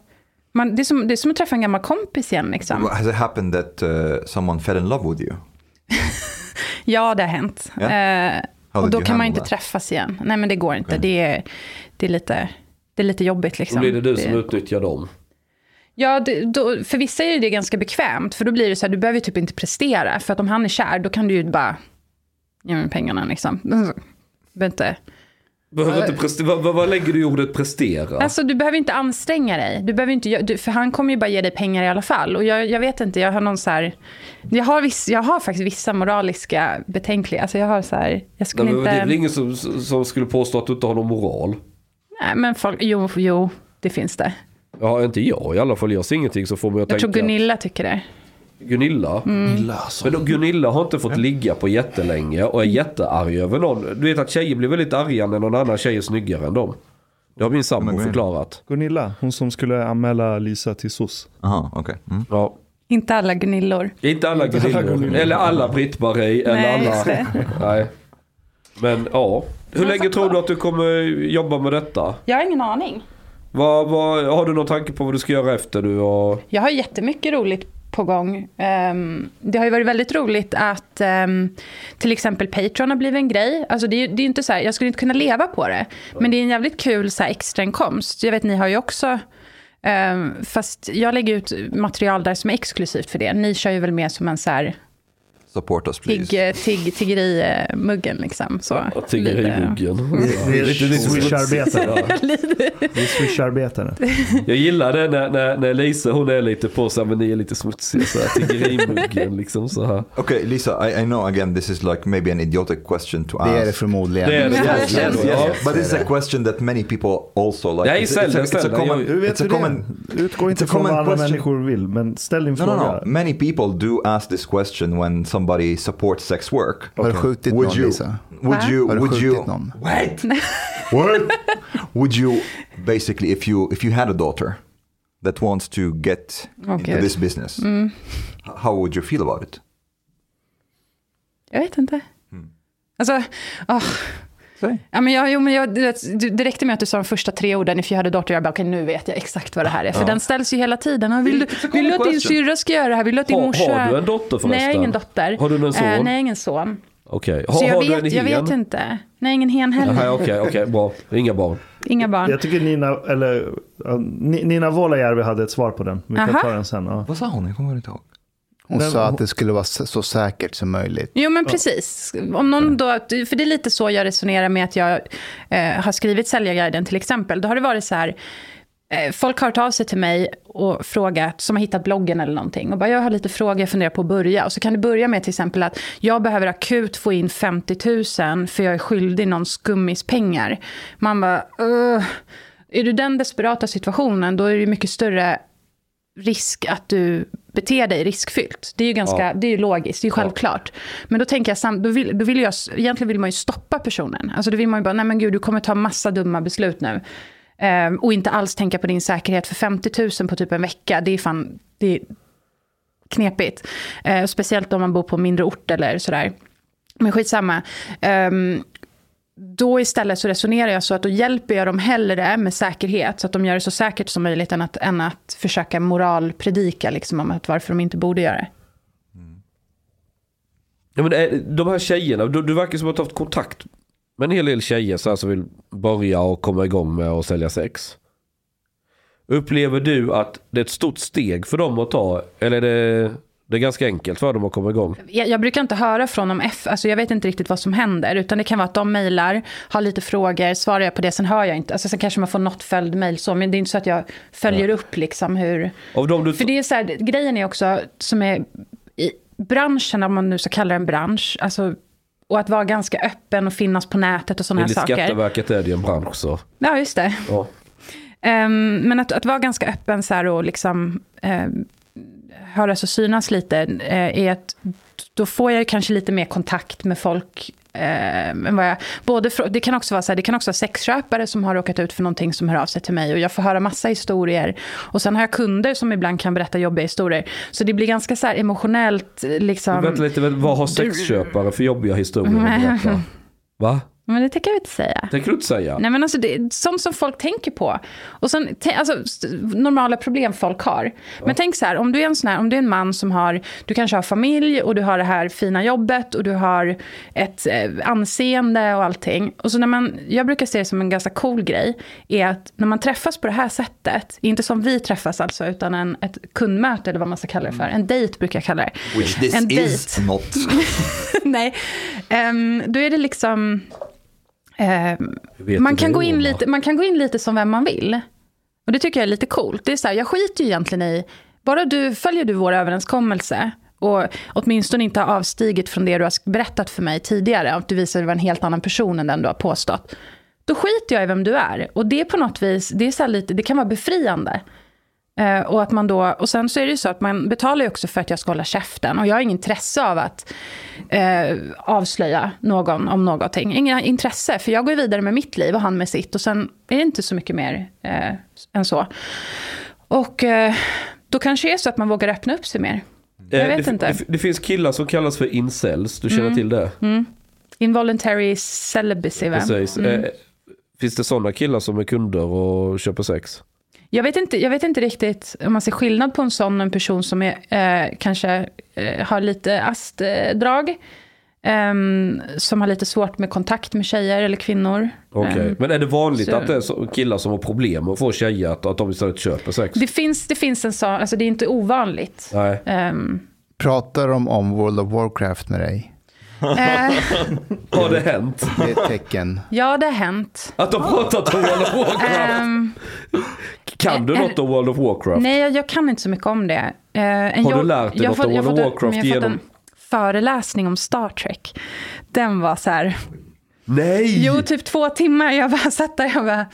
Man, det, är som, det är som att träffa en gammal kompis igen liksom. Has it happened that uh, someone fell in love with you? Ja, det har hänt. Eh, How och då kan man inte that? träffas igen. Nej, men det går inte. Det, är, det, är lite, det är lite jobbigt liksom. Då blir det du som utnyttjar dem. Ja, det, då, för vissa är det ganska bekvämt. För då blir det så här, du behöver typ inte prestera. För att om han är kär, då kan du ju bara ge mig pengarna liksom. Behöver inte, Behöver inte prestera. Vad, vad, lägger du i ordet prestera? alltså du behöver inte anstränga dig. Du behöver inte, du, för han kommer ju bara ge dig pengar i alla fall. Och jag, jag vet inte, jag har någon så här, jag har, viss, jag har faktiskt vissa moraliska betänkligheter. Alltså jag har så här, jag skulle Nej, men inte... Det är väl ingen som, som skulle påstå att du inte har någon moral? Nej, men folk, jo, jo, det finns det. Ja, inte jag i alla fall. Jag ser ingenting som får mig att Jag tänka. tror Gunilla tycker det. Gunilla? Illa alltså. Men då, Gunilla har inte fått ligga på jättelänge och är jättearg över någon. Du vet att tjejer blir väldigt arga när någon annan tjej är snyggare än dem. Det har min sambo förklarat. Gunilla, hon som skulle anmäla Lisa till SOS. Aha, okay. Mm. Ja. Inte alla Gunillor. Inte alla Gunillor. Eller alla Britt-Marie. Eller Nej, alla... just det. Nej. Men ja. Hur länge tror du att du kommer jobba med detta? Jag har ingen aning. Vad, vad, har du någon tanke på vad du ska göra efter du har... Jag har jättemycket roligt på gång. Ehm, det har ju varit väldigt roligt att ehm, till exempel Patreon har blivit en grej. Alltså det, är, det är inte så här, jag skulle inte kunna leva på det. Men det är en jävligt kul så här, extrainkomst. Jag vet, ni har ju också... ehm, fast jag lägger ut material där som är exklusivt för det. Ni kör ju väl mer som en så här Support us please. tigg, tigg, tiggerimuggen liksom. Så, Tiggerimuggen. Vi är swisharbetare. Jag gillar det när, när, när Lisa hon är lite på så här, men ni är lite smutsiga så här, tiggerimuggen liksom så här. Okay, Lisa, I, I know again this is like maybe an idiotic question to ask. Det är det förmodligen. Det är det Ja, det förmodligen, känns- ja. But this is a question that many people also like. Nej, ställ den, it's a, ställ den. common, Hur vet it's a common, det? Utgå inte it's a från vad question. människor vill, men ställ din No, fråga. no, no. Many people do ask this question when somebody supports sex work. Har du skjutit Would någon, you? Lisa? Would you? Har du Would skjutit you? någon? Wait. what? Would you basically, if you if you had a daughter that wants to get Åh, into this business, h- how would you feel about it? Jag vet inte. Alltså, åh. Ja, men jag, jo, men jag, du du- det räckte med att du sa de första tre orden, had a daughter, jag bara, okej nu vet jag exakt vad det här är. För den ställs ju hela tiden. Vill du, vill du att din syrra ska göra det här? Vill du att din Har, morsa... har du en dotter förresten? Nej, jag har ingen dotter. Har du en son? Eh, nej, ingen son. Okej. Så Har, jag, har du vet, en jag hen? vet inte. Nej, ingen hen heller. Okej, okej, bra. Inga barn. Inga barn. Jag tycker Nina, eller, Ni- Nina Vuolajärvi hade ett svar på den. Vi kan Aha. ta den sen. Ja. Vad sa hon? Jag kommer inte ihåg. Hon Den- sa att det skulle vara så säkert som möjligt. Jo, men precis. Om någon då, för det är lite så jag resonerar med att jag eh, har skrivit Säljarguiden till exempel. Då har det varit så här, eh, folk har hört av sig till mig och frågat, som har hittat bloggen eller någonting. Och bara, jag har lite frågor, jag funderar på att börja. Och så kan det börja med till exempel att jag behöver akut få in 50 000 för jag är skyldig någon skummis pengar. Man bara, "Ugh." är du den desperata situationen, då är det mycket större risk att du beter dig riskfyllt. Det är ju ganska, Ja. det är ju logiskt, det är ju självklart. Men då tänker jag, sam- då vill, då vill jag, egentligen vill man ju stoppa personen. Alltså då vill man ju bara, nej men gud, du kommer ta massa dumma beslut nu. Ehm, och inte alls tänka på din säkerhet. För 50 000 på typ en vecka, det är fan, det är knepigt. Eh, speciellt om man bor på mindre ort eller sådär. Men skitsamma. Um, då istället så resonerar jag så att då hjälper jag dem hellre med säkerhet, så att de gör det så säkert som möjligt, än att, än att försöka moralpredika liksom, om att varför de inte borde göra det. Ja, men eh, de här tjejerna, du, du verkar som att du har haft kontakt med en hel del tjejer så här som vill börja och komma igång med att sälja sex. Upplever du att det är ett stort steg för dem att ta? Eller är det, det är ganska enkelt för dem att komma igång? Jag, jag brukar inte höra från dem, F, alltså jag vet inte riktigt vad som händer, utan det kan vara att de mejlar, har lite frågor, svarar jag på det, sen hör jag inte. Alltså sen kanske man får något följd mejl så, men det är inte så att jag följer upp liksom hur... Av du För det är så här, grejen är också, som är i branschen, om man nu ska kalla det en bransch, alltså, och att vara ganska öppen och finnas på nätet och sådana här Enligt saker. Skatteverket är det ju en bransch så. Ja, just det. Ja. Ehm, men att, att vara ganska öppen så här och liksom um, höras och synas lite, eh, är att då får jag kanske lite mer kontakt med folk. eh, både det, kan också vara så här, det kan också vara sexköpare som har råkat ut för någonting som hör av sig till mig. Och jag får höra massa historier. Och sen har jag kunder som ibland kan berätta jobbiga historier. Så det blir ganska så här emotionellt. Liksom, Vänta lite, vad har sexköpare för jobbiga historier att berätta? Va? Men det tänker jag inte säga. Det kan du inte säga. Nej men alltså det är sånt som folk tänker på. Och sen, alltså, normala problem folk har. Men tänk så här, om du är en sån här, om du är en man som har, du kanske har familj och du har det här fina jobbet och du har ett eh, anseende och allting. Och så när man, jag brukar se det som en ganska cool grej, är att när man träffas på det här sättet, inte som vi träffas alltså, utan en, ett kundmöte eller vad man ska kalla det för, en dejt brukar jag kalla det. Which this En is date. not. Nej, Ehm, då är det liksom... vet man, kan gå in lite, man kan gå in lite som vem man vill. Och det tycker jag är lite coolt. Det är så här, jag skiter ju egentligen i... Bara du följer du vår överenskommelse och åtminstone inte har avstigit från det du har berättat för mig tidigare, att du visar dig vara en helt annan person än den du har påstått. Då skiter jag i vem du är. Och det är på något vis, det, är så lite, det kan vara befriande. Eh, och, att man då, och sen så är det ju så att man betalar ju också för att jag ska hålla käften. Och jag har ingen intresse av att eh, avslöja någon om någonting. Inga intresse, för jag går vidare med mitt liv och han med sitt. Och sen är det inte så mycket mer eh, än så. Och eh, då kanske det är så att man vågar öppna upp sig mer. Jag Eh, vet det, inte. Det, det finns killar som kallas för incels, du känner till det? Involuntary celibacy, va? Precis. Mm. Eh, finns det sådana killar som är kunder och köper sex? Jag vet, inte, jag vet inte riktigt om man ser skillnad på en sån och en person som är, eh, kanske eh, har lite astdrag. ehm, som har lite svårt med kontakt med tjejer eller kvinnor. Okej. Ehm, Men är det vanligt så- att det är killar som har problem att få tjejer att, att de istället köper sex? det, finns, det finns en sån, alltså det är inte ovanligt. Nej. Ehm, Pratar de om World of Warcraft med dig? eh, Har det hänt? Det är ett tecken. ja, det har hänt. Att de pratat om World of Warcraft? Ehm, kan du eh, något om World of Warcraft? nej, jag, kan inte så mycket om det. Eh, en Har du lärt dig jag något om World of Warcraft jag har fått en föreläsning om Star Trek. Den var så här... Nej! Jo, typ två timmar. Jag bara satt där jag bara...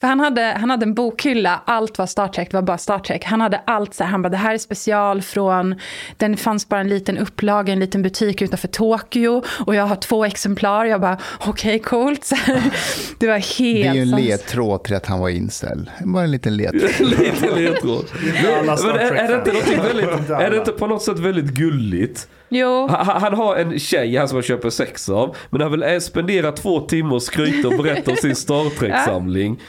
För han hade, han hade en bokhylla, allt var Star Trek, det var bara Star Trek. Han hade allt så här, han bara det här är special från, den fanns bara en liten upplaga, en liten butik utanför Tokyo. Och jag har två exemplar, jag bara okej coolt. Så det var helt... Det är ju en ledtråd till att han var incel. Bara en liten ledtråd. Men är, är, det inte väldigt, är det på något sätt väldigt gulligt? Jo, Han, han har en tjej här som han köper sex av. Men han vill eh, spendera två timmar och skryta och berätta om sin Star Trek-samling.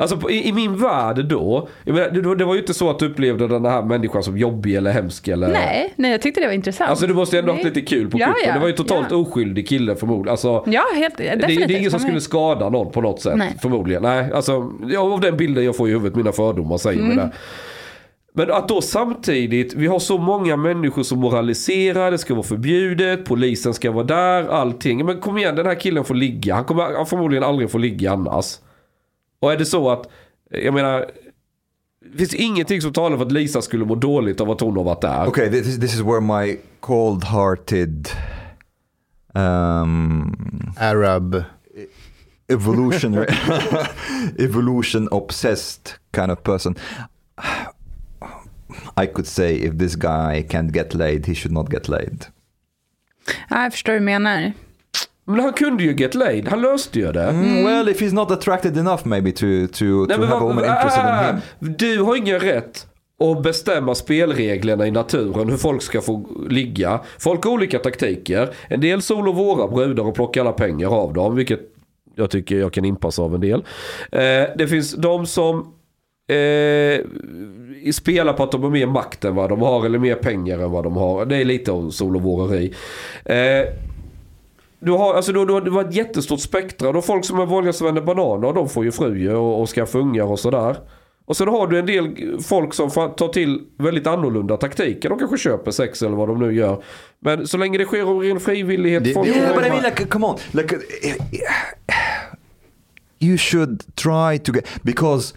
Alltså i, i min värld då, menar, det, det var ju inte så att du upplevde den här människan som jobbig eller hemsk eller... nej, nej, jag tyckte det var intressant. Alltså du måste ju ändå haft lite kul på Ja, kuppen. ja, det var ju totalt ja. oskyldig kille förmodligen. Alltså, Ja, helt, det, det är ingen som skulle skada någon på något sätt. Nej. Förmodligen. Nej, alltså ja, av den bilden jag får i huvudet, mina fördomar säger Mm. mig det. Men att då samtidigt, vi har så många människor som moraliserar, det ska vara förbjudet, polisen ska vara där, allting. Men kom igen, den här killen får ligga. Han kommer han förmodligen aldrig få ligga annars. Och är det så att Jag menar, det finns ingenting som talar för att Lisa skulle må dåligt av att hon har varit där. Okay, this, is- this is where my cold-hearted um, Arab. evolutionary, evolution obsessed kind of person. I could say if this guy can't get laid, he should not get laid. Ja, jag förstår hur du menar. Men han kunde ju get laid, han löste ju det. Mm, well, if he's not attracted enough maybe to, to, Nej, to have a woman interested in ah, him. Du har ingen rätt att bestämma spelreglerna i naturen, hur folk ska få ligga. Folk har olika taktiker. En del solar våra brudar och plockar alla pengar av dem, vilket jag tycker jag kan inpassa av en del. Eh, det finns de som eh, spelar på att de har mer makt än vad de har, eller mer pengar än vad de har. Det är lite av sol och våreri. Eh, du har, alltså du, du, du har ett jättestort spektra. Du har folk som är vänder bananer och de får ju fru och, och skaffar ungar och sådär. Och sen har du en del folk som får ta till väldigt annorlunda taktiker. De kanske köper sex eller vad de nu gör. Men så länge det sker av ren frivillighet. Det- folk det- Yeah, but I mean, like, come on, like, uh, you should try to get because.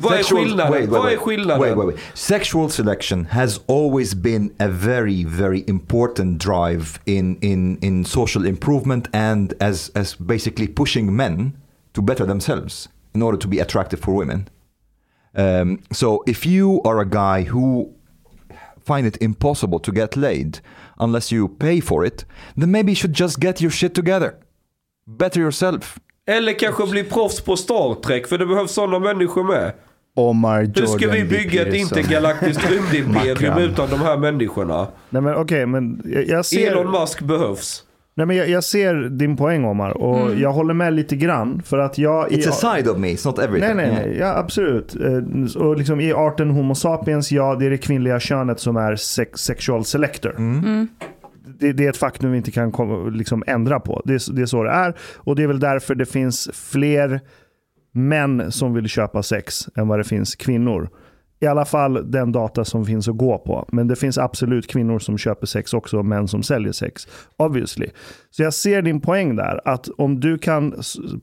Vad är skillnaden? Vad är skillnaden? Wait, wait, wait. Sexual selection has always been a very, very important drive in in in social improvement and as as basically pushing men to better themselves in order to be attractive for women. Um, so if you are a guy who find it impossible to get laid unless you pay for it, then maybe you should just get your shit together. Better yourself. Eller kanske bli proffs på Star Trek. För det behövs sådana människor med. Omar Jordan Hur ska vi bygga ett intergalaktiskt rymdimperium utan de här människorna? Nej men okej, men jag, jag ser... Elon Musk behövs. Nej, men jag, jag ser din poäng Omar och jag håller med lite grann för att jag... It's i- a side of me, it's not everything. Nej, nej, nej. Ja, absolut. Eh, Och liksom I arten Homo sapiens, ja, det är det kvinnliga könet som är sex, sexual selector. Det, det är ett faktum vi inte kan liksom ändra på. Det det är så det är. Och det är väl därför det finns fler män som vill köpa sex än vad det finns kvinnor. I alla fall den data som finns att gå på. Men det finns absolut kvinnor som köper sex också och män som säljer sex. Obviously. Så jag ser din poäng där. Att om du kan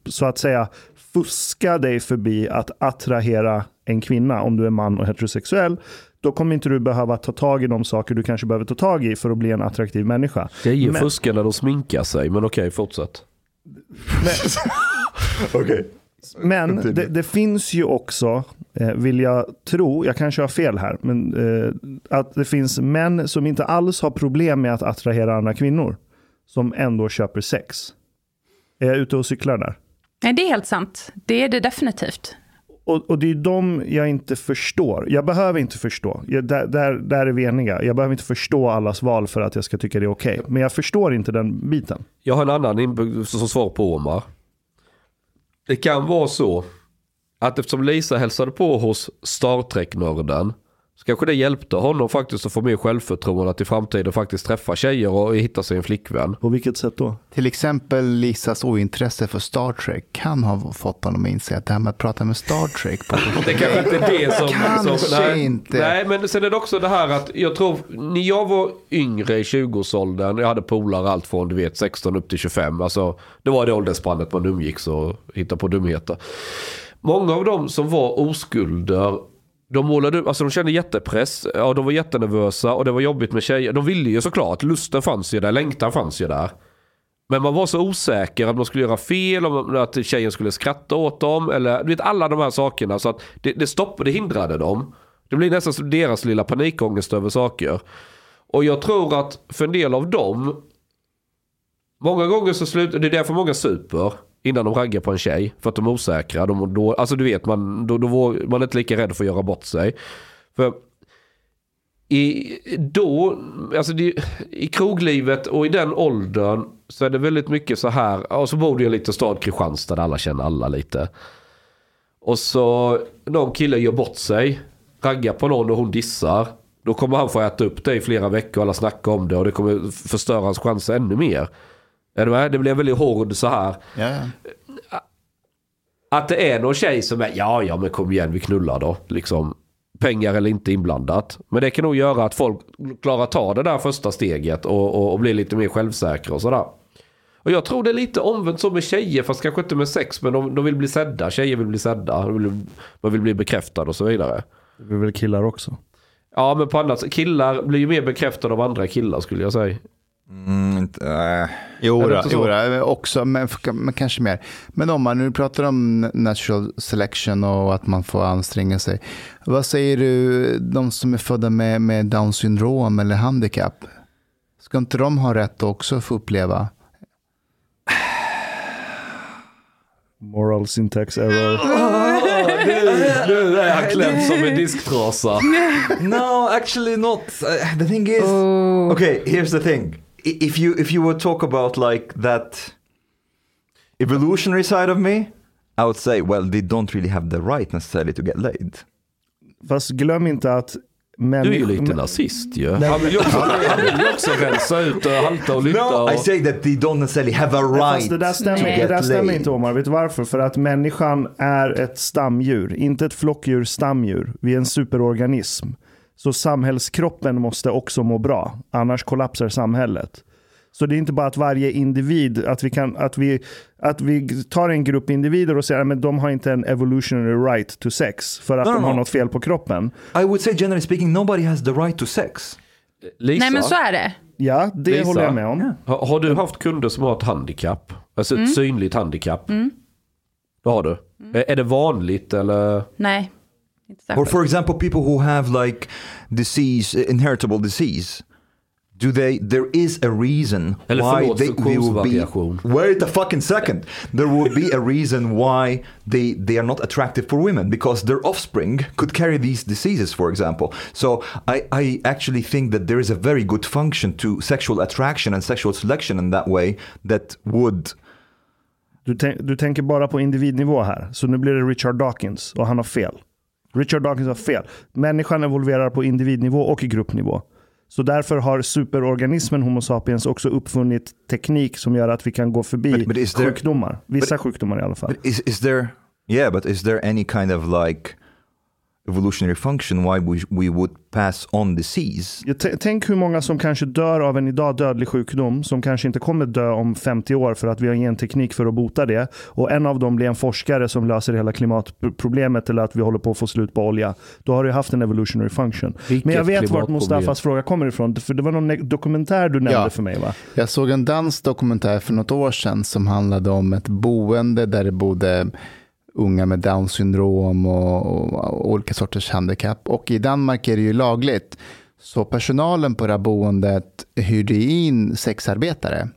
så att säga fuska dig förbi att attrahera en kvinna om du är man och heterosexuell. Då kommer inte du behöva ta tag i de saker du kanske behöver ta tag i för att bli en attraktiv människa. Tjejer Men- fuskar när de sminkar sig. Men okej, fortsätt. Okej. Men det, det finns ju också, eh, vill jag tro, jag kanske har fel här, men eh, att det finns män som inte alls har problem med att attrahera andra kvinnor. Som ändå köper sex. Är jag ute och cyklar där? Nej, det är helt sant. Det är det definitivt. Och, och det är de jag inte förstår. Jag behöver inte förstå. Jag, där, där, där är vi eniga. Jag behöver inte förstå allas val för att jag ska tycka det är okej. Men jag förstår inte den biten. Jag har en annan inbyggd som svar på Omar. Det kan vara så att eftersom Lisa hälsade på hos Star Trek-nörden så kanske det hjälpte honom faktiskt att få mer självförtroende att i framtiden faktiskt träffa tjejer och hitta sig en flickvän. På vilket sätt då? Till exempel Lisas ointresse för Star Trek kan ha fått honom att inse att det här med att prata med Star Trek på Det kanske inte är det som... Kanske som nej, inte. Nej, men sen är det också det här att jag tror, när jag var yngre i 20-årsåldern, jag hade polare allt från du vet 16 upp till 25. Alltså, det var det åldersspannet man umgicks och hittade på dumheter. Många av dem som var oskulder, de målade upp, alltså de kände jättepress, ja, de var jättenervösa och det var jobbigt med tjejer. De ville ju såklart, lusten fanns ju där, längtan fanns ju där. Men man var så osäker att man skulle göra fel, om att tjejen skulle skratta åt dem. Eller du vet alla de här sakerna. Så att det, det stoppade, det hindrade dem. Det blir nästan deras lilla panikångest över saker. Och jag tror att för en del av dem. Många gånger så slutar, det är därför många super. Innan de raggar på en tjej. För att de är osäkra. De, då, alltså du vet, man, då, då, man är inte lika rädd för att göra bort sig. För i, då, alltså det, i kroglivet och i den åldern så är det väldigt mycket så här. Och så bor du i en liten stad, Kristianstad, där alla känner alla lite. Och så någon kille gör bort sig, raggar på någon och hon dissar. Då kommer han få äta upp det i flera veckor, alla snackar om det och det kommer förstöra hans chanser ännu mer. Är du med? Det blir väldigt hård så här. Ja, ja. Att det är någon tjej som är, ja ja men kom igen vi knullar då. Liksom, pengar eller inte inblandat. Men det kan nog göra att folk klarar ta det där första steget och, och, och blir lite mer självsäkra och sådär. Och jag tror det är lite omvänt så med tjejer, fast kanske inte med sex, men de, de vill bli sedda. Tjejer vill bli sedda, de vill, de vill bli bekräftade och så vidare. Det blir väl killar också. Ja, men på annat sätt, killar blir ju mer bekräftade av andra killar skulle jag säga. Mm, inte, äh. Jo, då, jo då, också, men, men kanske mer. Men om man nu pratar om natural selection och att man får anstränga sig. Vad säger du, de som är födda med, med down syndrom eller handikapp? Ska inte de ha rätt att också få uppleva? Moral syntax error. nu, nu är han klämd som en disktrasa. no, actually not. Uh, the thing is, okay. Here's the thing. If you if you would talk about like that evolutionary side of me, I would say, well, they don't really have the right necessarily to get laid. Fast glöm inte att Du är ju lite nazist ju. Han vill ju också, också rensa ut och halta och lyfta. No, och... I say that they don't necessarily have a right Fast det där to stämmer, det get där stämmer laid. inte Omar. Vet du varför? För att människan är ett stamdjur. Inte ett flockdjur, stamdjur. Vi är en superorganism. Så samhällskroppen måste också må bra. Annars kollapsar samhället. Så det är inte bara att varje individ, att vi, kan, att vi, att vi tar en grupp individer och säger att de har inte en evolutionary right to sex för att No, de har no. något fel på kroppen. I would say generally speaking, nobody has the right to sex. Lisa, Nej men så är det. Ja, det Lisa? håller jag med om. har, har du haft kunder som har ett handikapp? Alltså ett synligt handikapp? Det har du. Är- Är det vanligt eller? Nej. Inte Or for example, people who have like disease, inheritable disease. Do they? There is a reason Eller why they, they will funktionsvariation. be. Wait a fucking second. There will be a reason why they they are not attractive for women because their offspring could carry these diseases, for example. So I I actually think that there is a very good function to sexual attraction and sexual selection in that way that would. Du, tänk, du tänker bara på individnivå här. Så nu blir det Richard Dawkins och han har fel. Richard Dawkins har fel. Människan evolverar på individnivå och i gruppnivå. Så därför har superorganismen Homo sapiens också uppfunnit teknik som gör att vi kan gå förbi But- but there- sjukdomar. Vissa sjukdomar i alla fall. But is is there? Yeah, but is there any kind of like evolutionary function why we we would pass on disease? Tänk hur många som kanske dör av en idag dödlig sjukdom som kanske inte kommer dö om 50 år för att vi har genteknik för att bota det. Och en av dem blir en forskare som löser hela klimatproblemet eller att vi håller på att få slut på olja. Då har du haft en evolutionary function. Vilket Men jag vet vart. Mustafas fråga kommer ifrån. För det var någon dokumentär du nämnde Ja. för mig va? Jag såg en dansk dokumentär för något år sedan som handlade om ett boende där det bodde unga med down syndrom och, och, och olika sorters handikapp. Och i Danmark är det ju lagligt. Så personalen på det här boendet hyrde in sexarbetare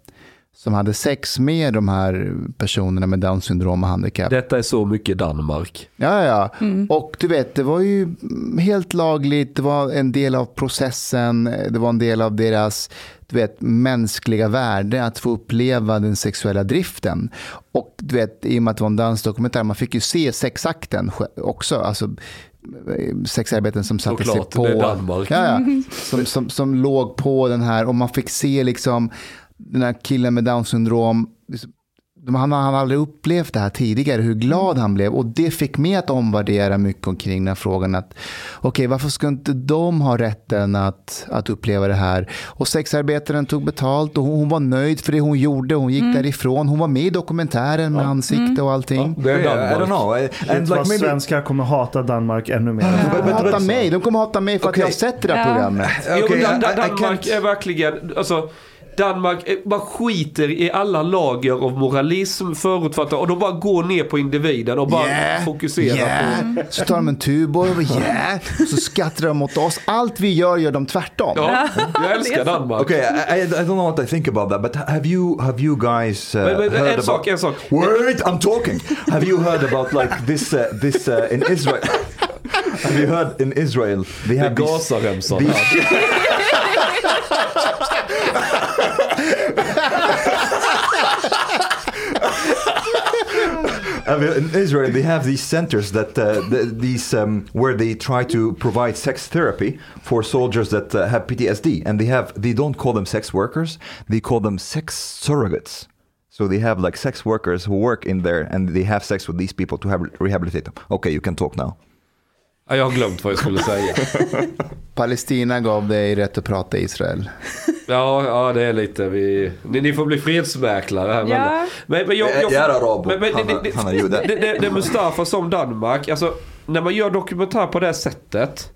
som hade sex med de här personerna med down syndrom och handikapp. Detta är så mycket Danmark. Ja, ja. Och du vet, det var ju helt lagligt. Det var en del av processen. Det var en del av deras du vet, mänskliga värde att få uppleva den sexuella driften. Och du vet, i och med att det var en dansdokumentär, man fick ju se sexakten också. Alltså eh, sexarbeten som satte sig Såklart, på. det är Danmark. Ja, ja. Som, som, som låg på den här och man fick se liksom den här killen med down syndrom. liksom, de- Han han hade aldrig upplevt det här tidigare, hur glad han blev. Och det fick mig att omvärdera mycket omkring den här frågan. att Okej, varför ska inte de ha rätten att, att uppleva det här? Och sexarbetaren tog betalt och hon, hon var nöjd för det hon gjorde. Hon gick därifrån. Hon var med i dokumentären med ansikte och allting. Det är Yeah, I don't Danmark. know. And like maybe. svenskar kommer hata Danmark ännu mer. De kommer hata mig. De kommer hata mig för Okej. att jag har sett det där Ja. programmet. Okay, Dan- I- I- I Danmark can't- är verkligen, alltså Danmark eh, bara skiter i alla lager av moralism, förutfattat och de bara går ner på individen och bara Yeah, fokuserar på... yeah. Så tar de en Tuborg och yeah. så skrattar de mot oss. Allt vi gör gör de tvärtom. Ja, jag älskar Danmark. Okay, I, I, don't know what I think about that, but have you have you guys uh, Men, men, heard en about? sak, en sak. Wait, I'm talking. have you heard about like this uh, this uh, in Israel? have you heard in Israel they have these, Gazaremsan. I mean, in Israel, they have these centers that uh, th- these um, where they try to provide sex therapy for soldiers that uh, have PTSD, and they have they don't call them sex workers, they call them sex surrogates. So they have like sex workers who work in there, and they have sex with these people to have rehabilitate them. Okay, you can talk now. Ja, jag har glömt vad jag skulle säga. Palestina gav dig rätt att prata Israel. Ja, ja det är lite vi... Ni, ni får bli fredsmäklare här. Ja. Men, men jag, jag, Jag är arab. men, men, Han det, det, han är jude. det, det, det Mustafa som Danmark. Alltså, när man gör dokumentär på det här sättet.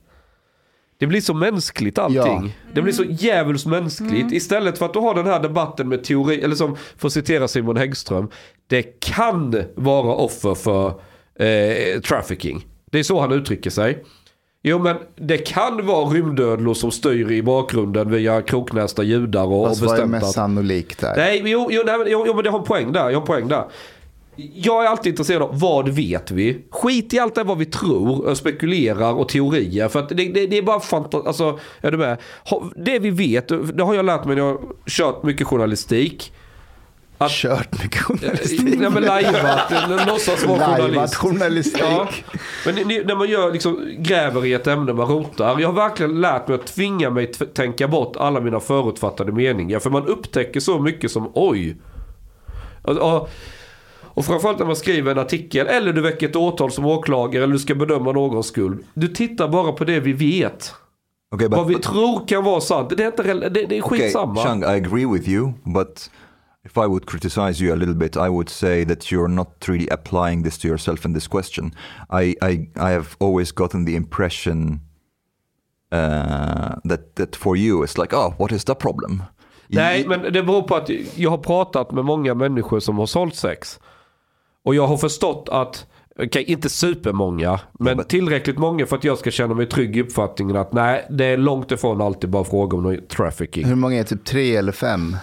Det blir så mänskligt allting. Ja. Det blir så djävulskt mänskligt. Istället för att du har den här debatten med teori, eller som, för att citera Simon Häggström. Det kan vara offer för eh, trafficking. Det är så han uttrycker sig. Jo men det kan vara rymdödlor som styr i bakgrunden via kroknästa judar och, Fast vad är bestämt mest att... sannolikt där? Nej, jo, jo, nej, jo, jo, men det har en poäng där. Jag har en poäng där. Jag är alltid intresserad av vad vet vi? Skit i allt det vad vi tror, och spekulerar och teorier. För att det, det, det är bara fantasi. Alltså, är du med? Det vi vet, det har jag lärt mig när jag har kört mycket journalistik. Att, Kört med journalistik. Nej men lajvat, låtsas vara Lajvat journalist. journalistik. Ja, men när man gör, liksom, gräver i ett ämne, man rotar. Jag har verkligen lärt mig att tvinga mig att tänka bort alla mina förutfattade meningar. För man upptäcker så mycket som oj. Och, och, och framförallt när man skriver en artikel eller du väcker ett åtal som åklagare eller du ska bedöma någons skuld. Du tittar bara på det vi vet. Okay, but, Vad vi but- tror kan vara sant. Det är, inte, det, det är okay, skitsamma. Chang, I agree with you, but if I would criticize you a little bit, I would say that you're not really applying this to yourself in this question. I, I, I have always gotten the impression uh, that, that for you it's like, oh, what is the problem? Nej, men det beror på att jag har pratat med många människor som har sålt sex. Och jag har förstått att, okej inte supermånga, men tillräckligt många för att jag ska känna mig trygg i uppfattningen att nej, det är långt ifrån alltid bara fråga om trafficking. Hur många är typ tre eller fem?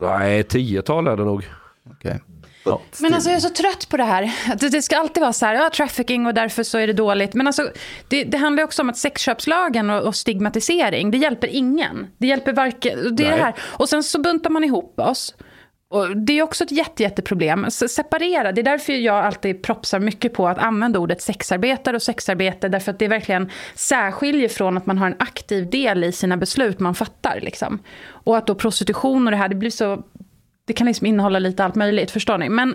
Nej, tiotal är det nog. Okej. Men alltså jag är så trött på det här. Det, det ska alltid vara så här, ja trafficking och därför så är det dåligt. Men alltså, det, det handlar också om att sexköpslagen och, och stigmatisering, det hjälper ingen. Det hjälper varken, det är Nej. det här. Och sen så buntar man ihop oss. Och det är också ett jätte, jätteproblem. Separera, det är därför jag alltid propsar mycket på att använda ordet sexarbetare och sexarbete. Därför att det verkligen särskiljer från att man har en aktiv del i sina beslut man fattar. Liksom. Och att då prostitution och det här, det blir så... Det kan liksom innehålla lite allt möjligt, förstår ni? Men,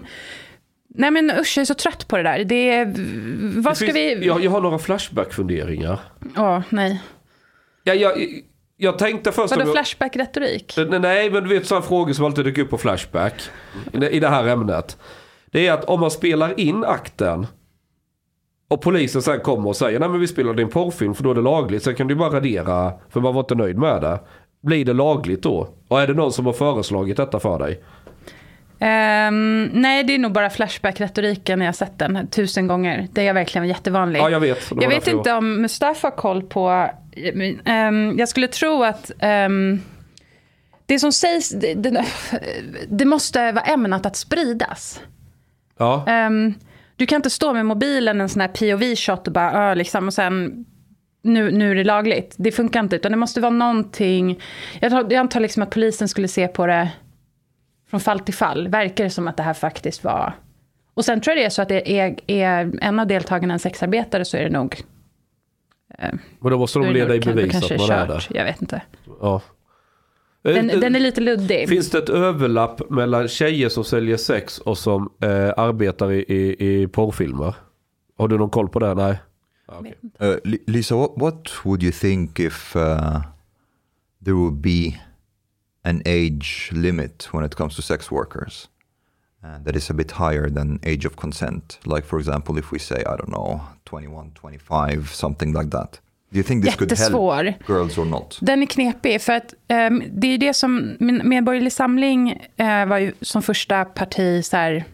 nej men usch, jag är så trött på det där. Det är, vad Det ska finns- vi... jag, jag har några flashback-funderingar. Ja, nej. Jag, jag, jag tänkte först... Vadå flashback-retorik? Nej, men du vet sådana frågor som alltid dyker upp på Flashback. i det- här ämnet. Det är att om man spelar in akten. Och polisen sen kommer och säger nej men vi spelade in porrfilm för då är det lagligt. Sen kan du bara radera för man var inte nöjd med det. Blir det lagligt då? Och är det någon som har föreslagit detta för dig? Ehm, nej, det är nog bara flashback-retoriken när jag sett den tusen gånger. Det är verkligen jättevanlig. Ja jag vet. Jag vet inte om Mustafa har koll på... ehm, jag skulle tro att ehm, det som sägs, det, det, det måste vara ämnat att spridas. Ja. Du kan inte stå med mobilen en sån här POV-shot och bara, liksom, och sen nu, nu är det lagligt. Det funkar inte, utan det måste vara någonting. Jag, tar, jag antar liksom att polisen skulle se på det från fall till fall. Verkar det som att det här faktiskt var... Och sen tror jag det är så att det är, är en av deltagarna en sexarbetare så är det nog... Men då måste de är leda i bevis att man är kört. där. Jag vet inte. Ja. Den, Eh, den är lite luddig. Finns det ett överlapp mellan tjejer som säljer sex och som eh, arbetar i, i, i porrfilmer? Har du någon koll på det? Nej. Okej. Uh, Li- Lisa, what, what would you think if uh, there would be an age limit when it comes to sex workers uh, that is a bit higher than age of consent? Like, for example, if we say, I don't know, 21, 25, something like that. Do you think this could help Jättesvår. girls or not? Den är knepig, för att ehm, det är det som... Min Medborgerlig Samling eh, var ju som första parti, så här,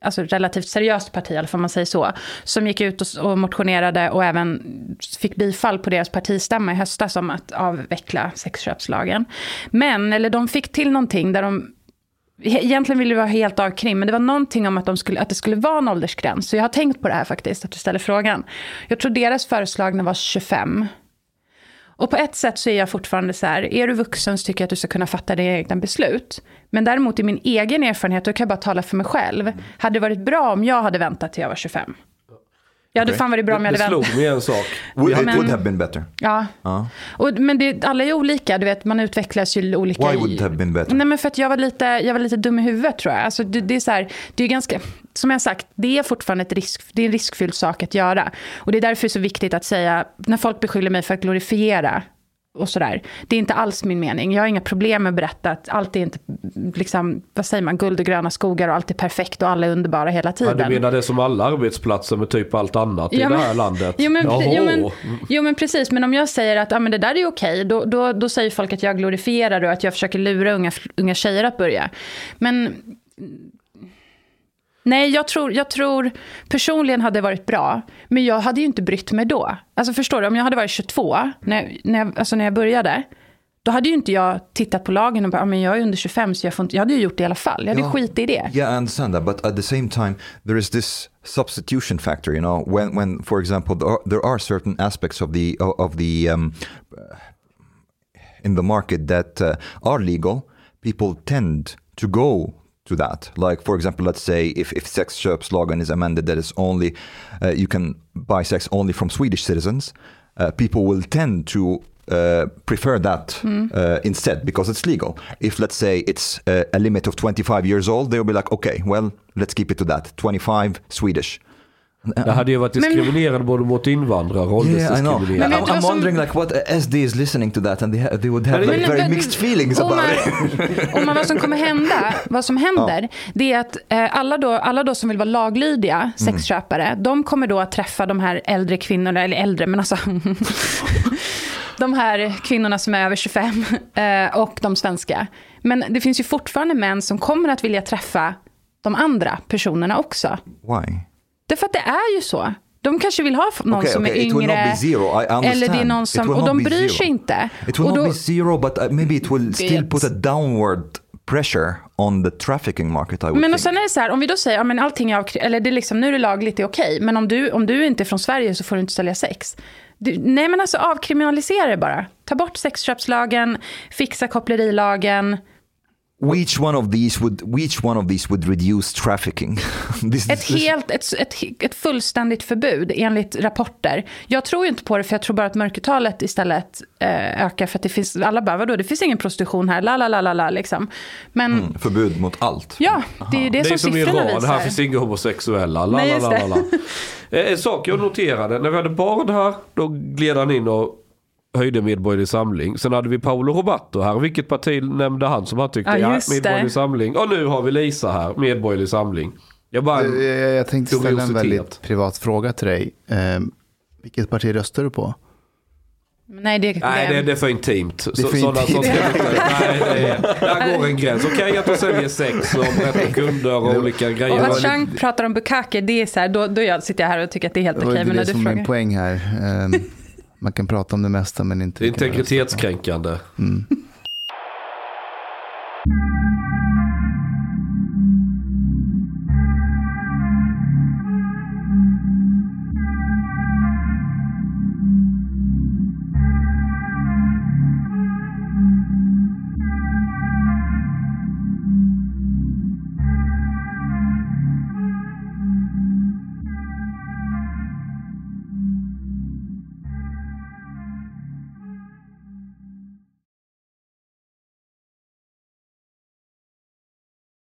alltså relativt seriöst parti, i alla fall om man säger så, som gick ut och, och motionerade och även fick bifall på deras partistämma i höstas om att avveckla sexköpslagen. Men, eller de fick till någonting där de Egentligen ville det vara helt av krim, men det var någonting om att, de skulle, att det skulle vara en åldersgräns. Så jag har tänkt på det här faktiskt, att du ställer frågan. Jag tror deras föreslagna var 25. Och på ett sätt så är jag fortfarande så här, är du vuxen så tycker jag att du ska kunna fatta dina egna beslut. Men däremot i min egen erfarenhet, då kan jag bara tala för mig själv. Hade det varit bra om jag hade väntat till jag var 25? Jag hade Okej. fan varit bra om jag Det hade väntat. slog mig en sak. Would, Ja, it men- would have been better. Ja. Ja. Och, men det, alla är olika, du vet, man utvecklas ju olika. Why would it have been better? Nej men för att jag var lite, jag var lite dum i huvudet tror jag. Alltså, det, det är så här, det är ganska, som jag sagt, det är fortfarande ett risk, det är en riskfylld sak att göra. Och det är därför det är så viktigt att säga, när folk beskyller mig för att glorifiera och sådär. Det är inte alls min mening. Jag har inga problem med att berätta att allt är inte, liksom, vad säger man, guld och gröna skogar och allt är perfekt och alla är underbara hela Ja, tiden. du menar det som alla arbetsplatser med typ allt annat i Ja, det men- här landet? Jo men, jo, men, jo men precis, men om jag säger att ja, men det där är okej, då, då, då säger folk att jag glorifierar det och att jag försöker lura unga, unga tjejer att börja. Men nej, jag tror, jag tror personligen hade det varit bra, men jag hade ju inte brytt mig då. Alltså förstår du, om jag hade varit 22 när, när, jag, alltså när jag började, då hade ju inte jag tittat på lagen och bara, "Ja, men jag är under 25 så jag får inte, jag hade ju gjort det i alla fall. Jag hade Ja. skit i det. Yeah, I understand that, but at the same time, there is this substitution factor. You know, when when for example there are, there are certain aspects of the of the um, in the market that uh, are legal, people tend to go to that. Like for example, let's say if if sex shop slogan is amended that is only uh, you can buy sex only from Swedish citizens, uh, people will tend to. Uh, prefer that uh, instead because it's legal. If let's say it's uh, a limit of 25 years old, they'll be like, okay, well, let's keep it to that. 25 Swedish. Det hade ju varit diskriminerande både mot invandrare och Yeah. Men vet I'm, som- wondering like what SD is listening to that and they, they would have like Men- very men- mixed feelings about Omar, it. Omar, vad som kommer hända, vad som händer, det är att eh, alla, då, alla då som vill vara laglydiga sexköpare, de kommer då att träffa de här äldre kvinnorna, eller äldre, men alltså de här kvinnorna som är över 25 eh, och de svenska. Men det finns ju fortfarande män som kommer att vilja träffa de andra personerna också. Why? Därför att det är ju så. De kanske vill ha någon Okay, som okay, är not yngre. Eller det är någon som, och not de bryr sig inte. It will och not då, be zero, but uh, maybe it will still put a downward pressure on the trafficking market, I would Men och sen är det så här, om vi då säger, ja men allting är, eller det är liksom, nu är det lagligt, det är okej, men om du, om du inte är från Sverige så får du inte sälja sex. Du, nej men alltså avkriminalisera det bara. Ta bort sexköpslagen, fixa kopplerilagen. Which one of these would which one of these would reduce trafficking? this, Ett, this- helt, ett, ett, ett fullständigt förbud enligt rapporter. Jag tror ju inte på det för jag tror bara att mörkertalet istället eh, ökar för att det finns, alla bara vadå, det finns ingen prostitution här, la la la la la liksom. Men Mm, förbud mot allt. ja, det är ju det, Det är som som siffrorna Iran, visar. här finns inga homosexuella. La, la, la, la. Eh, En sak jag noterade, när vi hade Bard här, då gled han in och höjde Medborgerlig Samling. Sen hade vi Paolo Roberto här. Vilket parti nämnde han som han tyckte? Ja, Ja, det. Medborgerlig Samling. Och nu har vi Lisa här, Medborgerlig Samling. Jag bara, Jag, jag, jag tänkte ställa en väldigt privat fråga till dig. Eh, vilket parti röstar du på? Nej, det, Nej, det, det är för intimt. Är för sådana nej, det är, där går en gräns. Okej att de säljer sex och berättar kunder och olika Och grejer. att Chang pratar om bukake, det är så här, då, då jag, sitter jag här och tycker att det är helt Det okej. inte Men när det du som är min poäng här. Man kan prata om det mesta men inte... Integritetskränkande. Mm.